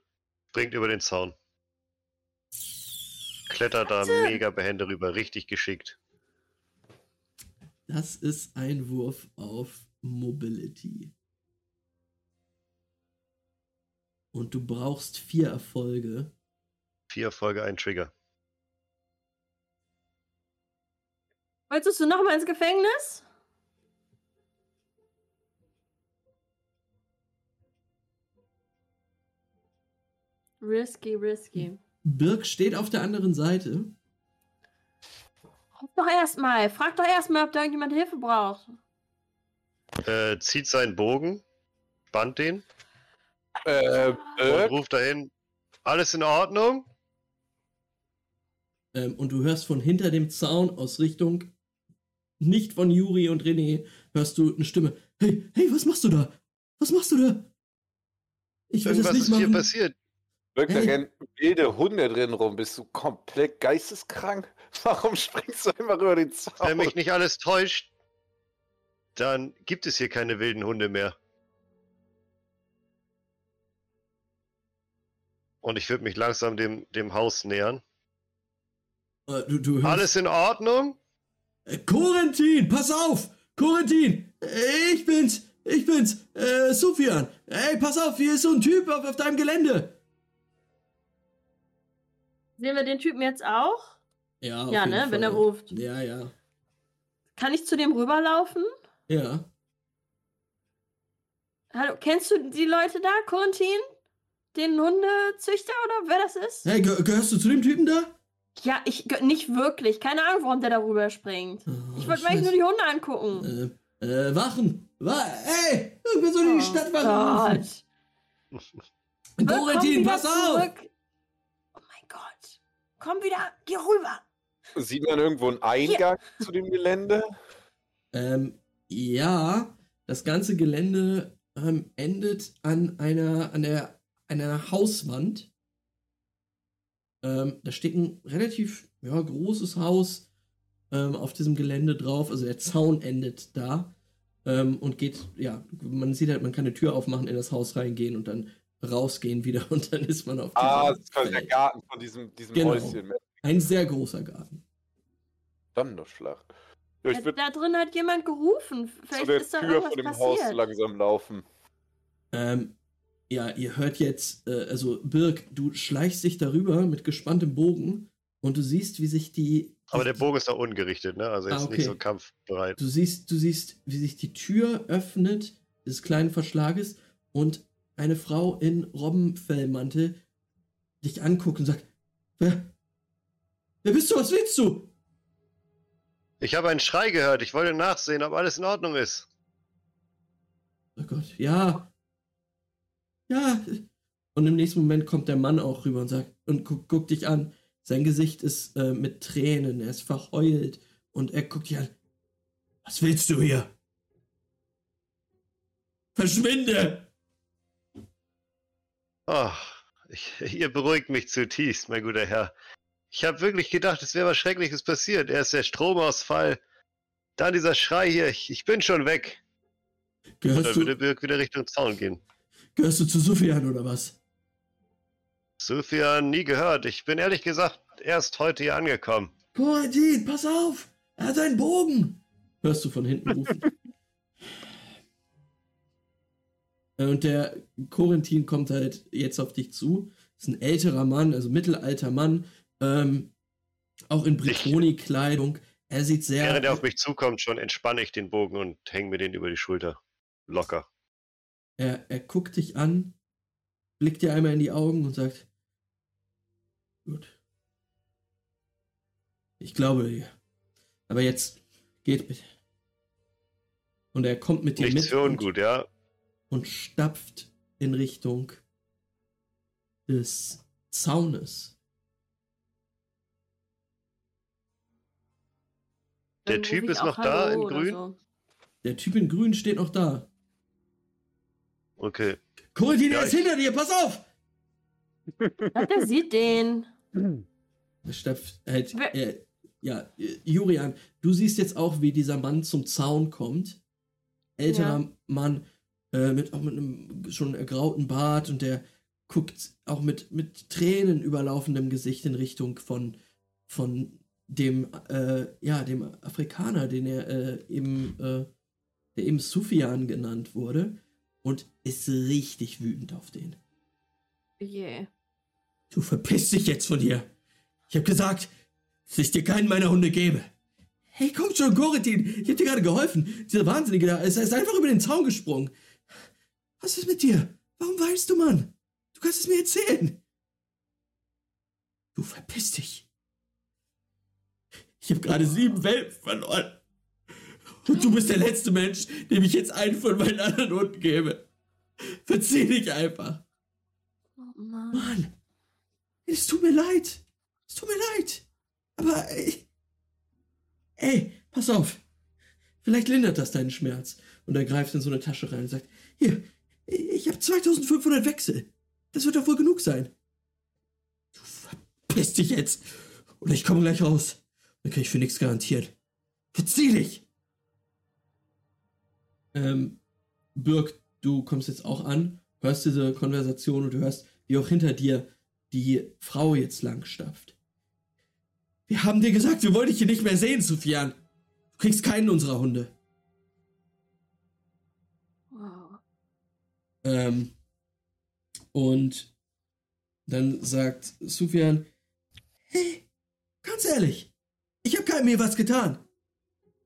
springt über den Zaun. Klettert da mega behende rüber, richtig geschickt. Das ist ein Wurf auf Mobility. Und du brauchst vier Erfolge. Vier Erfolge, ein Trigger. Wolltest du noch mal ins Gefängnis? Risky, risky. Birk steht auf der anderen Seite. Frag doch erstmal. Frag doch erstmal, ob da irgendjemand Hilfe braucht. Äh, zieht seinen Bogen, spannt den Äh, und ruft dahin: Alles in Ordnung? Ähm, und du hörst von hinter dem Zaun aus Richtung, nicht von Juri und René, hörst du eine Stimme. Hey, hey, was machst du da? Was machst du da? Ich will das Irgendwas nicht ist hier machen. passiert. Birk, da Hey. rennen wilde Hunde drin rum. Bist du komplett geisteskrank? Warum springst du immer über den Zaun? Wenn mich nicht alles täuscht, dann gibt es hier keine wilden Hunde mehr. Und ich würde mich langsam dem, dem Haus nähern. Äh, Du, du Alles in Ordnung? Äh, Corentin, pass auf! Corentin, äh, ich bin's, ich bin's, äh, Sufjan. Ey, pass auf, hier ist so ein Typ auf, auf deinem Gelände. Sehen wir den Typen jetzt auch? Ja, auf ja, jeden ne? Wenn er Fall. ruft. Ja, ja, Kann ich zu dem rüberlaufen? ja. Hallo, kennst du die Leute da, Corentin? Den Hundezüchter oder wer das ist? Hey, ge gehörst du zu dem Typen da? Ja, ich geh- nicht wirklich. Keine Ahnung, warum der da rüberspringt. Oh, Ich wollte mir eigentlich nur die Hunde angucken. Äh, äh, Wachen! Wa ey! Irgendwer soll die Stadtwache rufen! Oh Gott. Corentin, Komm wieder pass auf! zurück. Oh mein Gott. Komm wieder, geh rüber. Sieht man irgendwo einen Eingang zu dem Gelände? Ähm, ja, das ganze Gelände ähm, endet an einer, an der, einer Hauswand. Ähm, da steht ein relativ ja, großes Haus ähm, auf diesem Gelände drauf. Also der Zaun endet da ähm, und geht, ja, man sieht halt, man kann eine Tür aufmachen, in das Haus reingehen und dann rausgehen wieder und dann ist man auf Ah, diesem das ist quasi der. Garten von diesem, diesem Genau. Häuschen. Ein sehr großer Garten. Donnerschlag. Ja, ich da drin hat jemand gerufen. zu Vielleicht der ist da Tür irgendwas von dem passiert. Haus langsam laufen. Ähm, ja, ihr hört jetzt, äh, also Birg, du schleichst dich darüber mit gespanntem Bogen und du siehst, wie sich die. Aber der Bogen ist da ungerichtet, ne? Also Ah, jetzt okay. nicht so kampfbereit. Du siehst, du siehst, wie sich die Tür öffnet des kleinen Verschlages und eine Frau in Robbenfellmantel dich anguckt und sagt: Wer, wer bist du? Was willst du? Ich habe einen Schrei gehört. Ich wollte nachsehen, ob alles in Ordnung ist. Oh Gott, ja. Ja. Und im nächsten Moment kommt der Mann auch rüber und sagt und guckt guck dich an. Sein Gesicht ist äh, mit Tränen, er ist verheult und er guckt dich an. Was willst du hier? Verschwinde! Ach, ich, ihr beruhigt mich zutiefst, mein guter Herr. Ich habe wirklich gedacht, es wäre was Schreckliches passiert. Erst der Stromausfall, dann dieser Schrei hier. Ich, ich bin schon weg. Und Gehörst dann würde Birk wieder Richtung Zaun gehen. Gehörst du zu Sufjan oder was? Sufjan nie gehört. Ich bin ehrlich gesagt erst heute hier angekommen. Corentin, pass auf! Er hat einen Bogen! Hörst du von hinten rufen. Äh, Und der Corentin kommt halt jetzt auf dich zu. Ist ein älterer Mann, also mittelalter Mann. Ähm, auch in Brittoni-Kleidung. Er sieht sehr. Während er auf mich zukommt, schon entspanne ich den Bogen und hänge mir den über die Schulter. Locker. Er, er guckt dich an, blickt dir einmal in die Augen und sagt: Gut. Ich glaube dir. Aber jetzt geht bitte. Und er kommt mit dir Nichts mit und, ungut, ja? und stapft in Richtung des Zaunes. Der Typ ist noch da Hallo in oder grün? so. Der Typ in Grün steht noch da. Okay. Corentin, Ja, er ist hinter dir, pass auf! Der sieht den. Stapft halt, äh, ja, äh, Jurian, du siehst jetzt auch, wie dieser Mann zum Zaun kommt. Älterer Ja. Mann, äh, mit, auch mit einem schon ergrauten Bart und der guckt auch mit, mit Tränen überlaufendem Gesicht in Richtung von, von dem, äh, ja, dem Afrikaner, den er äh, eben, äh, der eben Sufyan genannt wurde und ist richtig wütend auf den. Yeah. Du verpisst dich jetzt von hier. Ich hab gesagt, dass ich dir keinen meiner Hunde gebe. Hey, komm schon, Goretin, ich hab dir gerade geholfen. Dieser Wahnsinnige da ist, ist einfach über den Zaun gesprungen. Was ist mit dir? Warum weinst du, Mann? Du kannst es mir erzählen. Du verpiss dich. Ich habe gerade sieben Welpen verloren. Und du bist der letzte Mensch, dem ich jetzt einen von meinen anderen Hunden gebe. Verzieh dich einfach. Oh Mann. Mann. Es tut mir leid. Es tut mir leid. Aber ey. Ey, pass auf. Vielleicht lindert das deinen Schmerz. Und er greift in so eine Tasche rein und sagt, hier, ich habe 2500 Wechsel. Das wird doch wohl genug sein. Du verpiss dich jetzt. Oder ich komme gleich raus. Dann kann ich für nichts garantieren. Verzieh dich! Ähm, Birk, du kommst jetzt auch an, hörst diese Konversation und du hörst, wie auch hinter dir die Frau jetzt langstapft. Wir haben dir gesagt, wir wollen dich hier nicht mehr sehen, Sufjan. Du kriegst keinen unserer Hunde. Wow. Ähm, und dann sagt Sufjan, hey, ganz ehrlich, ich habe keinem mir was getan.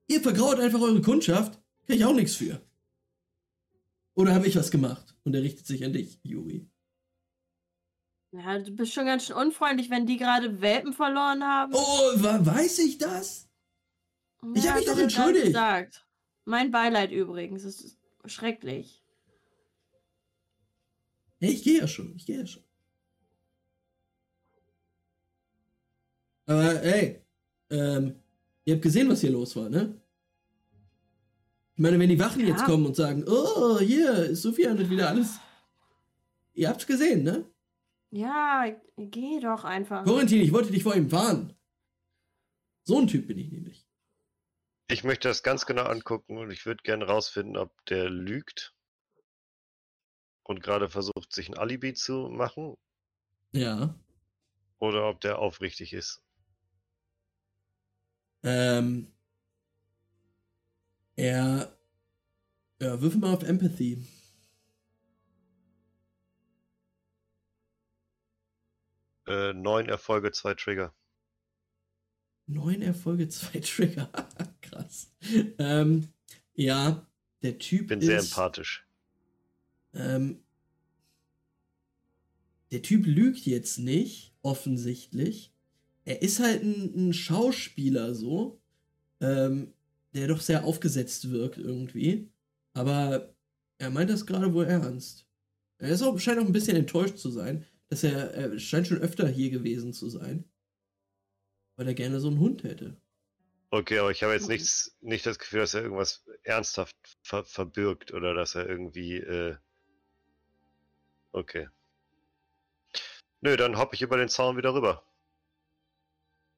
Ihr vergraut einfach eure Kundschaft, kann ich auch nichts für. Oder habe ich was gemacht? Und er richtet sich an dich, Juri. Ja, du bist schon ganz schön unfreundlich, wenn die gerade Welpen verloren haben. Oh, weiß ich das? ich hab mich doch entschuldigt. Gesagt. Mein Beileid übrigens. Es ist schrecklich. Ja, ich gehe ja schon, ich gehe ja schon. Aber hey, ähm, ihr habt gesehen, was hier los war, ne? Ich meine, wenn die Wachen Ja. jetzt kommen und sagen, oh, hier, Sufjan hat wieder alles. Ihr habt's gesehen, ne? Ja, geh doch einfach. Corentin, ich wollte dich vor ihm warnen. So ein Typ bin ich nämlich. Ich möchte das ganz genau angucken und ich würde gerne rausfinden, ob der lügt und gerade versucht, sich ein Alibi zu machen Ja. oder ob der aufrichtig ist. Ähm. Er. Ja, würfel mal auf Empathy. Äh, neun Erfolge, zwei Trigger. Neun Erfolge, zwei Trigger. Krass. Ähm, ja, der Typ Bin ist. sehr empathisch. Ähm, der Typ lügt jetzt nicht, offensichtlich. Er ist halt ein, ein Schauspieler so, ähm, der doch sehr aufgesetzt wirkt irgendwie. Aber er meint das gerade wohl ernst. Er ist auch, scheint auch ein bisschen enttäuscht zu sein, dass er, er scheint schon öfter hier gewesen zu sein. Weil er gerne so einen Hund hätte. Okay, aber ich habe jetzt nichts, nicht das Gefühl, dass er irgendwas ernsthaft ver verbirgt oder dass er irgendwie. Äh... Okay. Nö, dann hoppe ich über den Zaun wieder rüber.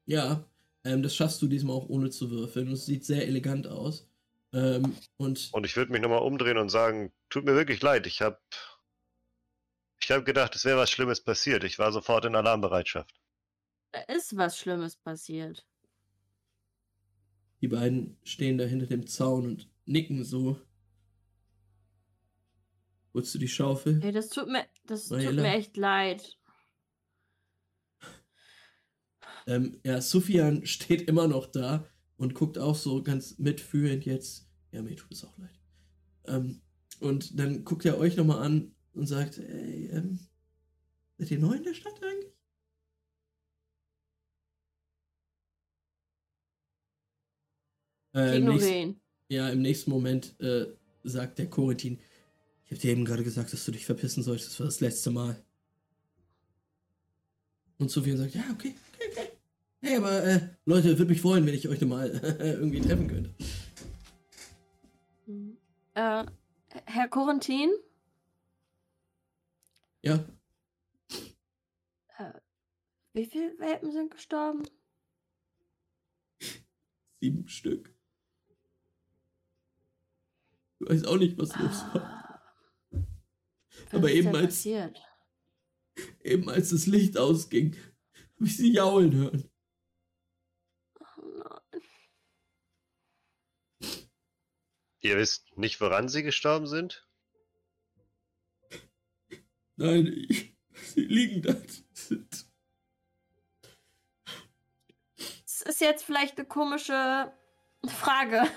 Ja, ähm, das schaffst du diesmal auch ohne zu würfeln. Es sieht sehr elegant aus. Ähm, und Und ich würde mich nochmal umdrehen und sagen, tut mir wirklich leid, ich habe ich habe gedacht, es wäre was Schlimmes passiert. Ich war sofort in Alarmbereitschaft. Da ist was Schlimmes passiert. die beiden stehen da hinter dem Zaun und nicken so. Holst du die Schaufel? Ey, das tut mir, das tut mir echt leid. Ähm, ja, Sufjan steht immer noch da und guckt auch so ganz mitfühlend jetzt. Ja, mir tut es auch leid. Ähm, und dann guckt er euch nochmal an und sagt, ey, ähm, seid ihr neu in der Stadt eigentlich? Äh, ihn. ja, im nächsten Moment äh, sagt der Corentin, ich habe dir eben gerade gesagt, dass du dich verpissen solltest, das war das letzte Mal. Und Sufjan sagt, ja, okay. Hey, aber äh, Leute, würde mich freuen, wenn ich euch nochmal irgendwie treffen könnte. Mhm. Äh, Herr Corentin, Ja, wie viele Welpen sind gestorben? sieben Stück. Ich weiß auch nicht, was los war. Ah. Aber eben als- passiert? Eben als das Licht ausging, habe ich sie jaulen hören. Ihr wisst nicht, woran sie gestorben sind? Nein, ich, sie liegen da. Es ist jetzt vielleicht eine komische Frage,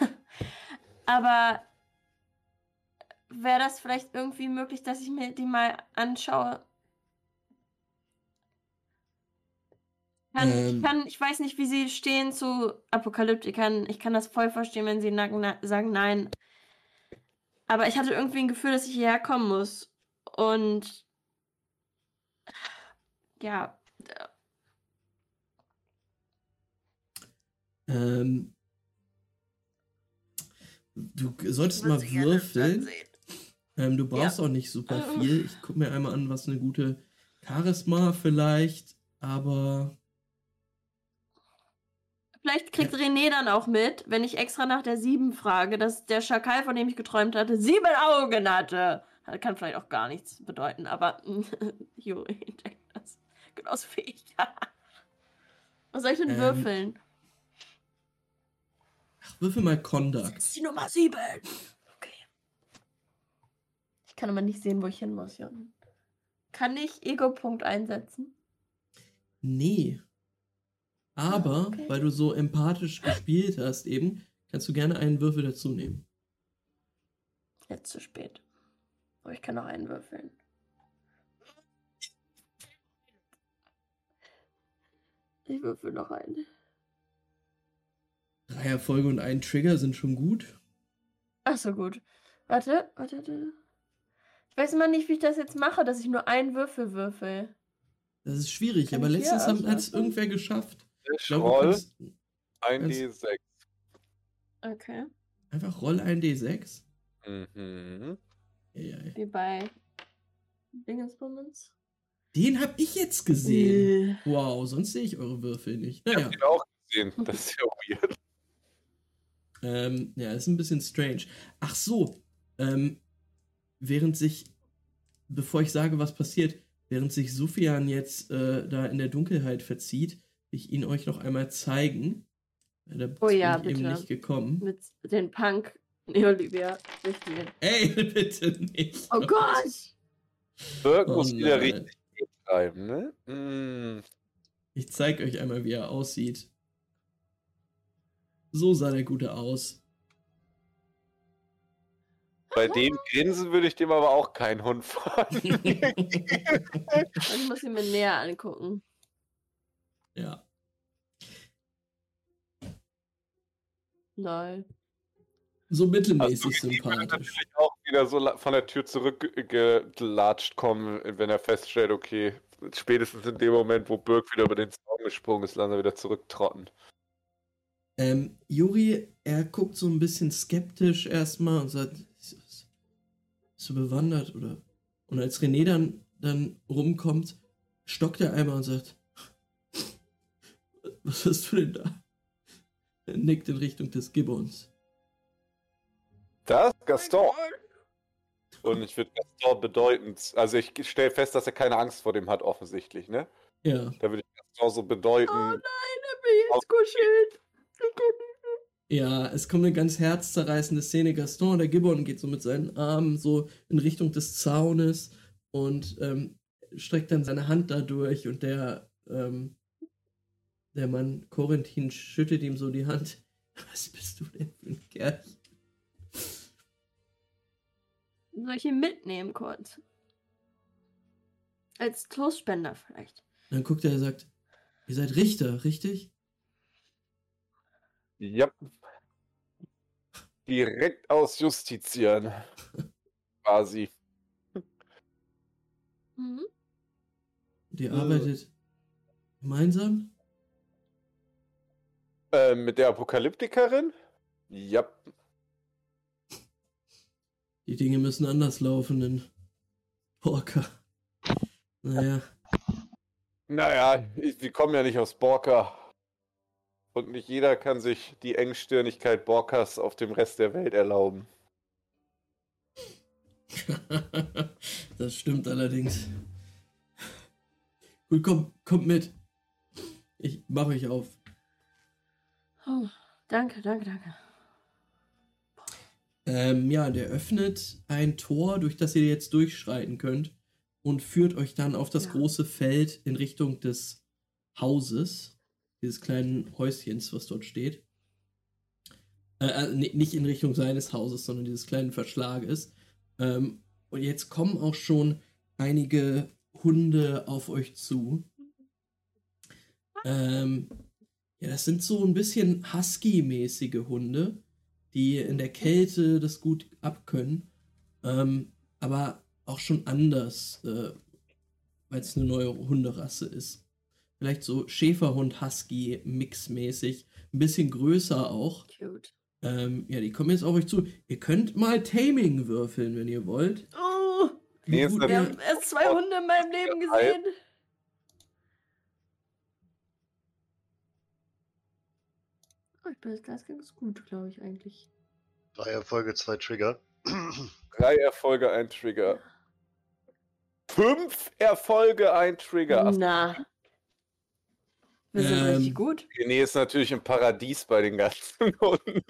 aber wäre das vielleicht irgendwie möglich, dass ich mir die mal anschaue? Kann, Ähm. ich, kann, ich weiß nicht, wie sie stehen zu Apokalyptikern. Ich kann das voll verstehen, wenn sie sagen nein. Aber ich hatte irgendwie ein Gefühl, dass ich hierher kommen muss. Und ja, Ähm, du solltest mal würfeln. Ähm, du brauchst auch nicht super Mhm. viel. Ich gucke mir einmal an, was eine gute Charisma vielleicht, aber Vielleicht kriegt René dann auch mit, wenn ich extra nach der sieben frage, dass der Schakal, von dem ich geträumt hatte, sieben Augen hatte. Das kann vielleicht auch gar nichts bedeuten, aber Juri denkt das genauso wie ich. Was soll ich denn Ähm, würfeln? ach, würfel mal Conduct. Das ist die Nummer sieben. Okay. Ich kann aber nicht sehen, wo ich hin muss, Jon. Kann ich Ego-Punkt einsetzen? Nee. Aber, okay. weil du so empathisch gespielt hast eben, kannst du gerne einen Würfel dazu nehmen. Jetzt zu spät. Aber ich kann noch einen würfeln. Ich würfel noch einen. Drei Erfolge und ein Trigger sind schon gut. Ach so, gut. Warte, warte, warte. Ich weiß immer nicht, wie ich das jetzt mache, dass ich nur einen Würfel würfel. Das ist schwierig, Kann aber letztens hat es irgendwer geschafft. Ich Ich du roll kannst 1d6. Okay. einfach roll ein D6. Mhm. Wie bei Dingensbummens. Den hab ich jetzt gesehen. Wow, sonst sehe ich eure Würfel nicht. Ich Naja, hab ihn auch gesehen. Das ist ja weird. ähm, ja, ist ein bisschen strange. Ach so, ähm, während sich, bevor ich sage, was passiert, während sich Sufjan jetzt äh, da in der Dunkelheit verzieht, ich ihn euch noch einmal zeigen. Da Oh ja, bin ich eben bitte. nicht gekommen. Mit den Punk Neolivia Richtlinien. Ey, bitte nicht. Oh Gott! Birk Oh muss wieder nein. richtig betreiben, ne? Mm. Ich zeig euch einmal, wie er aussieht. So sah der Gute aus. Bei dem Grinsen würde ich dem aber auch keinen Hund fahren. Ich muss ihn mir näher angucken. Ja. Lol. So mittelmäßig Also, würde sympathisch. natürlich auch wieder so von der Tür zurückgelatscht kommen, wenn er feststellt, okay, spätestens in dem Moment, wo Birk wieder über den Zaun gesprungen ist, wir wieder zurücktrotten. Ähm, Juri, er guckt so ein bisschen skeptisch erstmal und sagt, ist, ist, bist du bewandert oder? Und als René dann, dann rumkommt, stockt er einmal und sagt, was hast du denn da? Er nickt in Richtung des Gibbons. Das? Gaston. Und ich würde Gaston bedeutend, also ich stelle fest, dass er keine Angst vor dem hat, offensichtlich, ne? Ja, Da würde ich Gaston so bedeuten, Oh nein, er will jetzt kuscheln. ja, es kommt eine ganz herzzerreißende Szene. Gaston, der Gibbon, geht so mit seinen Armen so in Richtung des Zaunes und ähm, streckt dann seine Hand da durch und der, ähm, der Mann Corentin schüttet ihm so die Hand. Was bist du denn für ein Kerl? Soll ich ihn mitnehmen kurz? Als Trostspender vielleicht. Dann guckt er und sagt, ihr seid Richter, richtig? ja, direkt aus Justizieren. Quasi. Mhm. Und ihr Äh. arbeitet gemeinsam? Äh, mit der Apokalyptikerin? Ja, Die Dinge müssen anders laufen in Porker. Naja, Naja, wir kommen ja nicht aus Borka. Und nicht jeder kann sich die Engstirnigkeit Borkas auf dem Rest der Welt erlauben. das stimmt allerdings. Gut, komm, kommt mit. Ich mache euch auf. Oh, danke, danke, danke. Ähm, ja, der öffnet ein Tor, durch das ihr jetzt durchschreiten könnt und führt euch dann auf das Ja. große Feld in Richtung des Hauses, dieses kleinen Häuschens, was dort steht. Äh, äh, ni- nicht in Richtung seines Hauses, sondern dieses kleinen Verschlages. Ähm, und jetzt kommen auch schon einige Hunde auf euch zu. Ähm, ja, das sind so ein bisschen Husky-mäßige Hunde, die in der Kälte das gut abkönnen. Ähm, aber auch schon anders, äh, weil es eine neue Hunderasse ist. Vielleicht so Schäferhund-Husky mixmäßig. Ein bisschen größer auch. Cute. Ähm, ja, die kommen jetzt auf euch zu. Ihr könnt mal Taming würfeln, wenn ihr wollt. Oh, Wie Nee, gut wir ihr- haben erst zwei Hunde in meinem Leben gesehen. Ich bin jetzt ganz, ganz gut, glaube ich, eigentlich. Drei Erfolge, zwei Trigger. Drei Erfolge, ein Trigger. Fünf Erfolge, ein Trigger. Ach, Na. Wir sind Ähm, richtig gut. René ist natürlich im Paradies bei den ganzen Hunden.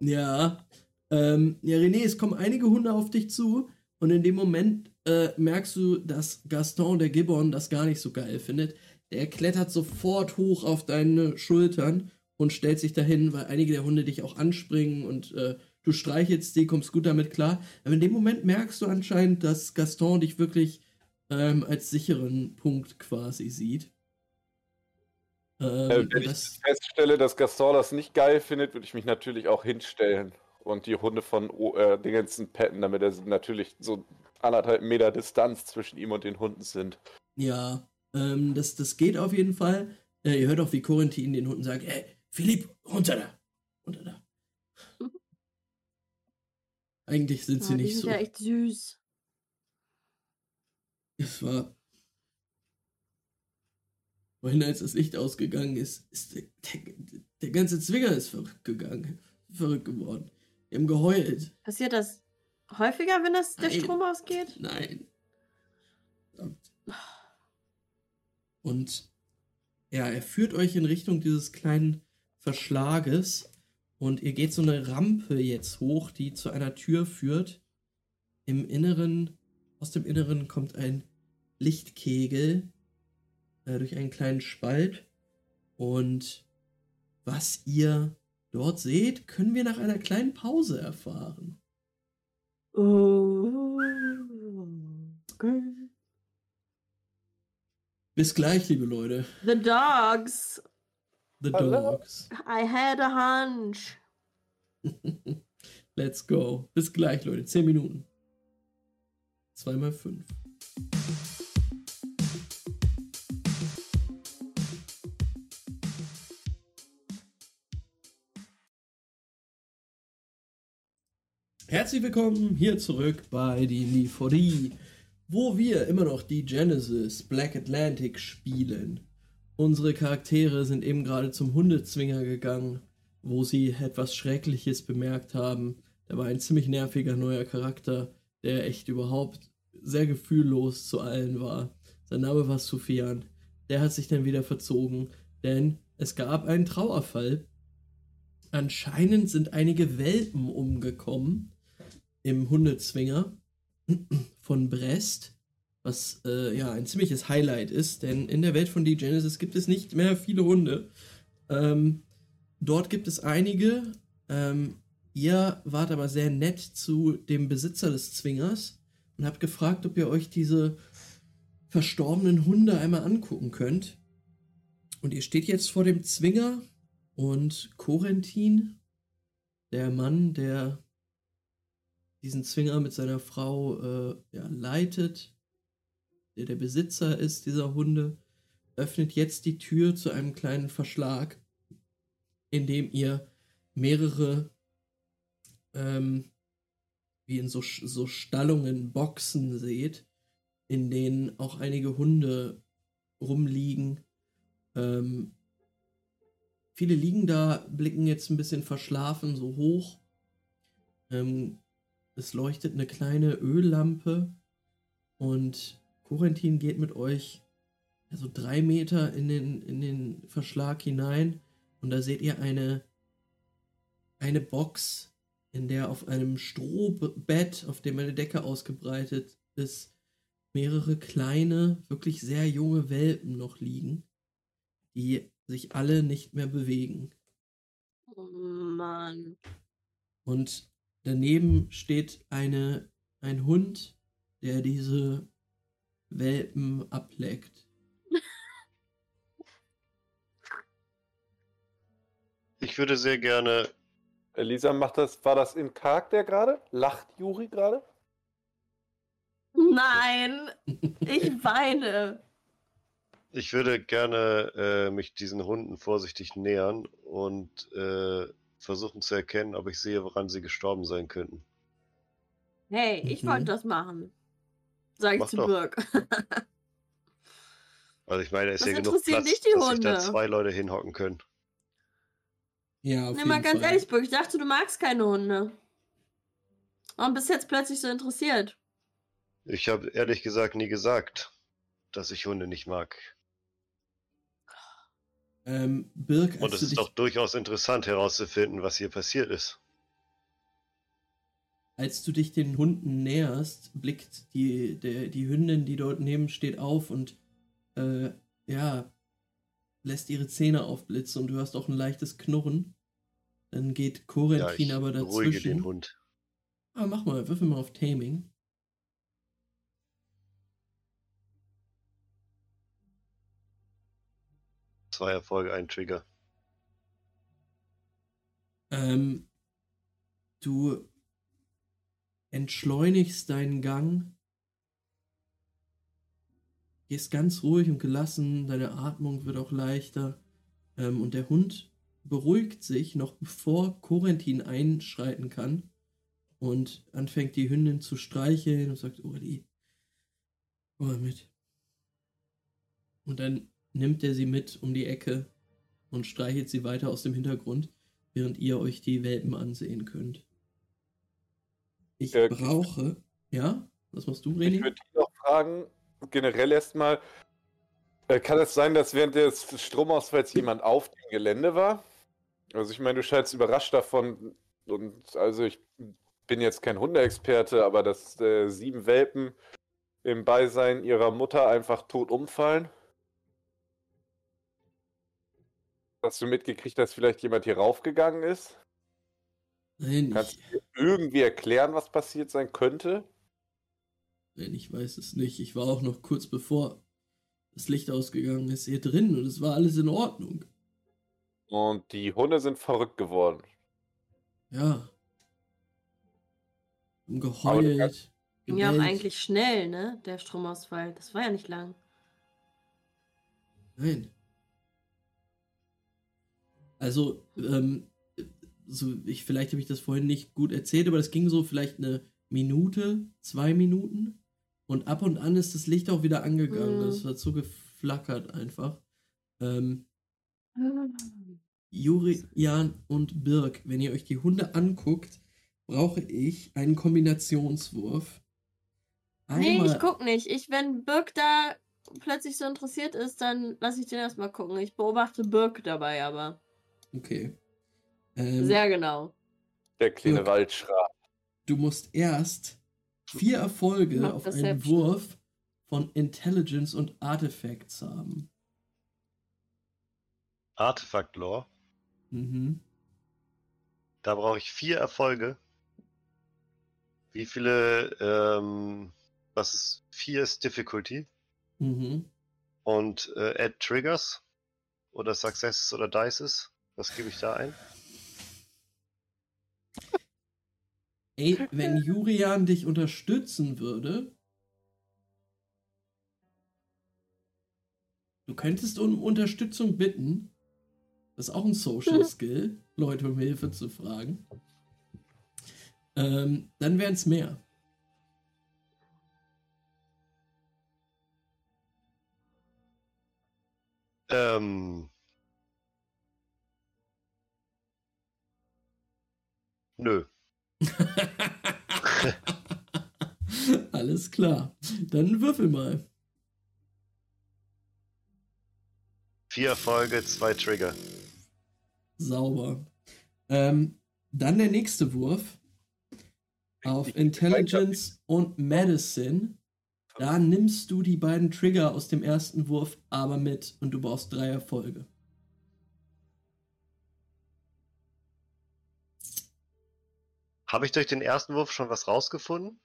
Ja. Ähm, ja, René, es kommen einige Hunde auf dich zu und in dem Moment äh, merkst du, dass Gaston, der Gibbon, das gar nicht so geil findet. Der klettert sofort hoch auf deine Schultern und stellt sich dahin, weil einige der Hunde dich auch anspringen und äh, du streichelst die, kommst gut damit klar. Aber in dem Moment merkst du anscheinend, dass Gaston dich wirklich ähm, als sicheren Punkt quasi sieht. Ähm, Äh, wenn ich das, feststelle, dass Gaston das nicht geil findet, würde ich mich natürlich auch hinstellen und die Hunde von o äh, Dingensen petten, damit er natürlich so anderthalb Meter Distanz zwischen ihm und den Hunden sind. Ja, ähm, das, das geht auf jeden Fall. Äh, ihr hört auch, wie Corentin den Hunden sagt, ey, Philipp, runter da, runter da. Eigentlich sind sie Ja, die nicht sind so. ja echt süß. Es war. Vorhin, als das Licht ausgegangen ist, ist der, der, der ganze Zwinger ist verrückt gegangen. Verrückt geworden. Wir haben geheult. Passiert das häufiger, wenn das der Nein. Strom ausgeht? Nein. Und ja, er führt euch in Richtung dieses kleinen Verschlages und ihr geht so eine Rampe jetzt hoch, die zu einer Tür führt. Im Inneren, aus dem Inneren kommt ein Lichtkegel äh, durch einen kleinen Spalt. Und was ihr dort seht, können wir nach einer kleinen Pause erfahren. Oh. Okay. Bis gleich, liebe Leute. The dogs. The. Dogs. I had a hunch. Let's go. Bis gleich, Leute. Zehn Minuten. Zweimal fünf. Herzlich willkommen hier zurück bei die 4 wo wir immer noch die Genesis Black Atlantic spielen. Unsere Charaktere sind eben gerade zum Hundezwinger gegangen, wo sie etwas Schreckliches bemerkt haben. Da war ein ziemlich nerviger neuer Charakter, der echt überhaupt sehr gefühllos zu allen war. Sein Name war Sufyan. Der hat sich dann wieder verzogen, denn es gab einen Trauerfall. Anscheinend sind einige Welpen umgekommen im Hundezwinger von Brest, was äh, ja ein ziemliches Highlight ist, denn in der Welt von D Genesis gibt es nicht mehr viele Hunde. Ähm, dort gibt es einige. Ähm, ihr wart aber sehr nett zu dem Besitzer des Zwingers und habt gefragt, ob ihr euch diese verstorbenen Hunde einmal angucken könnt. Und ihr steht jetzt vor dem Zwinger und Corentin, der Mann, der diesen Zwinger mit seiner Frau äh, ja, leitet, der der Besitzer ist dieser Hunde, öffnet jetzt die Tür zu einem kleinen Verschlag, in dem ihr mehrere, ähm, wie in so, so Stallungen, Boxen seht, in denen auch einige Hunde rumliegen. Ähm, viele liegen da, blicken jetzt ein bisschen verschlafen so hoch. Ähm, es leuchtet eine kleine Öllampe und Corentin geht mit euch also drei Meter in den, in den Verschlag hinein und da seht ihr eine, eine Box, in der auf einem Strohbett, auf dem eine Decke ausgebreitet ist, mehrere kleine, wirklich sehr junge Welpen noch liegen, die sich alle nicht mehr bewegen. Oh Mann. Und daneben steht eine, ein Hund, der diese Welpen ableckt. Ich würde sehr gerne. Elisa macht das. War das in Charakter gerade? Lacht Juri gerade? Nein, ich weine. Ich würde gerne äh, mich diesen Hunden vorsichtig nähern und äh, versuchen zu erkennen, ob ich sehe, woran sie gestorben sein könnten. Hey, ich Mhm. wollte das machen. Sag ich Mach zu doch. Birk. Also ich meine, da ist ja genug Platz, dich die dass sich da zwei Leute hinhocken können. Ja, auf Nee, mal ganz Fall. ehrlich, Birk, ich dachte, du magst keine Hunde. Warum bist du jetzt plötzlich so interessiert? Ich habe ehrlich gesagt nie gesagt, dass ich Hunde nicht mag. Ähm, Birk, Und es ist doch durchaus interessant herauszufinden, was hier passiert ist. Als du dich den Hunden näherst, blickt die, der, die Hündin, die dort neben steht, auf und äh, ja, lässt ihre Zähne aufblitzen und du hörst auch ein leichtes Knurren. Dann geht Ja, Corentin ich aber beruhige den dazwischen. Hund. Ah, mach mal, würfel mal auf Taming. Zwei Erfolge, ein Trigger. Ähm, du entschleunigst deinen Gang, gehst ganz ruhig und gelassen, deine Atmung wird auch leichter ähm, und der Hund beruhigt sich noch bevor Corentin einschreiten kann und anfängt die Hündin zu streicheln und sagt, Uli, komm mal mit. Und dann nimmt er sie mit um die Ecke und streichelt sie weiter aus dem Hintergrund während ihr euch die Welpen ansehen könnt. Ich Äh, brauche. Ja? Was machst du, Ich René? würde dich noch fragen, generell erstmal, äh, kann es sein, dass während des Stromausfalls jemand auf dem Gelände war? Also ich meine, du scheinst überrascht davon und also ich bin jetzt kein Hundeexperte, aber dass äh, sieben Welpen im Beisein ihrer Mutter einfach tot umfallen. Hast du mitgekriegt, dass vielleicht jemand hier raufgegangen ist? Nein, Kannst ich, du dir irgendwie erklären, was passiert sein könnte? nein, ich weiß es nicht. Ich war auch noch kurz bevor das Licht ausgegangen ist hier drin und es war alles in Ordnung. Und die Hunde sind verrückt geworden. Ja. Haben geheult. Ging ja auch eigentlich schnell, ne? Der Stromausfall. Das war ja nicht lang. Nein. Also, ähm, so, ich, vielleicht habe ich das vorhin nicht gut erzählt, aber das ging so vielleicht eine Minute, zwei Minuten. Und ab und an ist das Licht auch wieder angegangen. Mhm. Das hat so geflackert einfach. Ähm, Juri, Jan und Birk, wenn ihr euch die Hunde anguckt, brauche ich einen Kombinationswurf. Nee, Einmal, ich guck nicht. Ich, wenn Birk da plötzlich so interessiert ist, dann lasse ich den erstmal gucken. Ich beobachte Birk dabei aber. okay. Ähm, Sehr genau. Der kleine Dirk. Waldschrat. du musst erst vier Erfolge Mach auf einen Perception. Wurf von Intelligence und Artifacts haben. Artefakt Lore. Mhm. Da brauche ich vier Erfolge. Wie viele, ähm, was ist, vier ist Difficulty Mhm. und äh, Add Triggers oder Successes oder Dices. Was gebe ich da ein? Ey, wenn Jurian dich unterstützen würde, du könntest um Unterstützung bitten. Das ist auch ein Social Skill, Leute um Hilfe zu fragen. Ähm, dann wären es mehr. Ähm. Nö. Alles klar. Dann würfel mal. Vier Erfolge, zwei Trigger. Sauber. Ähm, dann der nächste Wurf. Auf Intelligence und Medicine. Da nimmst du die beiden Trigger aus dem ersten Wurf aber mit und du brauchst drei Erfolge. Habe ich durch den ersten Wurf schon was rausgefunden?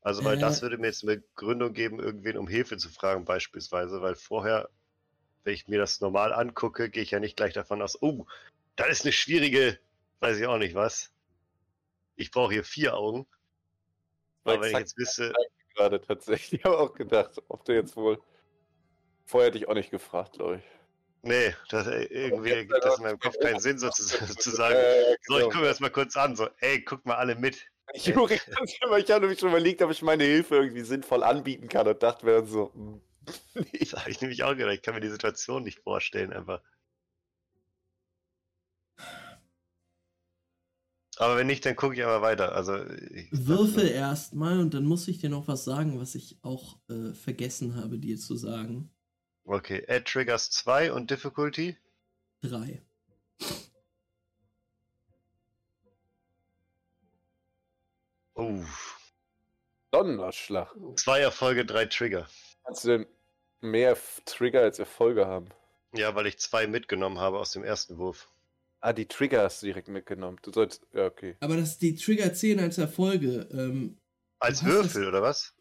Also, weil Äh. das würde mir jetzt eine Gründung geben, irgendwen um Hilfe zu fragen, beispielsweise, weil vorher, wenn ich mir das normal angucke, gehe ich ja nicht gleich davon aus, oh, das ist eine schwierige, weiß ich auch nicht was. Ich brauche hier vier Augen. Aber wenn ich jetzt wisse, gerade tatsächlich. Ich habe auch gedacht, ob du jetzt wohl. Vorher hätte ich auch nicht gefragt, glaube ich. Nee, das, äh, irgendwie ergibt das in leider meinem Kopf steht keinen Sinn, so zu, zu sagen, Äh, so, ich genau. gucke mir das mal kurz an, so, ey, guck mal alle mit. Juri, ich habe nämlich schon überlegt, ob ich meine Hilfe irgendwie sinnvoll anbieten kann und dachte mir dann so, hm, nee. Das habe ich nämlich auch gedacht, ich kann mir die Situation nicht vorstellen, einfach. Aber wenn nicht, dann gucke ich aber weiter. Also, ich, Würfel erstmal und dann muss ich dir noch was sagen, was ich auch äh, vergessen habe, dir zu sagen. Okay, Add Triggers 2 und Difficulty. Drei. Uh, Donnerschlag. zwei Erfolge, drei Trigger. Kannst du denn mehr Trigger als Erfolge haben? Ja, weil ich zwei mitgenommen habe aus dem ersten Wurf. Ah, die Trigger hast du direkt mitgenommen. Du sollst. Ja, okay. Aber dass die Trigger zählen als Erfolge, ähm, Als Würfel, das- oder was?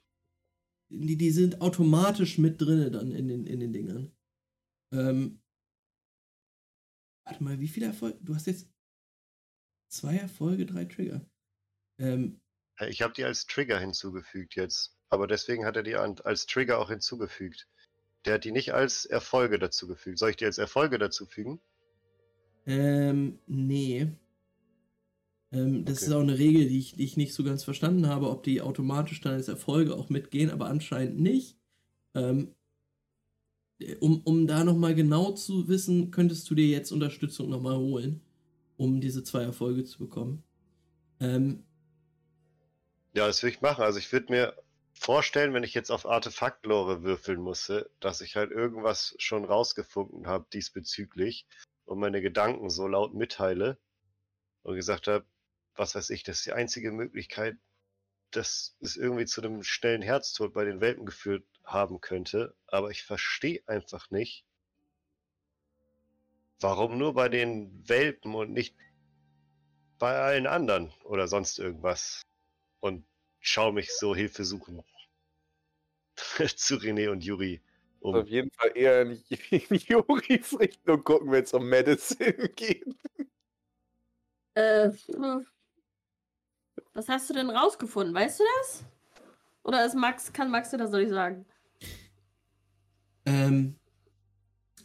Die, die sind automatisch mit drinne dann in den, in den Dingern. Ähm, warte mal, wie viele Erfolge? Du hast jetzt zwei Erfolge, drei Trigger. Ähm, Äh, Ich habe die als Trigger hinzugefügt jetzt. Aber deswegen hat er die als Trigger auch hinzugefügt. Der hat die nicht als Erfolge dazugefügt. Soll ich die als Erfolge dazufügen? ähm, nee. Ähm, das Okay. ist auch eine Regel, die ich, die ich nicht so ganz verstanden habe, ob die automatisch dann als Erfolge auch mitgehen, aber anscheinend nicht. Ähm, um, um da nochmal genau zu wissen, könntest du dir jetzt Unterstützung nochmal holen, um diese zwei Erfolge zu bekommen. Ähm, Ja, das würde ich machen. Also ich würde mir vorstellen, wenn ich jetzt auf Artefaktlore würfeln musste, dass ich halt irgendwas schon rausgefunden habe diesbezüglich und meine Gedanken so laut mitteile und gesagt habe, was weiß ich, das ist die einzige Möglichkeit, dass es irgendwie zu einem schnellen Herztod bei den Welpen geführt haben könnte. Aber ich verstehe einfach nicht, warum nur bei den Welpen und nicht bei allen anderen oder sonst irgendwas und schau mich so Hilfe suchen zu René und Yuri um. Auf jeden Fall eher in, in Juris Richtung gucken, wenn es um Medicine geht. Äh, hm. Was hast du denn rausgefunden? Weißt du das? Oder ist Max, kann Max dir das soll ich sagen? Ähm,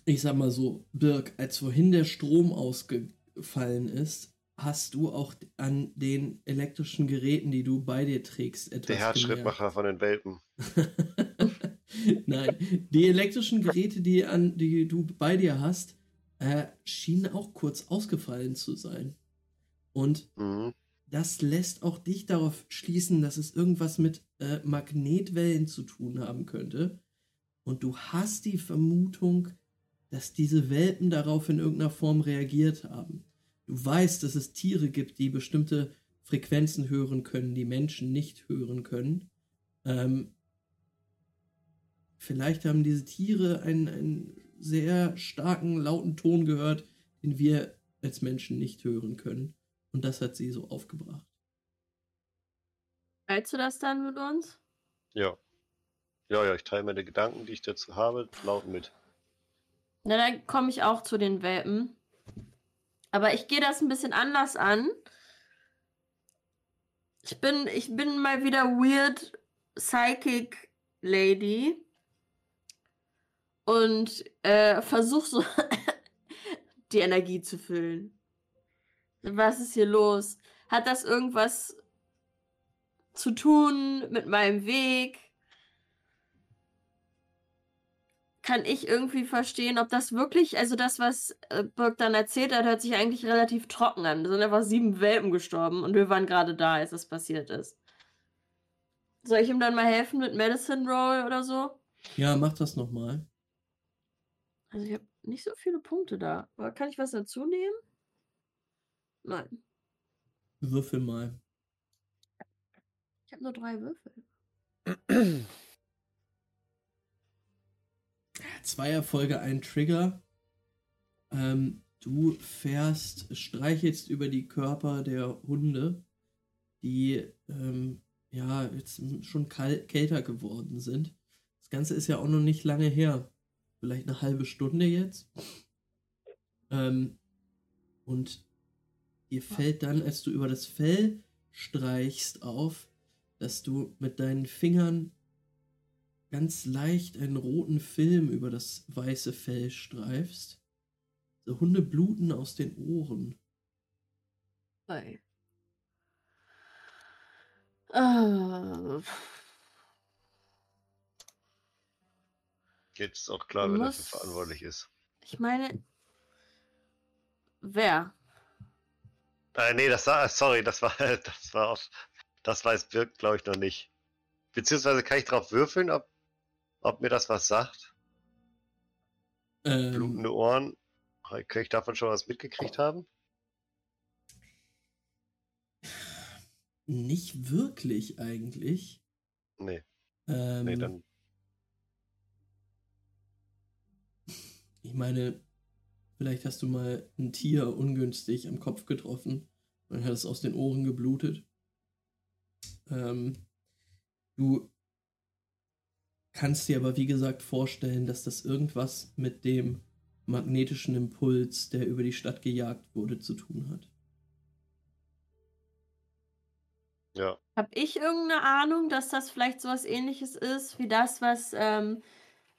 ich sag mal so, Birg, als vorhin der Strom ausgefallen ist, hast du auch an den elektrischen Geräten, die du bei dir trägst, etwas Der Herzschrittmacher von den Welpen. Nein, die elektrischen Geräte, die, an, die du bei dir hast, äh, schienen auch kurz ausgefallen zu sein. Und Mhm. Das lässt auch dich darauf schließen, dass es irgendwas mit äh, Magnetwellen zu tun haben könnte. Und du hast die Vermutung, dass diese Welpen darauf in irgendeiner Form reagiert haben. Du weißt, dass es Tiere gibt, die bestimmte Frequenzen hören können, die Menschen nicht hören können. Ähm, vielleicht haben diese Tiere einen, einen sehr starken, lauten Ton gehört, den wir als Menschen nicht hören können. Und das hat sie so aufgebracht. Teilst du das dann mit uns? Ja. Ja, ja, ich teile meine Gedanken, die ich dazu habe, laut mit. Na, dann komme ich auch zu den Welpen. Aber ich gehe das ein bisschen anders an. Ich bin, ich bin mal wieder weird Psychic Lady. Und äh, versuch so die Energie zu füllen. Was ist hier los? Hat das irgendwas zu tun mit meinem Weg? kann ich irgendwie verstehen, ob das wirklich, also das, was äh, Birk dann erzählt hat, hört sich eigentlich relativ trocken an. Da sind einfach sieben Welpen gestorben und wir waren gerade da, als das passiert ist. Soll ich ihm dann mal helfen mit Medicine Roll oder so? Ja, mach das nochmal. Also ich habe nicht so viele Punkte da. Aber kann ich was dazu nehmen? Nein. Würfel mal. Ich habe nur drei Würfel. Zwei Erfolge, ein Trigger. Ähm, du fährst, streichelst über die Körper der Hunde, die ähm, ja jetzt schon kälter geworden sind. Das Ganze ist ja auch noch nicht lange her. Vielleicht eine halbe Stunde jetzt. Ähm, und dir fällt dann, als du über das Fell streichst, auf, dass du mit deinen Fingern ganz leicht einen roten Film über das weiße Fell streifst. Die Hunde bluten aus den Ohren. Hi. Äh, Jetzt ist auch klar, wer dafür verantwortlich ist. ich meine, wer? Äh, nee, das war, sorry, das war, das war auch, das weiß Birk, glaube ich, noch nicht. Beziehungsweise kann ich drauf würfeln, ob, ob mir das was sagt? Ähm, Blutende Ohren. Kann ich davon schon was mitgekriegt haben? nicht wirklich eigentlich. Nee, Ähm, nee, dann, Ich meine, vielleicht hast du mal ein Tier ungünstig am Kopf getroffen und dann hat es aus den Ohren geblutet. Ähm, du kannst dir aber, wie gesagt, vorstellen, dass das irgendwas mit dem magnetischen Impuls, der über die Stadt gejagt wurde, zu tun hat. ja. Hab ich irgendeine Ahnung, dass das vielleicht sowas ähnliches ist wie das, was ähm,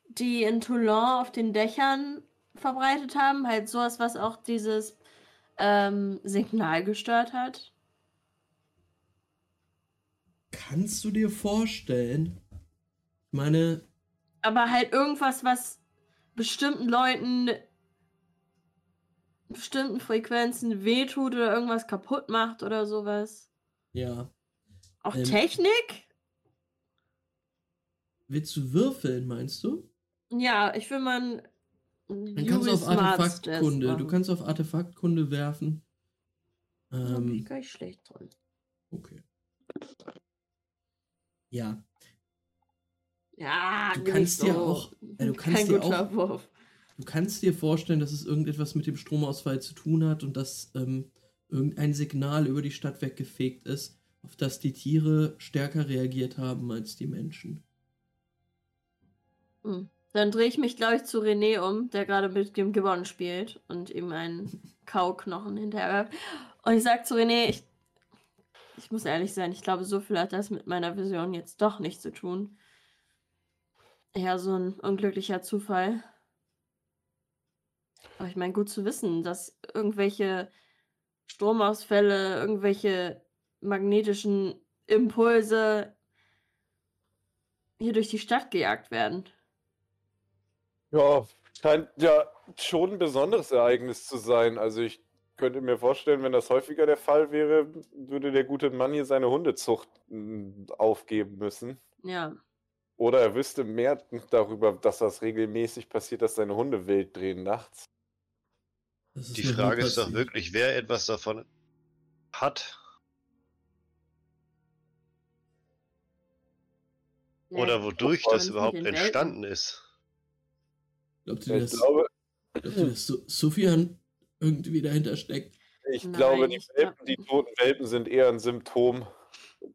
die in Toulon auf den Dächern verbreitet haben? Halt sowas, was auch dieses ähm, Signal gestört hat? Kannst du dir vorstellen? Ich meine, Aber halt irgendwas, was bestimmten Leuten bestimmten Frequenzen wehtut oder irgendwas kaputt macht oder sowas. ja. Auch Ähm, Technik? Willst du würfeln, meinst du? Ja, ich will mal Dann kannst du auf Artefaktkunde. Du kannst auf Artefaktkunde werfen. Da bin ich Ähm, gar nicht schlecht drin. okay. Ja, Ja, Du kannst dir so. auch- äh, du kannst Kein dir guter auch- Wurf. du kannst dir vorstellen, dass es irgendetwas mit dem Stromausfall zu tun hat und dass ähm, irgendein Signal über die Stadt weggefegt ist, auf das die Tiere stärker reagiert haben als die Menschen. Hm. Dann drehe ich mich, glaube ich, zu René um, der gerade mit dem Gibbon spielt und ihm einen Kauknochen hinterher. Und ich sage zu René, ich, ich muss ehrlich sein, ich glaube, so viel hat das mit meiner Vision jetzt doch nicht zu tun. Eher so ein unglücklicher Zufall. Aber ich meine, gut zu wissen, dass irgendwelche Stromausfälle, irgendwelche magnetischen Impulse hier durch die Stadt gejagt werden. Ja, scheint ja schon ein besonderes Ereignis zu sein. Also ich könnte mir vorstellen, wenn das häufiger der Fall wäre, würde der gute Mann hier seine Hundezucht mm, aufgeben müssen. Ja. Oder er wüsste mehr darüber, dass das regelmäßig passiert, dass seine Hunde wild drehen nachts. Die Frage ist doch wirklich, wer etwas davon hat oder wodurch das überhaupt entstanden ist. Glaubt ihr, Ich dass, glaube, glaubt ihr, dass Su- Sufjan irgendwie dahinter steckt? ich Nein, glaube, die, Welpen, die toten Welpen sind eher ein Symptom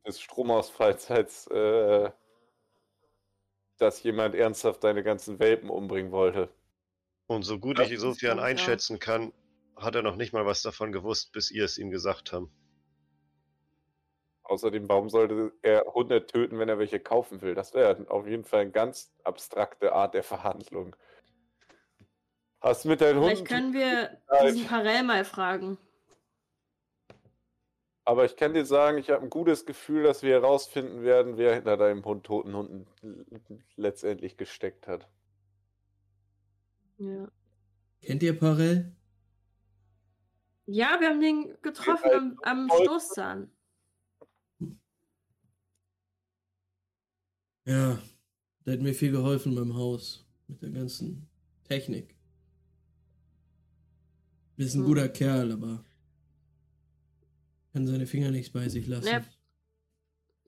des Stromausfalls, als äh, dass jemand ernsthaft deine ganzen Welpen umbringen wollte. Und so gut Ja, ich Sofian einschätzen kann, hat er noch nicht mal was davon gewusst, bis ihr es ihm gesagt habt. Außerdem, warum sollte er Hunde töten, wenn er welche kaufen will? Das wäre auf jeden Fall eine ganz abstrakte Art der Verhandlung. Hast du mit deinen Vielleicht Hunden. können wir diesen Parell mal fragen. Aber ich kann dir sagen, ich habe ein gutes Gefühl, dass wir herausfinden werden, wer hinter deinem Hund toten Hunden letztendlich gesteckt hat. Ja. Kennt ihr Parell? ja, wir haben den getroffen am, am Stoßzahn. Ja, der hat mir viel geholfen beim Haus. Mit der ganzen Technik. Ist ein Hm. guter Kerl, aber kann seine Finger nicht bei sich lassen. Ja.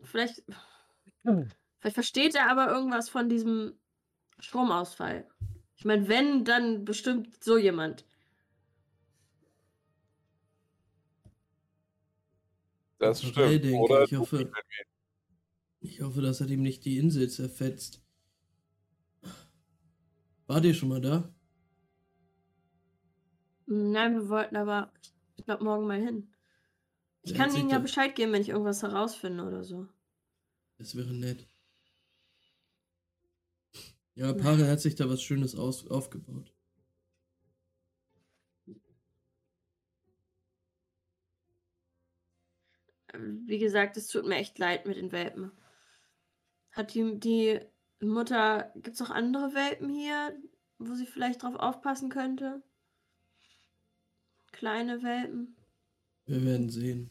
Vielleicht, vielleicht versteht er aber irgendwas von diesem Stromausfall. Ich meine, wenn, dann bestimmt so jemand. Das stimmt. denke Oder ich hoffe, ich hoffe, das hat ihm nicht die Insel zerfetzt. Wart ihr schon mal da? Nein, wir wollten aber, ich glaube, morgen mal hin. Ich kann Ihnen ja Bescheid geben, wenn ich irgendwas herausfinde oder so. Das wäre nett. Ja, Pare hat sich da was Schönes aus aufgebaut. Wie gesagt, es tut mir echt leid mit den Welpen. Hat die, die Mutter, gibt es noch andere Welpen hier, wo sie vielleicht drauf aufpassen könnte? Kleine Welpen? Wir werden sehen.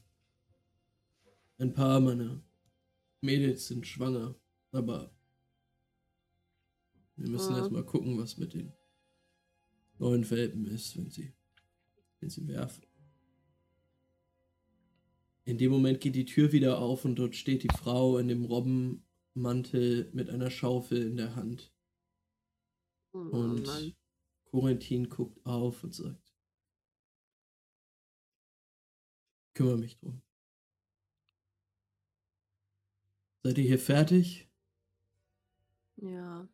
Ein paar meiner Mädels sind schwanger, aber wir müssen Mhm. erst mal gucken, was mit den neuen Welpen ist, wenn sie, wenn sie werfen. In dem Moment geht die Tür wieder auf und dort steht die Frau in dem Robbenmantel mit einer Schaufel in der Hand. Oh, Und. Corentin guckt auf und sagt: kümmere mich drum. Seid ihr hier fertig? Ja.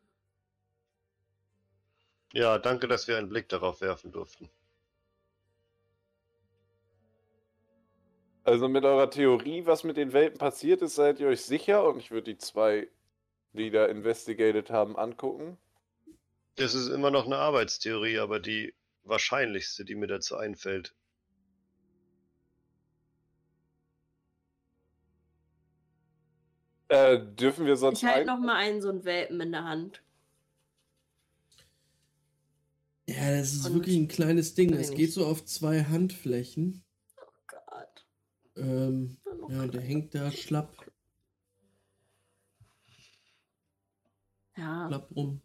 Ja, danke, dass wir einen Blick darauf werfen durften. Also mit eurer Theorie, was mit den Welpen passiert ist, seid ihr euch sicher? Und ich würde die zwei, die da investigated haben, angucken. Das ist immer noch eine Arbeitstheorie, aber die wahrscheinlichste, die mir dazu einfällt. Äh, dürfen wir sonst Ich halte noch mal einen so einen Welpen in der Hand. Ja, das ist Und- wirklich ein kleines Ding. Es geht so auf zwei Handflächen. Oh Gott. Ähm, Oh ja, und der hängt da schlapp, Ja. schlapp rum.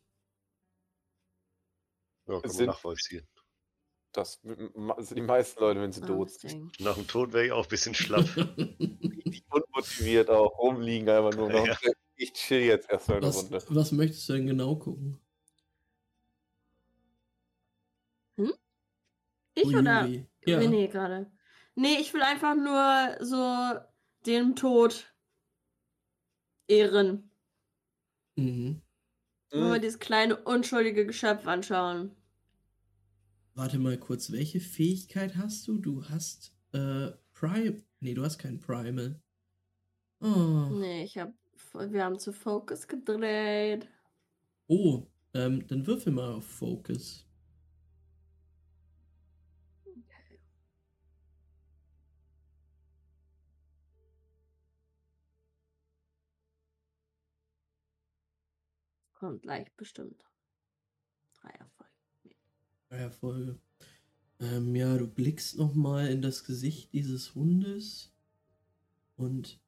Ja, kann man nachvollziehen. Das sind die meisten Leute, wenn sie Ah, tot sind. Nach dem Tod wäre ich auch ein bisschen schlapp. Die unmotiviert auch rumliegen, einfach nur noch. Ja. Ich chill jetzt erstmal eine was, Runde. was möchtest du denn genau gucken? Ich Oh, oder. Ja. René gerade? Nee, ich will einfach nur so den Tod ehren. Mhm. Nur mal Hm, dieses kleine, unschuldige Geschöpf anschauen. Warte mal kurz, welche Fähigkeit hast du? Du hast äh, Prime. Nee, du hast kein Primal. Oh. Nee, ich hab. Wir haben zu Focus gedreht. Oh, ähm, dann würfel mal auf Focus. Kommt gleich bestimmt. Drei Erfolge. Erfolge. Ähm, ja, du blickst nochmal in das Gesicht dieses Hundes und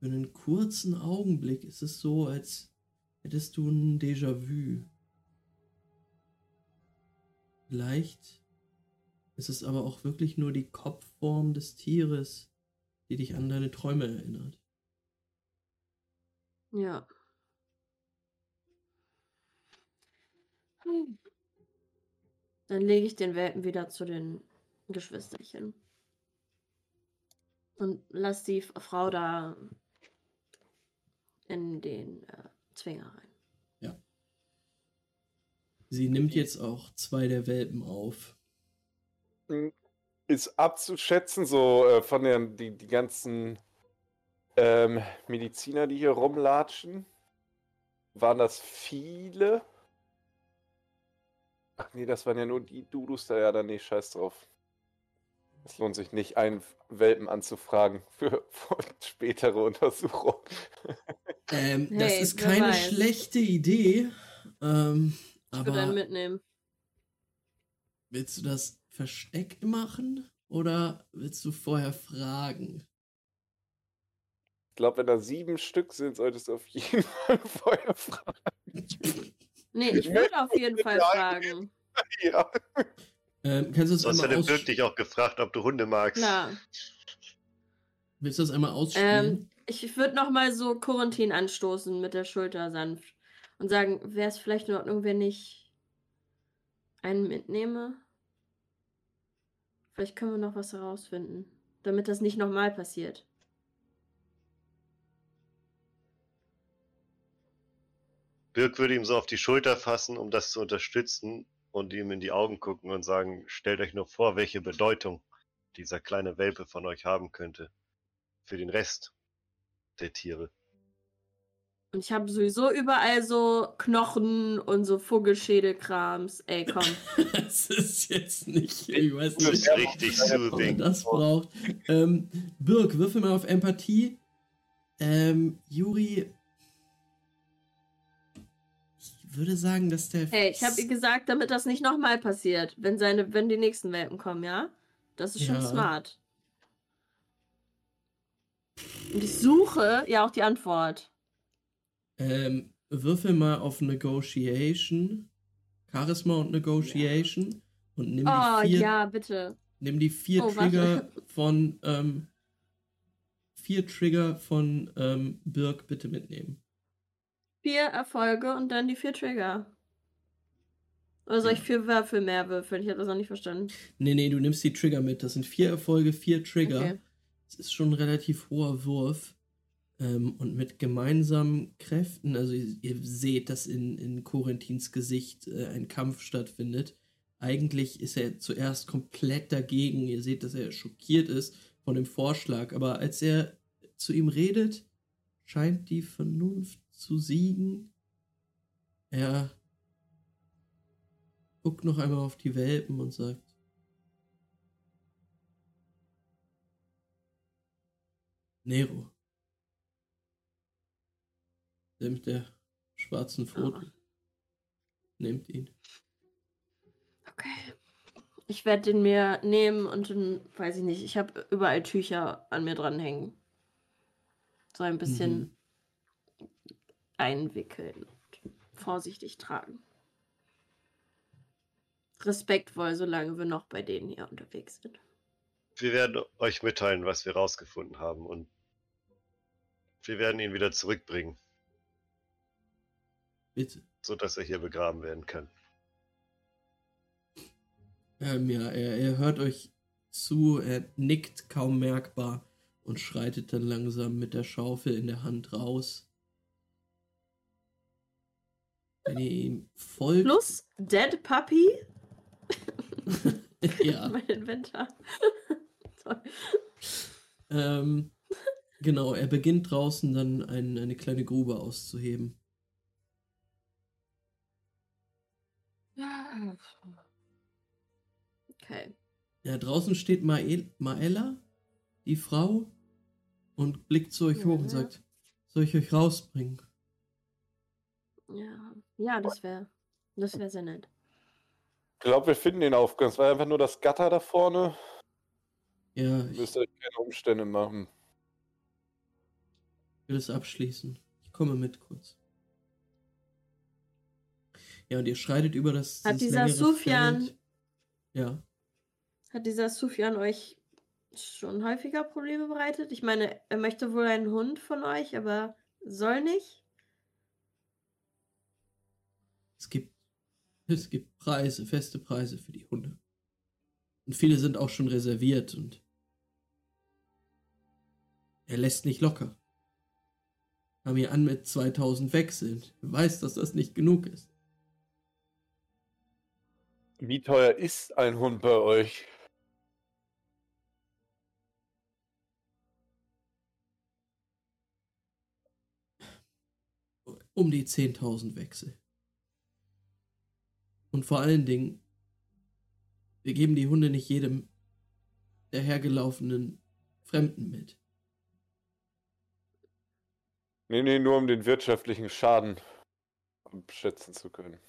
für einen kurzen Augenblick ist es so, als hättest du ein Déjà-vu. Vielleicht ist es aber auch wirklich nur die Kopfform des Tieres, die dich an deine Träume erinnert. Ja. Hm. Dann lege ich den Welpen wieder zu den Geschwisterchen. Und lass die Frau da in den äh, Zwinger rein. Sie nimmt jetzt auch zwei der Welpen auf. Ist abzuschätzen, so äh, von den die, die ganzen ähm, Mediziner, die hier rumlatschen. Waren das viele? Ach nee, das waren ja nur die Dudus da. Ja, dann nee, scheiß drauf. Es lohnt sich nicht, einen Welpen anzufragen für, für spätere Untersuchung. Ähm, das Hey, ist wer keine weiß. schlechte Idee. Ähm, Ich würde einen aber mitnehmen. willst du das versteckt machen oder willst du vorher fragen? Ich glaube, wenn da sieben Stück sind, solltest du auf jeden Fall Feuer fragen. Nee, ich würde auf jeden Fall fragen. Ja. Ähm, kannst du das Sonst einmal hätte aus dich auch gefragt, ob du Hunde magst. Klar. Willst du das einmal ausspielen? Ähm, ich würde noch mal so Corentin anstoßen mit der Schulter sanft und sagen, wäre es vielleicht in Ordnung, wenn ich einen mitnehme? Vielleicht können wir noch was herausfinden, damit das nicht nochmal passiert. Birk würde ihm so auf die Schulter fassen, um das zu unterstützen und ihm in die Augen gucken und sagen, stellt euch nur vor, welche Bedeutung dieser kleine Welpe von euch haben könnte. Für den Rest der Tiere. Und ich habe sowieso überall so Knochen und so Vogelschädelkrams. Ey, komm. das ist jetzt nicht, ich weiß Das nicht, ist richtig ob man soothing. das braucht. Ähm, Birk, würfel mal auf Empathie. Ähm, Juri. Ich würde sagen, dass der. Hey, ich habe ihr gesagt, damit das nicht nochmal passiert, wenn seine, wenn die nächsten Welpen kommen, ja? Das ist schon Ja. smart. Und ich suche ja auch die Antwort. Ähm, würfel mal auf Negotiation. Charisma und Negotiation. Und nimm Oh, die vier, ja, bitte. nimm die vier Oh, Trigger warte. von ähm, vier Trigger von ähm, Birk bitte mitnehmen. Vier Erfolge und dann die vier Trigger. Oder soll ich Ja. vier Würfel mehr würfeln? Ich habe das noch nicht verstanden. Nee, nee, du nimmst die Trigger mit. Das sind vier Erfolge, vier Trigger. Okay. Es ist schon ein relativ hoher Wurf. Ähm, und mit gemeinsamen Kräften, also ihr, ihr seht, dass in, in Corentins Gesicht äh, ein Kampf stattfindet. Eigentlich ist er zuerst komplett dagegen. Ihr seht, dass er schockiert ist von dem Vorschlag. Aber als er zu ihm redet, scheint die Vernunft zu siegen. Er guckt noch einmal auf die Welpen und sagt, Nero. Der mit der schwarzen Foto. Ah. Nehmt ihn. Okay. Ich werde den mir nehmen und dann, weiß ich nicht, ich habe überall Tücher an mir dranhängen. So ein bisschen einwickeln und vorsichtig tragen. Respektvoll, solange wir noch bei denen hier unterwegs sind. Wir werden euch mitteilen, was wir rausgefunden haben und wir werden ihn wieder zurückbringen, Bitte. sodass er hier begraben werden kann. Ähm, ja, er, er hört euch zu, er nickt kaum merkbar und schreitet dann langsam mit der Schaufel in der Hand raus. Wenn ihr ihm folgt. Plus Dead Puppy. ja. Mein Inventar. Toll. Ähm, genau, er beginnt draußen dann ein, eine kleine Grube auszuheben. Okay. Ja, draußen steht Mael Maella, die Frau, und blickt zu euch hoch und Ja. sagt, soll ich euch rausbringen? Ja, ja das wäre das wär sehr nett. Ich glaube, wir finden den Aufgang. Es war einfach nur das Gatter da vorne. Ja, Ihr ich müsst euch keine Umstände machen. will es abschließen. Ich komme mit kurz. Ja, und ihr schreitet über das Hat dieser längere Sufjan- Feld. Ja. Hat dieser Sufjan euch schon häufiger Probleme bereitet? Ich meine, er möchte wohl einen Hund von euch, aber soll nicht? Es gibt, es gibt Preise, feste Preise für die Hunde. Und viele sind auch schon reserviert und er lässt nicht locker. Kam hier an mit 2000 Wechseln. Er weiß, dass das nicht genug ist. Wie teuer ist ein Hund bei euch? Um die 10.000 Wechsel. Und vor allen Dingen, wir geben die Hunde nicht jedem dahergelaufenen Fremden mit. Nee, nee, nur um den wirtschaftlichen Schaden schätzen zu können.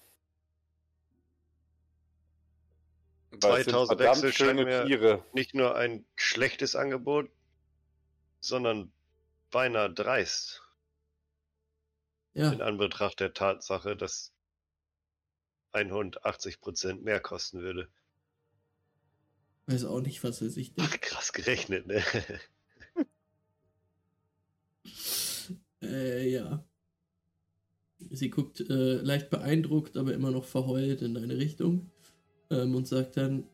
Weil es sind 2000 verdammt Wechsel schöne mir- Tiere. Nicht nur ein schlechtes Angebot, sondern beinahe dreist Ja, in Anbetracht der Tatsache, dass ein Hund 80% mehr kosten würde. Weiß auch nicht, was er sich Ach, denkt. krass gerechnet, ne? Äh, ja. Sie guckt äh, leicht beeindruckt, aber immer noch verheult in deine Richtung ähm, und sagt dann,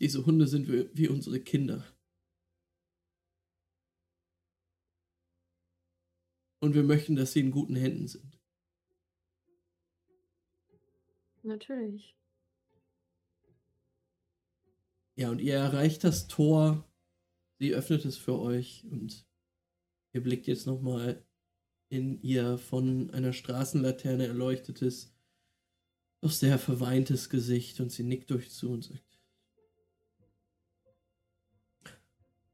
diese Hunde sind wie, wie unsere Kinder. Und wir möchten, dass sie in guten Händen sind. Natürlich. Ja, und ihr erreicht das Tor. Sie öffnet es für euch und ihr blickt jetzt nochmal in ihr von einer Straßenlaterne erleuchtetes, doch sehr verweintes Gesicht und sie nickt euch zu und sagt: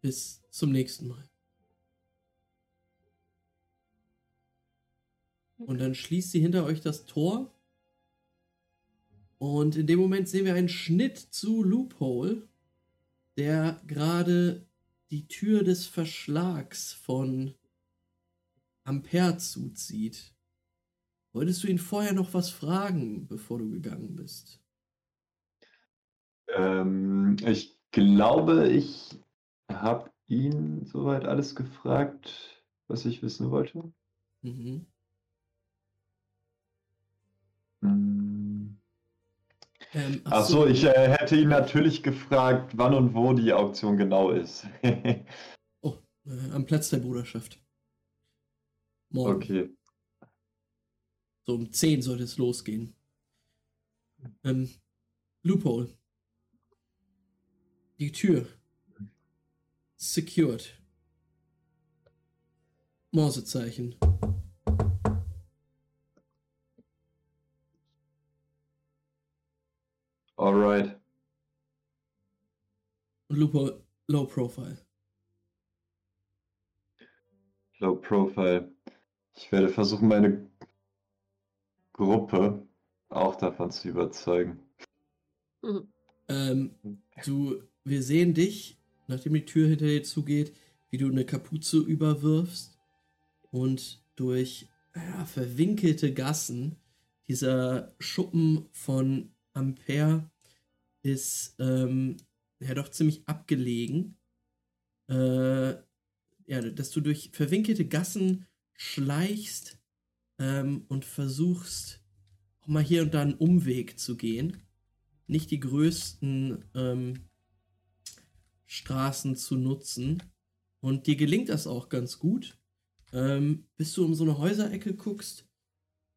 Bis zum nächsten Mal. Und dann schließt sie hinter euch das Tor. Und in dem Moment sehen wir einen Schnitt zu Loophole, der gerade die Tür des Verschlags von Ampere zuzieht. Wolltest du ihn vorher noch was fragen, bevor du gegangen bist? Ähm, ich glaube, ich habe ihn soweit alles gefragt, was ich wissen wollte. Mhm. Hm. Ähm, ach Ach so, so, ich äh, hätte ihn natürlich gefragt, wann und wo die Auktion genau ist. Oh, äh, am Platz der Bruderschaft. Morgen. okay. So um 10 sollte es losgehen. Ähm, Loophole. Die Tür. Secured. Morsezeichen. Alright. Und Loophole Low Profile. Low Profile. Ich werde versuchen, meine Gruppe auch davon zu überzeugen. Mhm. Ähm, du, wir sehen dich, nachdem die Tür hinter dir zugeht, wie du eine Kapuze überwirfst und durch ja, verwinkelte Gassen dieser Schuppen von Ampere ist ähm, ja doch ziemlich abgelegen. Äh, ja, dass du durch verwinkelte Gassen schleichst ähm, und versuchst auch mal hier und da einen Umweg zu gehen nicht die größten ähm, Straßen zu nutzen. Und dir gelingt das auch ganz gut, ähm, bis du um so eine Häuserecke guckst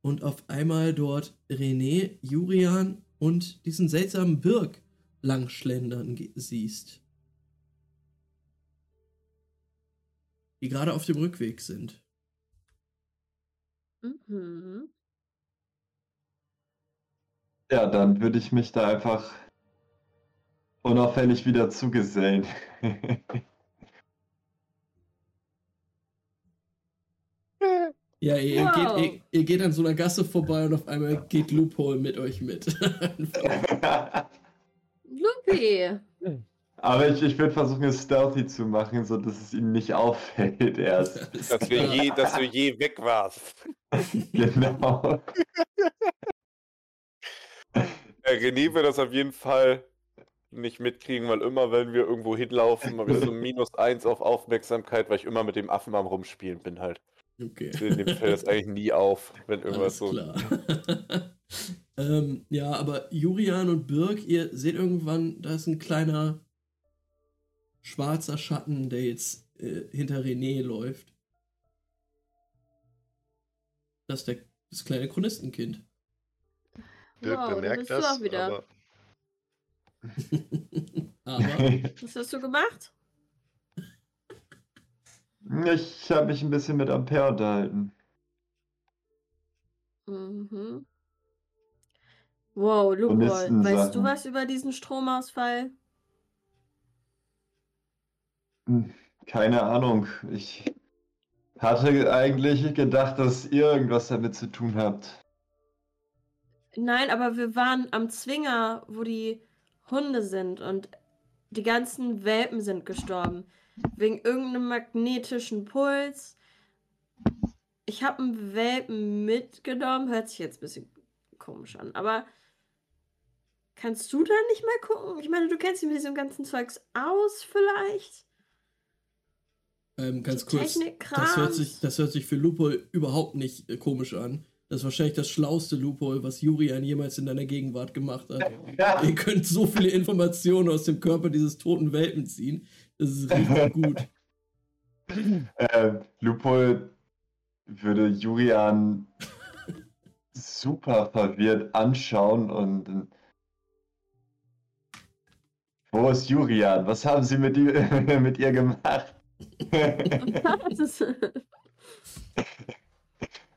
und auf einmal dort René, Jurian und diesen seltsamen Birk langschlendern siehst. Die gerade auf dem Rückweg sind. Mhm. Ja, dann würde ich mich da einfach unauffällig wieder zugesellen. Ja, ihr, Wow. geht, ihr, ihr geht an so einer Gasse vorbei und auf einmal geht Loophole mit euch mit. Lupi. Aber ich, ich würde versuchen, es stealthy zu machen, so dass es ihm nicht auffällt erst. Dass, wir je, dass du je weg warst. genau. René wird das auf jeden Fall nicht mitkriegen, weil immer, wenn wir irgendwo hinlaufen, habe ich so minus eins auf Aufmerksamkeit, weil ich immer mit dem Affen am Rumspielen bin halt. Okay. Dem fällt das eigentlich nie auf, wenn irgendwas Alles so. klar. ähm, ja, aber Jurian und Birk, ihr seht irgendwann, da ist ein kleiner schwarzer Schatten, der jetzt äh, hinter René läuft. Das ist der, das kleine Chronistenkind. Dirk Wow, bemerkt bist du das, auch wieder. aber aber Was hast du gemacht? Ich habe mich ein bisschen mit Ampere unterhalten. Mhm. Wow, Chronistensachen. weißt du was über diesen Stromausfall? Hm, Keine Ahnung. Ich hatte eigentlich gedacht, dass ihr irgendwas damit zu tun habt. Nein, aber wir waren am Zwinger, wo die Hunde sind und die ganzen Welpen sind gestorben. Wegen irgendeinem magnetischen Puls. Ich habe einen Welpen mitgenommen. Hört sich jetzt ein bisschen komisch an, aber Kannst du da nicht mal gucken? Ich meine, du kennst dich mit diesem ganzen Zeugs aus, vielleicht? Ähm, ganz kurz, das hört, sich, das hört sich für Lupol überhaupt nicht äh, komisch an. Das ist wahrscheinlich das schlauste Lupol, was Jurian jemals in deiner Gegenwart gemacht hat. Ja. Ihr könnt so viele Informationen aus dem Körper dieses toten Welpen ziehen. Das ist richtig gut. Äh, Lupol würde Julian super verwirrt anschauen und wo ist Julian? Was haben Sie mit ihr, mit ihr gemacht?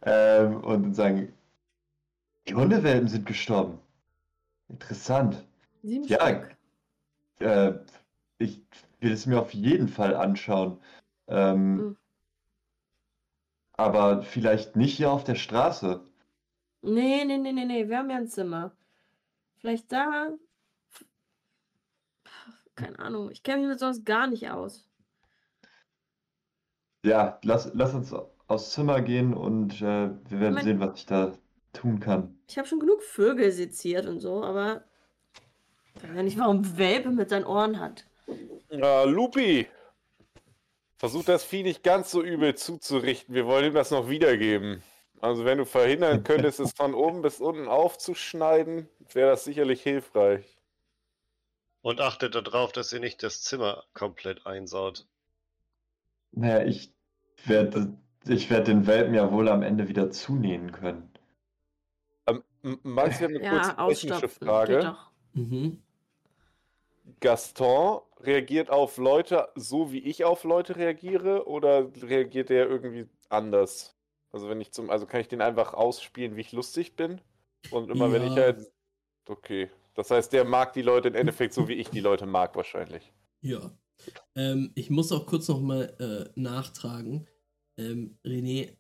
Ähm, und sagen, die Hundewelpen sind gestorben. Interessant. Sieben Ja. Äh, ich will es mir auf jeden Fall anschauen. Ähm, Mhm. Aber vielleicht nicht hier auf der Straße. Nee, nee, nee, nee, nee. Wir haben ja ein Zimmer. Vielleicht da. Keine Ahnung. Ich kenne mich mit sowas gar nicht aus. Ja, lass, lass uns aufs Zimmer gehen und äh, wir werden Moment. sehen, was ich da tun kann. Ich habe schon genug Vögel seziert und so, aber. Ich weiß ja nicht, warum Welpe mit seinen Ohren hat. Äh, Lupi! Versuch das Vieh nicht ganz so übel zuzurichten. Wir wollen ihm das noch wiedergeben. Also, wenn du verhindern könntest, es von oben bis unten aufzuschneiden, wäre das sicherlich hilfreich. Und achtet darauf, dass ihr nicht das Zimmer komplett einsaut. Naja, ich werde ich werd den Welpen ja wohl am Ende wieder zunähen können. Ähm, M- Max, ich habe eine Ja, kurze technische Frage. Mhm. Gaston reagiert auf Leute so, wie ich auf Leute reagiere, oder reagiert er irgendwie anders? Also wenn ich zum, also kann ich den einfach ausspielen, wie ich lustig bin? Und immer wenn ich Ja. halt. Okay. Das heißt, der mag die Leute im Endeffekt so, wie ich die Leute mag, wahrscheinlich. Ja. Ähm, ich muss auch kurz nochmal äh, nachtragen. Ähm, René,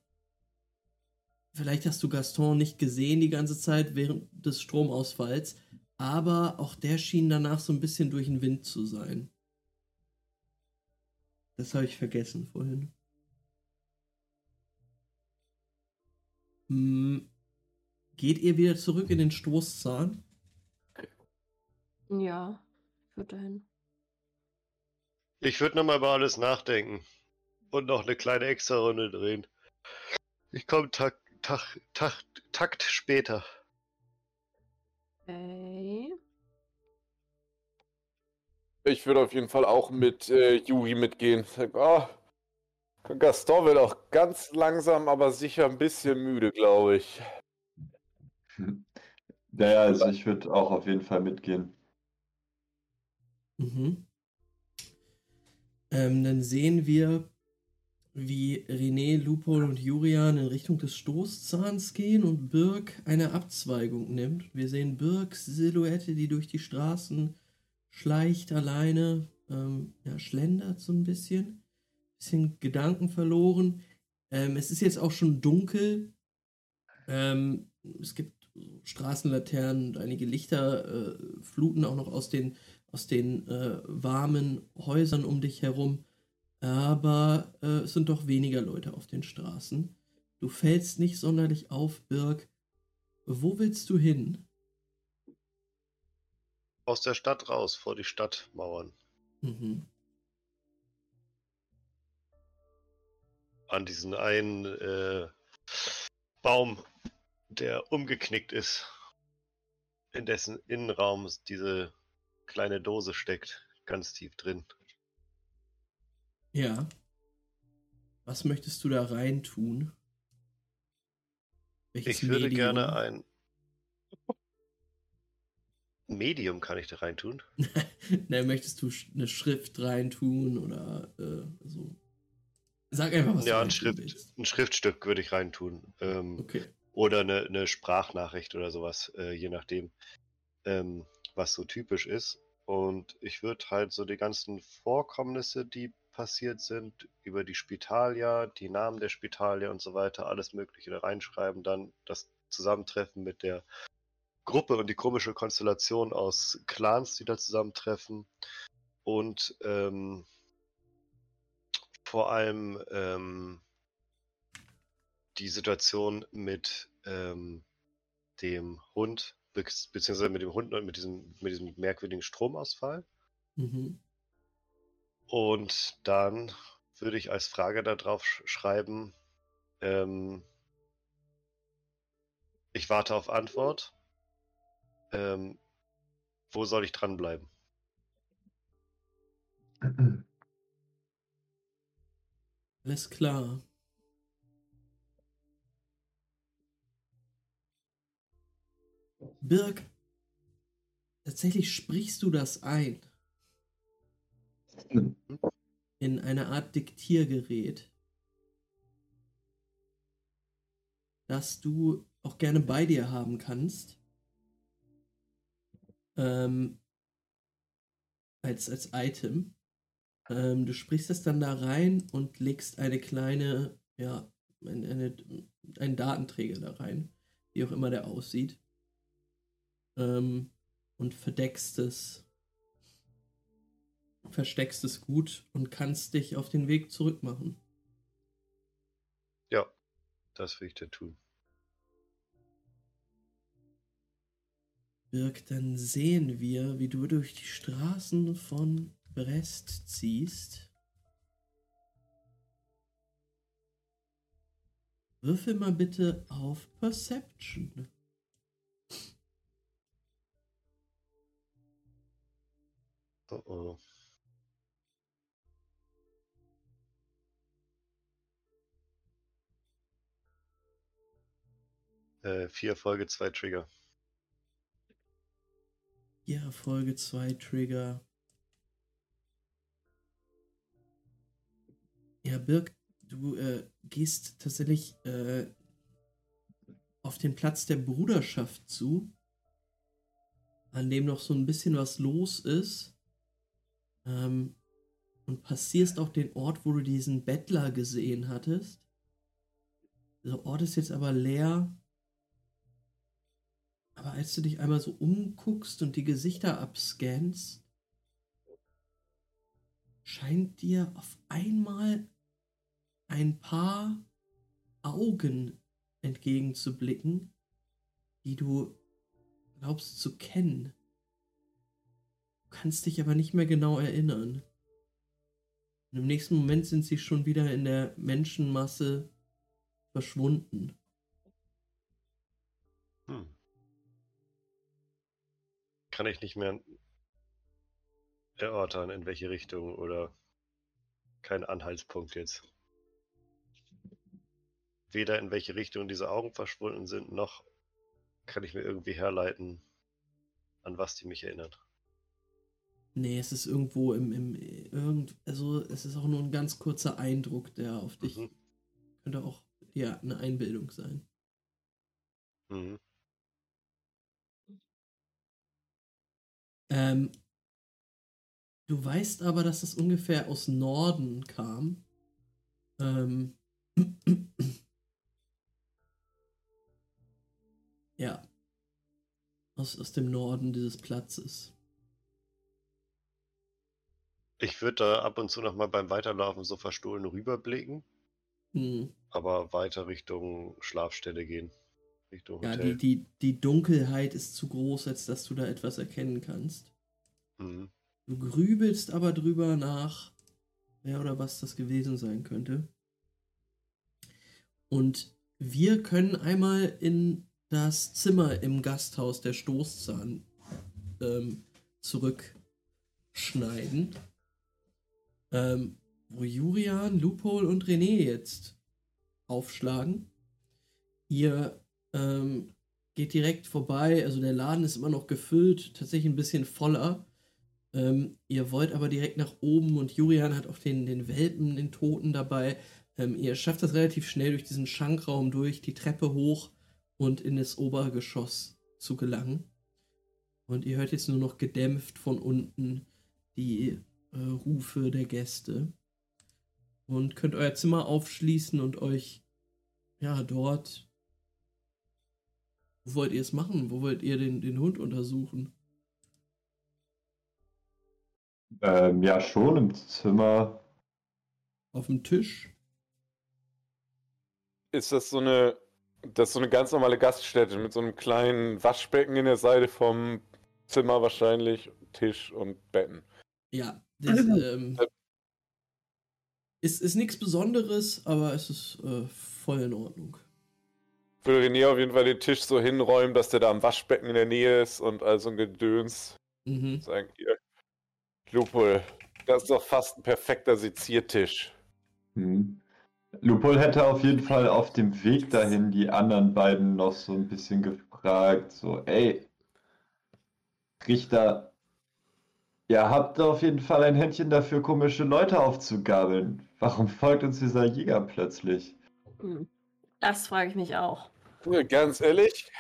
vielleicht hast du Gaston nicht gesehen die ganze Zeit während des Stromausfalls, aber auch der schien danach so ein bisschen durch den Wind zu sein. Das habe ich vergessen vorhin. Hm, geht ihr wieder zurück in den Stoßzahn? Ja, ich würde dahin. Ich würde nochmal über alles nachdenken. Und noch eine kleine Extra-Runde drehen. Ich komme Takt, Takt, Takt, Takt später. Okay. Ich würde auf jeden Fall auch mit äh, Yuri mitgehen. Sag, ah, Gaston wird auch ganz langsam, aber sicher ein bisschen müde, glaube ich. Naja, also ich würde auch auf jeden Fall mitgehen. Mhm. Ähm, dann sehen wir, wie René, Lupol und Jurian in Richtung des Stoßzahns gehen und Birk eine Abzweigung nimmt. Wir sehen Birks Silhouette, die durch die Straßen schleicht alleine, ähm, ja, schlendert so ein bisschen. Bisschen Gedanken verloren. Ähm, es ist jetzt auch schon dunkel. Ähm, es gibt Straßenlaternen und einige Lichter äh, fluten auch noch aus den aus den äh, warmen Häusern um dich herum. Aber äh, es sind doch weniger Leute auf den Straßen. Du fällst nicht sonderlich auf, Birg. Wo willst du hin? Aus der Stadt raus, vor die Stadtmauern. Mhm. An diesen einen äh, Baum, der umgeknickt ist. In dessen Innenraum diese kleine Dose steckt. Ganz tief drin. Ja. Was möchtest du da rein tun? Welches Ich würde Medium? gerne ein Medium kann ich da reintun. Na, möchtest du eine Schrift reintun oder äh, so? Sag einfach, was du ja, ein, Schrift, ein Schriftstück würde ich reintun. Ähm, Okay. Oder eine, eine Sprachnachricht oder sowas, äh, je nachdem, ähm, was so typisch ist. Und ich würde halt so die ganzen Vorkommnisse, die passiert sind, über die Spitalia, die Namen der Spitalia und so weiter, alles Mögliche da reinschreiben. Dann das Zusammentreffen mit der Gruppe und die komische Konstellation aus Clans, die da zusammentreffen. Und ähm, vor allem ähm, die Situation mit ähm, dem Hund be beziehungsweise mit dem Hund und mit diesem, mit diesem merkwürdigen Stromausfall. Mhm. Und dann würde ich als Frage darauf sch schreiben, ähm, ich warte auf Antwort. Ähm, wo soll ich dranbleiben? Alles klar. Birg, tatsächlich sprichst du das ein. In eine Art Diktiergerät. Das du auch gerne bei dir haben kannst. Ähm, als, als Item. Ähm, du sprichst es dann da rein und legst eine kleine, ja, eine, eine, einen Datenträger da rein, wie auch immer der aussieht. Ähm, und verdeckst es, versteckst es gut und kannst dich auf den Weg zurück machen. Ja, das will ich dir tun. Birg, dann sehen wir, wie du durch die Straßen von Brest ziehst. Würfel mal bitte auf Perception. Oh oh. Äh, vier Folge, zwei Trigger. Ja, Folge 2 Trigger. Ja, Birg, du äh, gehst tatsächlich äh, auf den Platz der Bruderschaft zu, an dem noch so ein bisschen was los ist. Ähm, und passierst auch den Ort, wo du diesen Bettler gesehen hattest. Der Ort ist jetzt aber leer. Aber als du dich einmal so umguckst und die Gesichter abscannst, scheint dir auf einmal ein paar Augen entgegenzublicken, die du glaubst zu kennen. Du kannst dich aber nicht mehr genau erinnern. Und im nächsten Moment sind sie schon wieder in der Menschenmasse verschwunden. Hm. Kann ich nicht mehr erörtern, in welche Richtung oder kein Anhaltspunkt jetzt. Weder in welche Richtung diese Augen verschwunden sind, noch kann ich mir irgendwie herleiten, an was die mich erinnern. Nee, es ist irgendwo im, im irgend, also es ist auch nur ein ganz kurzer Eindruck, der auf dich Mhm. könnte auch ja eine Einbildung sein. Mhm. Ähm, du weißt aber, dass es ungefähr aus Norden kam. Ähm, ja. Aus, aus dem Norden dieses Platzes. Ich würde da ab und zu noch mal beim Weiterlaufen so verstohlen rüberblicken, Hm. aber weiter Richtung Schlafstelle gehen. Richtung Ja, Hotel. die, die, die Dunkelheit ist zu groß, als dass du da etwas erkennen kannst. Mhm. Du grübelst aber drüber nach, wer oder was das gewesen sein könnte. Und wir können einmal in das Zimmer im Gasthaus der Stoßzahn ähm, zurückschneiden, ähm, wo Jurian, Loophole und René jetzt aufschlagen. Ihr ähm, geht direkt vorbei, also der Laden ist immer noch gefüllt, tatsächlich ein bisschen voller. Ähm, ihr wollt aber direkt nach oben und Jurian hat auch den, den Welpen, den Toten dabei. Ähm, ihr schafft das relativ schnell durch diesen Schankraum durch, die Treppe hoch und in das Obergeschoss zu gelangen. Und ihr hört jetzt nur noch gedämpft von unten die äh, Rufe der Gäste. Und könnt euer Zimmer aufschließen und euch ja dort. Wo wollt ihr es machen? Wo wollt ihr den, den Hund untersuchen? Ähm, ja, schon im Zimmer. Auf dem Tisch? Ist das so eine Das ist so eine ganz normale Gaststätte mit so einem kleinen Waschbecken in der Seite vom Zimmer wahrscheinlich, Tisch und Betten. Ja, das, ähm, ist, ist nichts Besonderes, aber es ist äh, voll in Ordnung. Ich will René auf jeden Fall den Tisch so hinräumen, dass der da am Waschbecken in der Nähe ist und also ein Gedöns. Mhm. Sagen hier. Lupol, das ist doch fast ein perfekter Seziertisch. Hm. Lupol hätte auf jeden Fall auf dem Weg dahin die anderen beiden noch so ein bisschen gefragt, so, ey, Richter, ihr habt auf jeden Fall ein Händchen dafür, komische Leute aufzugabeln. Warum folgt uns dieser Jäger plötzlich? Das frage ich mich auch. Ja, ganz ehrlich,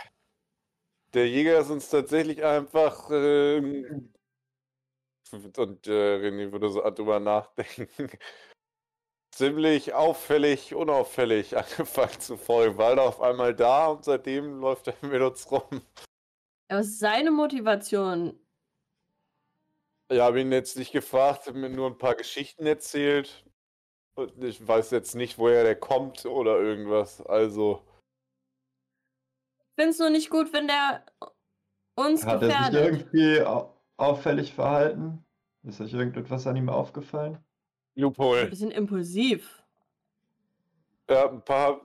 der Jäger ist uns tatsächlich einfach. ähm, und äh, René würde so drüber nachdenken. Ziemlich auffällig, unauffällig angefangen zu folgen. War er auf einmal da und seitdem läuft er mit uns rum. Aber was ist seine Motivation? Ich habe ihn jetzt nicht gefragt, hat mir nur ein paar Geschichten erzählt. Und ich weiß jetzt nicht, woher der kommt oder irgendwas. Also, finde es nur nicht gut, wenn der uns Hat er sich gefährdet. irgendwie au- auffällig verhalten? Ist euch irgendetwas an ihm aufgefallen? Ein Loophole. bisschen impulsiv. Ja, ein paar.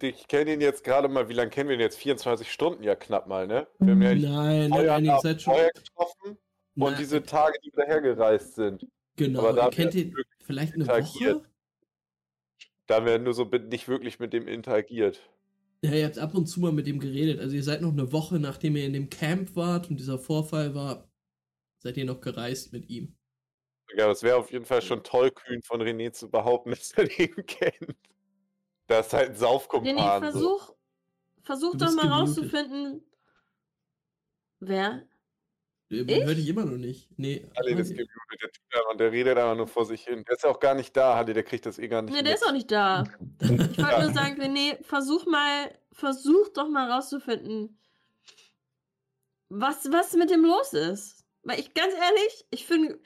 Ich kenne ihn jetzt gerade mal. Wie lange kennen wir ihn jetzt? 24 Stunden ja knapp mal, ne? Wir haben ja nicht Nein, nein, Feuer, nein, ihr seid schon. Feuer getroffen Na, und diese Tage, die wieder hergereist sind. genau, aber da ihr kennt ihn wirklich vielleicht eine interagiert. Woche? Da wir nur so nicht wirklich mit dem interagiert. Ja, ihr habt ab und zu mal mit ihm geredet. Also ihr seid noch eine Woche, nachdem ihr in dem Camp wart und dieser Vorfall war, seid ihr noch gereist mit ihm. Ja, das wäre auf jeden Fall schon tollkühn von René zu behaupten, dass er den kennt. Das ist halt ein René, Saufkumpan. so. versuch, versuch doch mal gemutet. rauszufinden, wer. Ich? hört dich immer noch nicht. Nee, Ali, das Hanni. gemutet, der tut einfach, der redet einfach nur vor sich hin. Der ist ja auch gar nicht da, Ali, der kriegt das eh gar nicht Ne, der mit. ist auch nicht da. Ich wollte Ja. nur sagen, René, versuch mal, versuch doch mal rauszufinden, was, was mit dem los ist. Weil ich, ganz ehrlich, ich finde,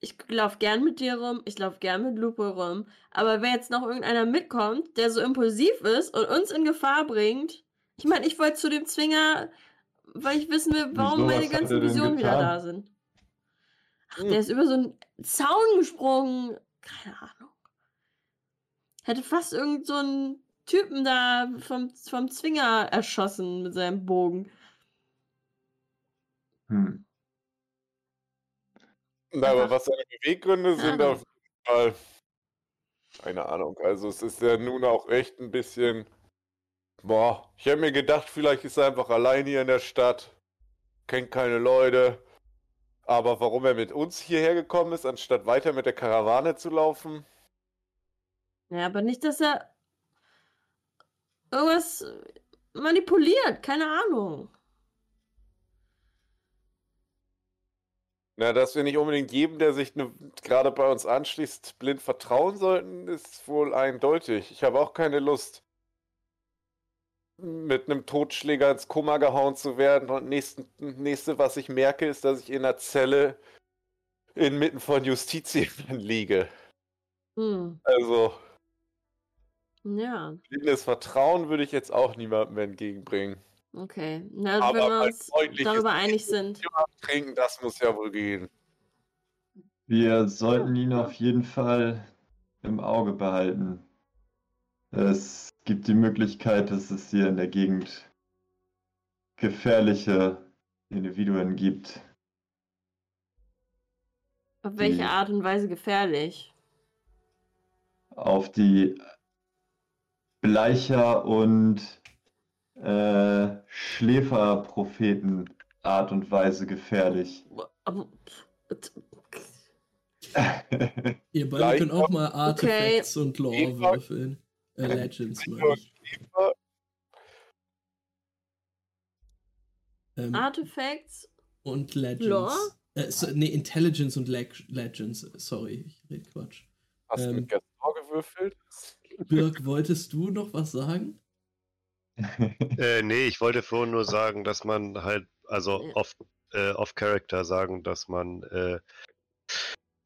ich laufe gern mit dir rum, ich laufe gern mit Lupo rum, aber wenn jetzt noch irgendeiner mitkommt, der so impulsiv ist und uns in Gefahr bringt, ich meine, ich wollte zu dem Zwinger, weil ich wissen will, warum meine ganzen Visionen wieder da sind. Ach, Hm. der ist über so einen Zaun gesprungen. Keine Ahnung. Hätte fast irgend so einen Typen da vom, vom Zwinger erschossen mit seinem Bogen. Hm. Na, aber was seine Beweggründe sind, auf jeden Fall. Keine Ahnung. Also, es ist ja nun auch echt ein bisschen. Boah, ich hätte mir gedacht, vielleicht ist er einfach allein hier in der Stadt, kennt keine Leute. Aber warum er mit uns hierher gekommen ist, anstatt weiter mit der Karawane zu laufen, Ja, aber nicht, dass er irgendwas manipuliert. Keine Ahnung. Na, dass wir nicht unbedingt jedem, der sich ne, gerade bei uns anschließt, blind vertrauen sollten, ist wohl eindeutig. Ich habe auch keine Lust, mit einem Totschläger ins Koma gehauen zu werden. Und nächsten, nächste, was ich merke, ist, dass ich in einer Zelle inmitten von Justizien liege. Hm. Also, Ja, blindes Vertrauen würde ich jetzt auch niemandem entgegenbringen. okay. Na, also Aber wenn wir ein uns darüber einig sind. Trinken, das muss ja wohl gehen. Wir sollten ihn auf jeden Fall im Auge behalten. Es gibt die Möglichkeit, dass es hier in der Gegend gefährliche Individuen gibt. Auf welche Art und Weise gefährlich? Auf die Bleicher und äh, Schläferpropheten Art und Weise gefährlich. Ihr beide könnt auch mal Artifacts und Lore würfeln. Äh, Legends, meine ich. Ähm, Artifacts? und Legends. Lore? Äh, so, nee, Intelligence und Leg Legends. Sorry, ich rede Quatsch. Hast du Ähm. mit Gaston gewürfelt? Birg, wolltest du noch was sagen? Äh, nee, ich wollte vorhin nur sagen, dass man halt, also Ja. off, äh, off Character sagen, dass man äh,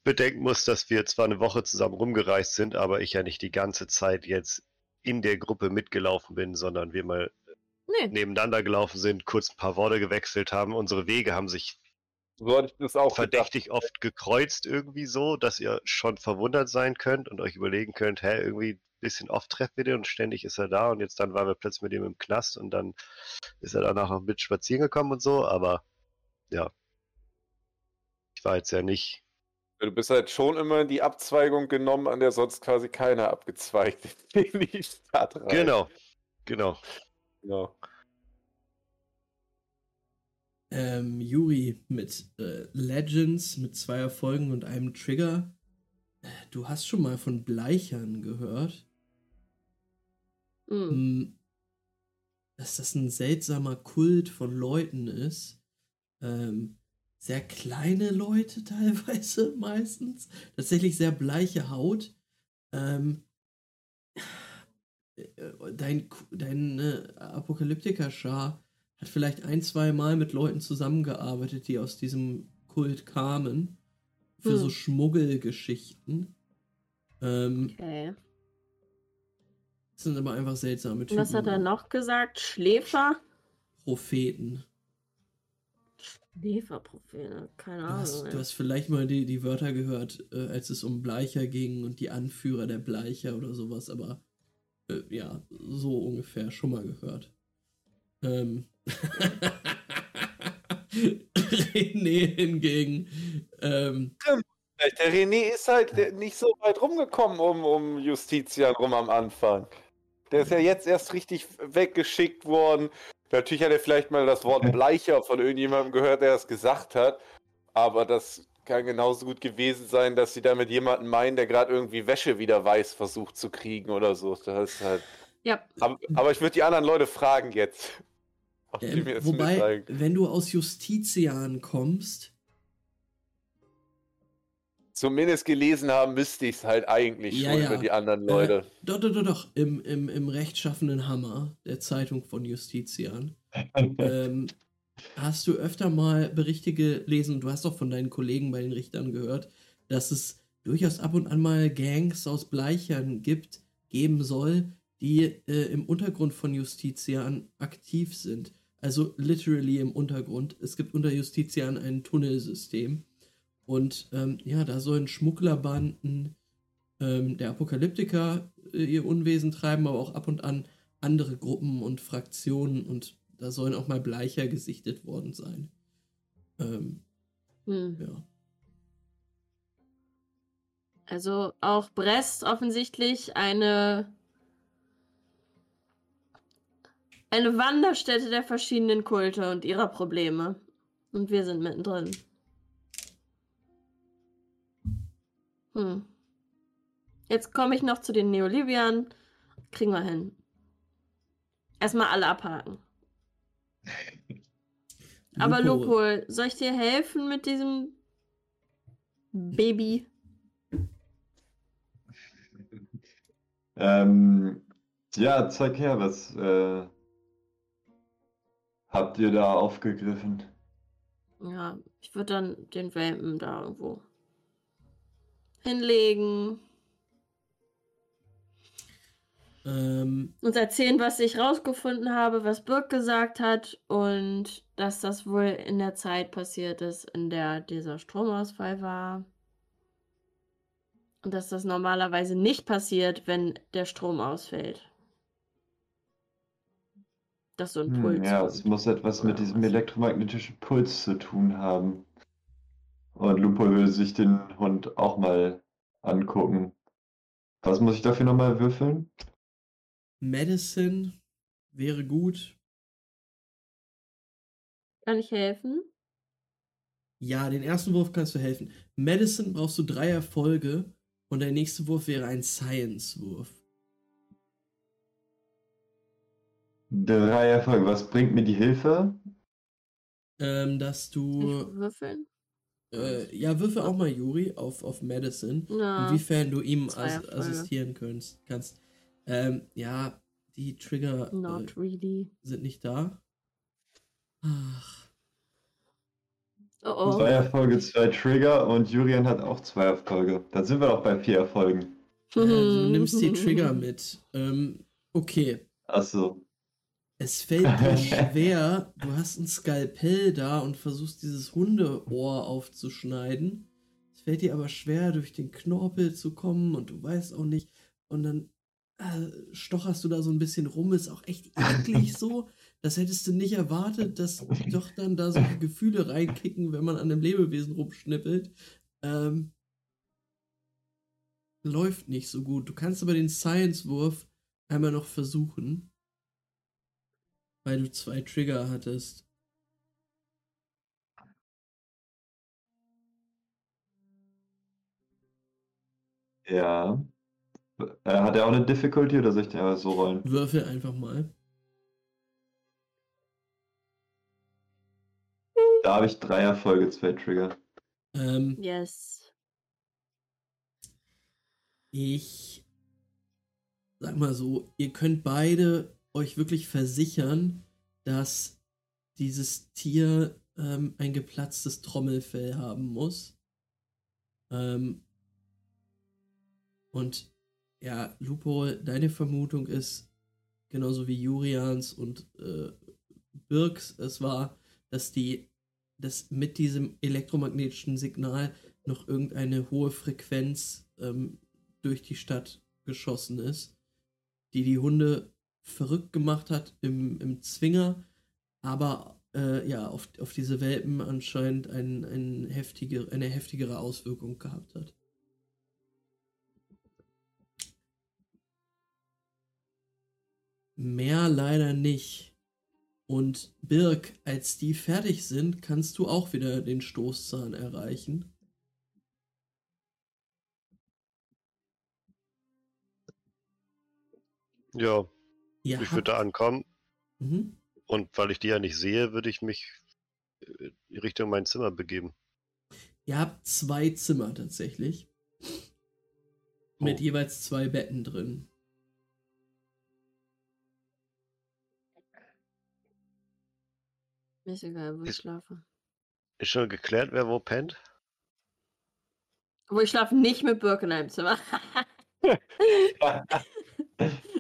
bedenken muss, dass wir zwar eine Woche zusammen rumgereist sind, aber ich ja nicht die ganze Zeit jetzt in der Gruppe mitgelaufen bin, sondern wir mal Nee. nebeneinander gelaufen sind, kurz ein paar Worte gewechselt haben. Unsere Wege haben sich So hatte ich das auch gedacht. verdächtig oft gekreuzt irgendwie so, dass ihr schon verwundert sein könnt und euch überlegen könnt, hä, irgendwie ein bisschen oft treffen wir den und ständig ist er da und jetzt dann waren wir plötzlich mit ihm im Knast und dann ist er danach noch mit spazieren gekommen und so, aber ja. Ich war jetzt ja nicht. Du bist halt schon immer in die Abzweigung genommen, an der sonst quasi keiner abgezweigt in die Stadt rein. Genau, genau. genau. Ähm, Yuri mit äh, Legends, mit zwei Erfolgen und einem Trigger. Du hast schon mal von Bleichern gehört. Hm. Hm, dass das ein seltsamer Kult von Leuten ist. Ähm, sehr kleine Leute teilweise meistens. Tatsächlich sehr bleiche Haut. Ähm, äh, dein, dein äh, Apokalyptiker-Schar hat vielleicht ein, zwei Mal mit Leuten zusammengearbeitet, die aus diesem Kult kamen. Für Hm. so Schmuggelgeschichten. Ähm, Okay. das sind aber einfach seltsame Typen. was hat er noch gesagt? Schläfer? Propheten. Schläferprophete. Keine Du Ahnung. hast, ey. du hast vielleicht mal die, die Wörter gehört, äh, als es um Bleicher ging und die Anführer der Bleicher oder sowas, aber äh, ja, so ungefähr schon mal gehört. Ähm. René hingegen. Ähm, Der René ist halt nicht so weit rumgekommen um, um Justizian rum am Anfang. Der ist ja jetzt erst richtig weggeschickt worden. Natürlich hat er vielleicht mal das Wort Bleicher von irgendjemandem gehört, der das gesagt hat. Aber das kann genauso gut gewesen sein, dass sie damit jemanden meinen, der gerade irgendwie Wäsche wieder weiß versucht zu kriegen oder so. Das ist halt. Ja, Aber, aber ich würde die anderen Leute fragen jetzt. Ob die ähm, mir jetzt wobei, wenn du aus Justizian kommst, Zumindest gelesen haben müsste ich es halt eigentlich Ja, schon ja. für die anderen Äh, Leute. doch, doch, doch, doch, im, im, im rechtschaffenen Hammer, der Zeitung von Justizian. ähm, hast du öfter mal Berichte gelesen, du hast doch von deinen Kollegen bei den Richtern gehört, dass es durchaus ab und an mal Gangs aus Bleichern gibt, geben soll, die äh, im Untergrund von Justizian aktiv sind. Also literally im Untergrund. Es gibt unter Justizian ein Tunnelsystem. Und ähm, ja, da sollen Schmugglerbanden ähm, der Apokalyptiker äh, ihr Unwesen treiben, aber auch ab und an andere Gruppen und Fraktionen und da sollen auch mal Bleicher gesichtet worden sein. Ähm, hm. ja. Also auch Brest offensichtlich eine eine Wanderstätte der verschiedenen Kulte und ihrer Probleme. Und wir sind mittendrin. Hm. Jetzt komme ich noch zu den Neolibiern. Kriegen wir hin. Erstmal alle abhaken. Aber Lupo, soll ich dir helfen mit diesem Baby? Ähm, ja, zeig her, was äh, habt ihr da aufgegriffen? Ja, ich würde dann den Welpen da irgendwo hinlegen. Ähm, uns erzählen, was ich rausgefunden habe, was Birk gesagt hat und dass das wohl in der Zeit passiert ist, in der dieser Stromausfall war. Und dass das normalerweise nicht passiert, wenn der Strom ausfällt. Dass so ein Hm, Puls. ja, kommt. es muss etwas mit diesem elektromagnetischen Puls zu tun haben. Und Lupo würde sich den Hund auch mal angucken. Was muss ich dafür nochmal würfeln? Medicine wäre gut. Kann ich helfen? Ja, den ersten Wurf kannst du helfen. Medicine brauchst du drei Erfolge und der nächste Wurf wäre ein Science-Wurf. Drei Erfolge. Was bringt mir die Hilfe? Ähm, dass du. würfeln? Äh, ja, würfe auch mal Juri auf, auf Medicine. Ja. Inwiefern du ihm Zwei as Erfolge. assistieren kannst. kannst. Ähm, ja, die Trigger äh, really. sind nicht da. Ach. Oh oh. Zwei Erfolge, zwei Trigger und Julian hat auch zwei Erfolge. Dann sind wir doch bei vier Erfolgen. Äh, du nimmst die Trigger mit. Ähm, Okay. Achso. Es fällt dir schwer, du hast ein Skalpell da und versuchst dieses Hundeohr aufzuschneiden. Es fällt dir aber schwer, durch den Knorpel zu kommen und du weißt auch nicht. Und dann äh, stocherst du da so ein bisschen rum, ist auch echt eklig so. Das hättest du nicht erwartet, dass doch dann da so Gefühle reinkicken, wenn man an einem Lebewesen rumschnippelt. Ähm, läuft nicht so gut. Du kannst aber den Science-Wurf einmal noch versuchen. Weil du zwei Trigger hattest. Ja. Äh, hat er auch eine Difficulty oder soll ich den einfach so rollen? Würfel einfach mal. Da habe ich drei Erfolge, zwei Trigger. Ähm, Yes. ich sag mal so, ihr könnt beide euch wirklich versichern, dass dieses Tier ähm, ein geplatztes Trommelfell haben muss. Ähm, und ja, Lupo, deine Vermutung ist, genauso wie Jurians und äh, Birks es war, dass die, dass mit diesem elektromagnetischen Signal noch irgendeine hohe Frequenz ähm, durch die Stadt geschossen ist, die die Hunde verrückt gemacht hat im, im Zwinger, aber äh, ja, auf, auf diese Welpen anscheinend ein, ein heftige, eine heftigere Auswirkung gehabt hat. Mehr leider nicht. Und Birk, als die fertig sind, kannst du auch wieder den Stoßzahn erreichen. Ja, Ihr ich würde da ankommen Mhm. und weil ich die ja nicht sehe, würde ich mich äh, Richtung mein Zimmer begeben. Ihr habt zwei Zimmer tatsächlich. Mit Oh. jeweils zwei Betten drin. Mir ist egal, wo ich Ist- schlafe. Ist schon geklärt, wer wo pennt? Wo ich schlafe nicht mit Birk in einem Zimmer.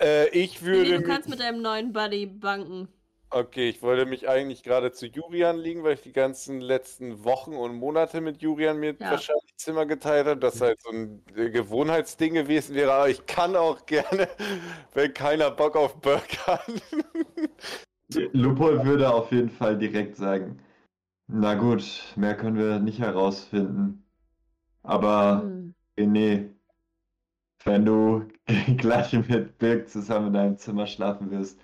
Äh, ich Nee, würde. du mich- kannst mit deinem neuen Buddy banken. Okay, ich wollte mich eigentlich gerade zu Jurian liegen, weil ich die ganzen letzten Wochen und Monate mit Jurian mir Ja. wahrscheinlich Zimmer geteilt habe. Das halt so ein äh, Gewohnheitsding gewesen wäre. Aber ich kann auch gerne, wenn keiner Bock auf Burger hat. Lupo würde auf jeden Fall direkt sagen, na gut, mehr können wir nicht herausfinden. Aber Hm. René, wenn du gleich mit Birk zusammen in deinem Zimmer schlafen wirst,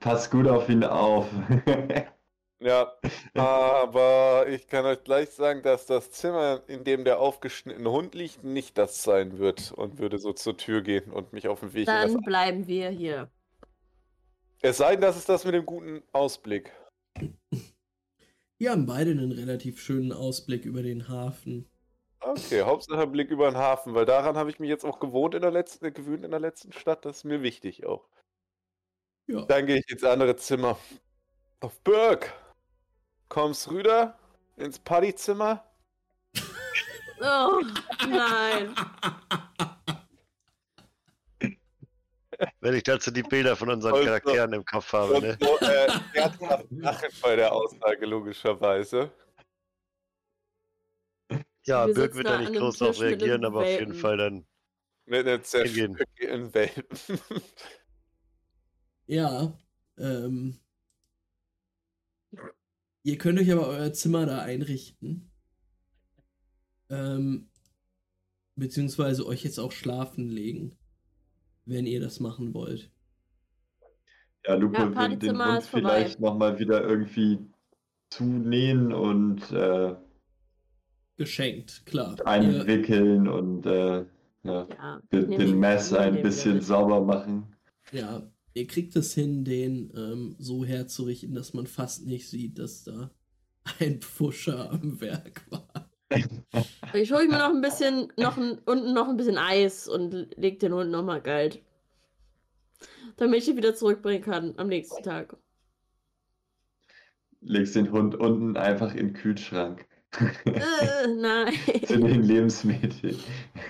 pass gut auf ihn auf. Ja, aber ich kann euch gleich sagen, dass das Zimmer, in dem der aufgeschnittene Hund liegt, nicht das sein wird und würde so zur Tür gehen und mich auf den Weg Dann bleiben wir hier. Es sei denn, das ist das mit dem guten Ausblick. Die haben beide einen relativ schönen Ausblick über den Hafen. Okay, Hauptsache Blick über den Hafen, weil daran habe ich mich jetzt auch gewohnt in der letzten, äh, gewöhnt in der letzten Stadt. Das ist mir wichtig auch. Ja. Dann gehe ich ins andere Zimmer. Auf Birk. Kommst rüber ins Partyzimmer? Oh, nein. Wenn ich dazu die Bilder von unseren Also- Charakteren im Kopf habe, ne? so, äh, er bei der Aussage, logischerweise. Ja, Wir Birk wird da nicht groß mit reagieren, aber auf jeden. Fall dann. Mit einem Hingehen. zerstückelten Welpen. Ja, ähm. Ihr könnt euch aber euer Zimmer da einrichten. Ähm, beziehungsweise euch jetzt auch schlafen legen, wenn ihr das machen wollt. Ja, Lupo Ja, würde den vorbei. vielleicht nochmal wieder irgendwie zunähen und äh, Geschenkt, klar. Einwickeln und äh, ja, Ja, den, den Mess ein bisschen sauber machen. ja, ihr kriegt es hin, den ähm, so herzurichten, dass man fast nicht sieht, dass da ein Pfuscher am Werk war. Ich hole mir noch ein bisschen, noch ein, unten noch ein bisschen Eis und leg den Hund nochmal kalt. Damit ich ihn wieder zurückbringen kann am nächsten Tag. Legst den Hund unten einfach in den Kühlschrank. Äh, nein. Zu den Lebensmitteln.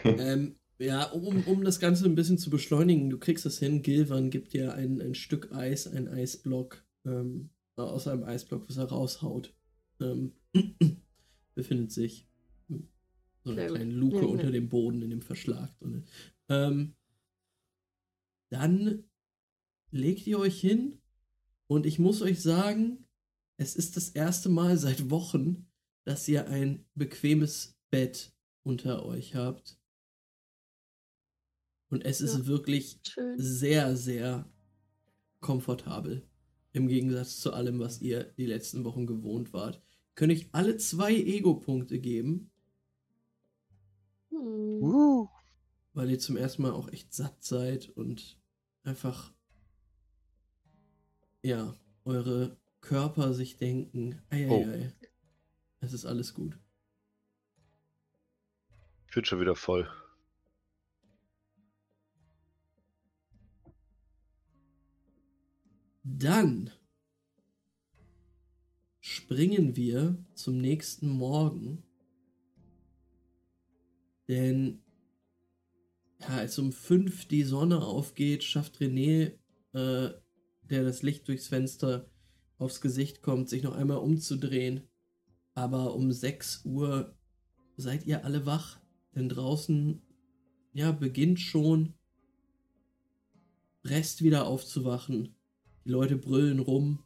Ähm, Ja, um, um das Ganze ein bisschen zu beschleunigen, du kriegst es hin. Gilvan gibt dir ein, ein Stück Eis, ein Eisblock ähm, aus einem Eisblock, was er raushaut. Ähm, befindet sich so eine kleine Luke Ja, ja. unter dem Boden in dem Verschlag. drin. Ähm, dann legt ihr euch hin und ich muss euch sagen, es ist das erste Mal seit Wochen, dass ihr ein bequemes Bett unter euch habt. Und es ist Ja. wirklich Schön. sehr, sehr komfortabel. Im Gegensatz zu allem, was ihr die letzten Wochen gewohnt wart. Könnte ich alle zwei Ego-Punkte geben, Hm. Uh. weil ihr zum ersten Mal auch echt satt seid und einfach, ja, eure Körper sich denken, ei, es ist alles gut. Ich bin schon wieder voll. Dann springen wir zum nächsten Morgen. Denn ja, als um fünf die Sonne aufgeht, schafft René, äh, der das Licht durchs Fenster aufs Gesicht kommt, sich noch einmal umzudrehen. Aber um 6 Uhr seid ihr alle wach, denn draußen ja beginnt schon Rest wieder aufzuwachen. Die Leute brüllen rum.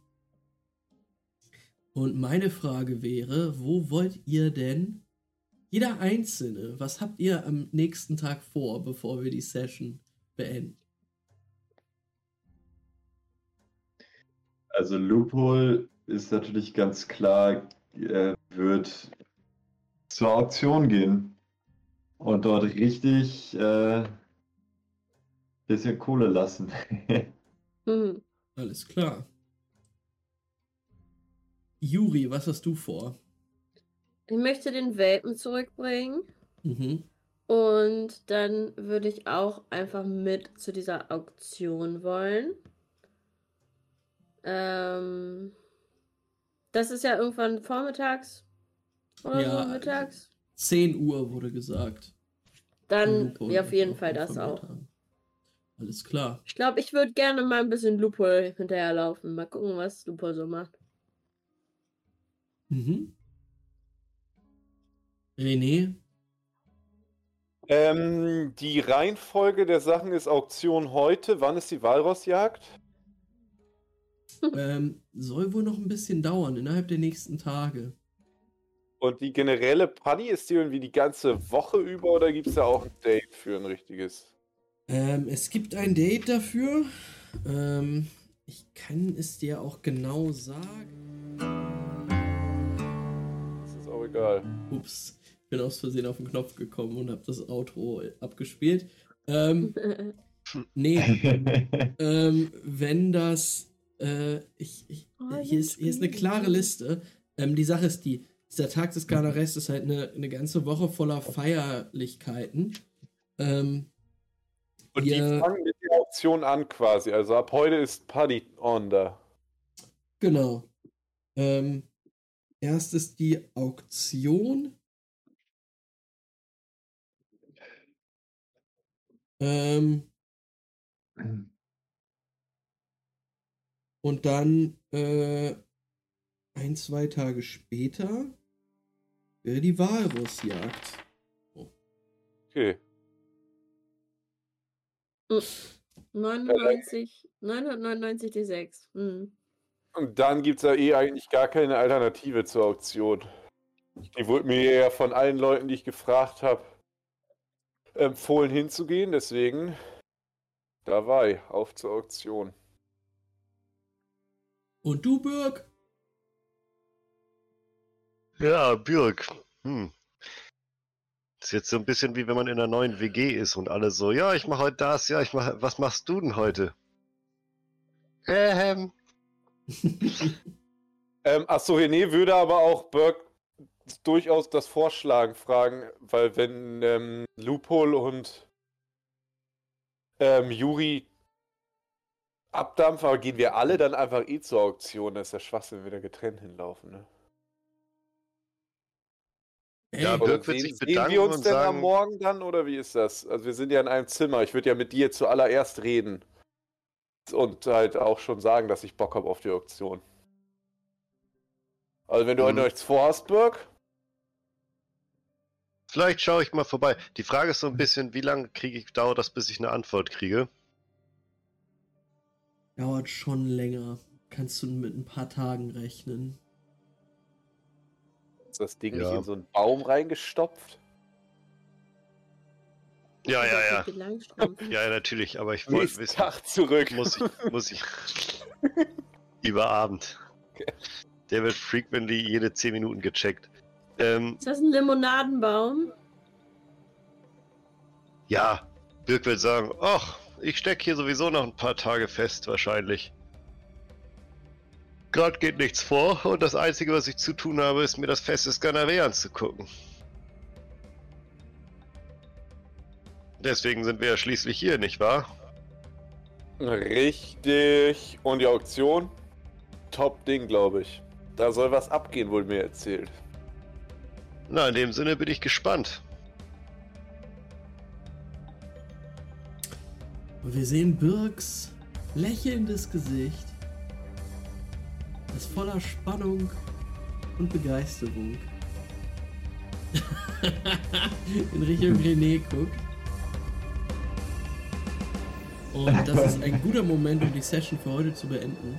Und meine Frage wäre, wo wollt ihr denn, jeder Einzelne, was habt ihr am nächsten Tag vor, bevor wir die Session beenden? Also Loophole ist natürlich ganz klar, er wird zur Auktion gehen und dort richtig äh, bisschen Kohle lassen. Hm. Alles klar. Juri, was hast du vor? Ich möchte den Welpen zurückbringen. Mhm. Und dann würde ich auch einfach mit zu dieser Auktion wollen. Ähm, das ist ja irgendwann vormittags oder Ja, so mittags. 10 Uhr wurde gesagt. Dann ja, auf jeden Fall das auch. haben. Alles klar. Ich glaube, ich würde gerne mal ein bisschen Lupo hinterherlaufen. Mal gucken, was Lupo so macht. Mhm. René, Ähm, die Reihenfolge der Sachen ist Auktion heute. Wann ist die Walrossjagd? Ähm, soll wohl noch ein bisschen dauern, innerhalb der nächsten Tage. Und die generelle Party ist die irgendwie die ganze Woche über oder gibt es da auch ein Date für ein richtiges? Ähm, es gibt ein Date dafür. Ähm, ich kann es dir auch genau sagen. Das ist auch egal. Ups, ich bin aus Versehen auf den Knopf gekommen und habe das Outro abgespielt. Ähm, nee, ähm, wenn das. Äh, ich, ich, Oh, hier, ist, hier ist eine klare Liste. Ähm, die Sache ist die: dieser Tag des Garnarests ist halt eine, eine ganze Woche voller Feierlichkeiten. Ähm, Und die fangen mit der Auktion an quasi. Also ab heute ist Party on da. Genau. Ähm, erst ist die Auktion. Ähm, und dann äh, ein, zwei Tage später wäre die Walrossjagd. Okay. 99, 999 D6. Hm. Und dann gibt es ja eh eigentlich gar keine Alternative zur Auktion. Die wurde mir ja von allen Leuten, die ich gefragt habe, empfohlen hinzugehen. Deswegen dabei, auf zur Auktion. Und du, Birg? Ja, Björk. Hm. Ist jetzt so ein bisschen wie wenn man in einer neuen WG ist und alle so, ja, ich mache heute das, ja, ich mache, was machst du denn heute? Ähm, Ähm, achso, René würde aber auch Burke durchaus das Vorschlagen fragen, weil wenn ähm, Loophole und ähm, Juri abdampfen, aber gehen wir alle dann einfach eh zur Auktion. Das ist ja Schwachsinn, wenn wir da getrennt hinlaufen. Ne? Ja, Ey, Oder wird sehen, sich sehen bedanken wir uns und denn sagen- am Morgen dann oder wie ist das? Also wir sind ja in einem Zimmer. Ich würde ja mit dir zuallererst reden. Und halt auch schon sagen, dass ich Bock habe auf die Auktion. Also wenn du heute Mhm. noch nichts vorhast, Birk, Vielleicht schaue ich mal vorbei. Die Frage ist so ein bisschen, wie lange kriege ich, dauert das, bis ich eine Antwort kriege? Dauert schon länger. Kannst du mit ein paar Tagen rechnen. ist das Ding Ja. nicht in so einen Baum reingestopft? Ja, ja, ja. Ja, ja, natürlich, aber ich wollte wissen, Tag zurück. muss ich, muss ich über Abend. Der wird frequently jede 10 Minuten gecheckt. Ähm, Ist das ein Limonadenbaum? ja, Birk wird sagen, ach, ich stecke hier sowieso noch ein paar Tage fest, wahrscheinlich. Gerade geht nichts vor und das Einzige, was ich zu tun habe, ist mir das Fest des Ganaré anzugucken. Deswegen sind wir ja schließlich hier, nicht wahr? Richtig. Und die Auktion? Top Ding, glaube ich. Da soll was abgehen, wurde mir erzählt. Na, in dem Sinne bin ich gespannt. Und wir sehen Birks lächelndes Gesicht. Das voller Spannung und Begeisterung. In Richtung René guckt. Und das ist ein guter Moment, um die Session für heute zu beenden.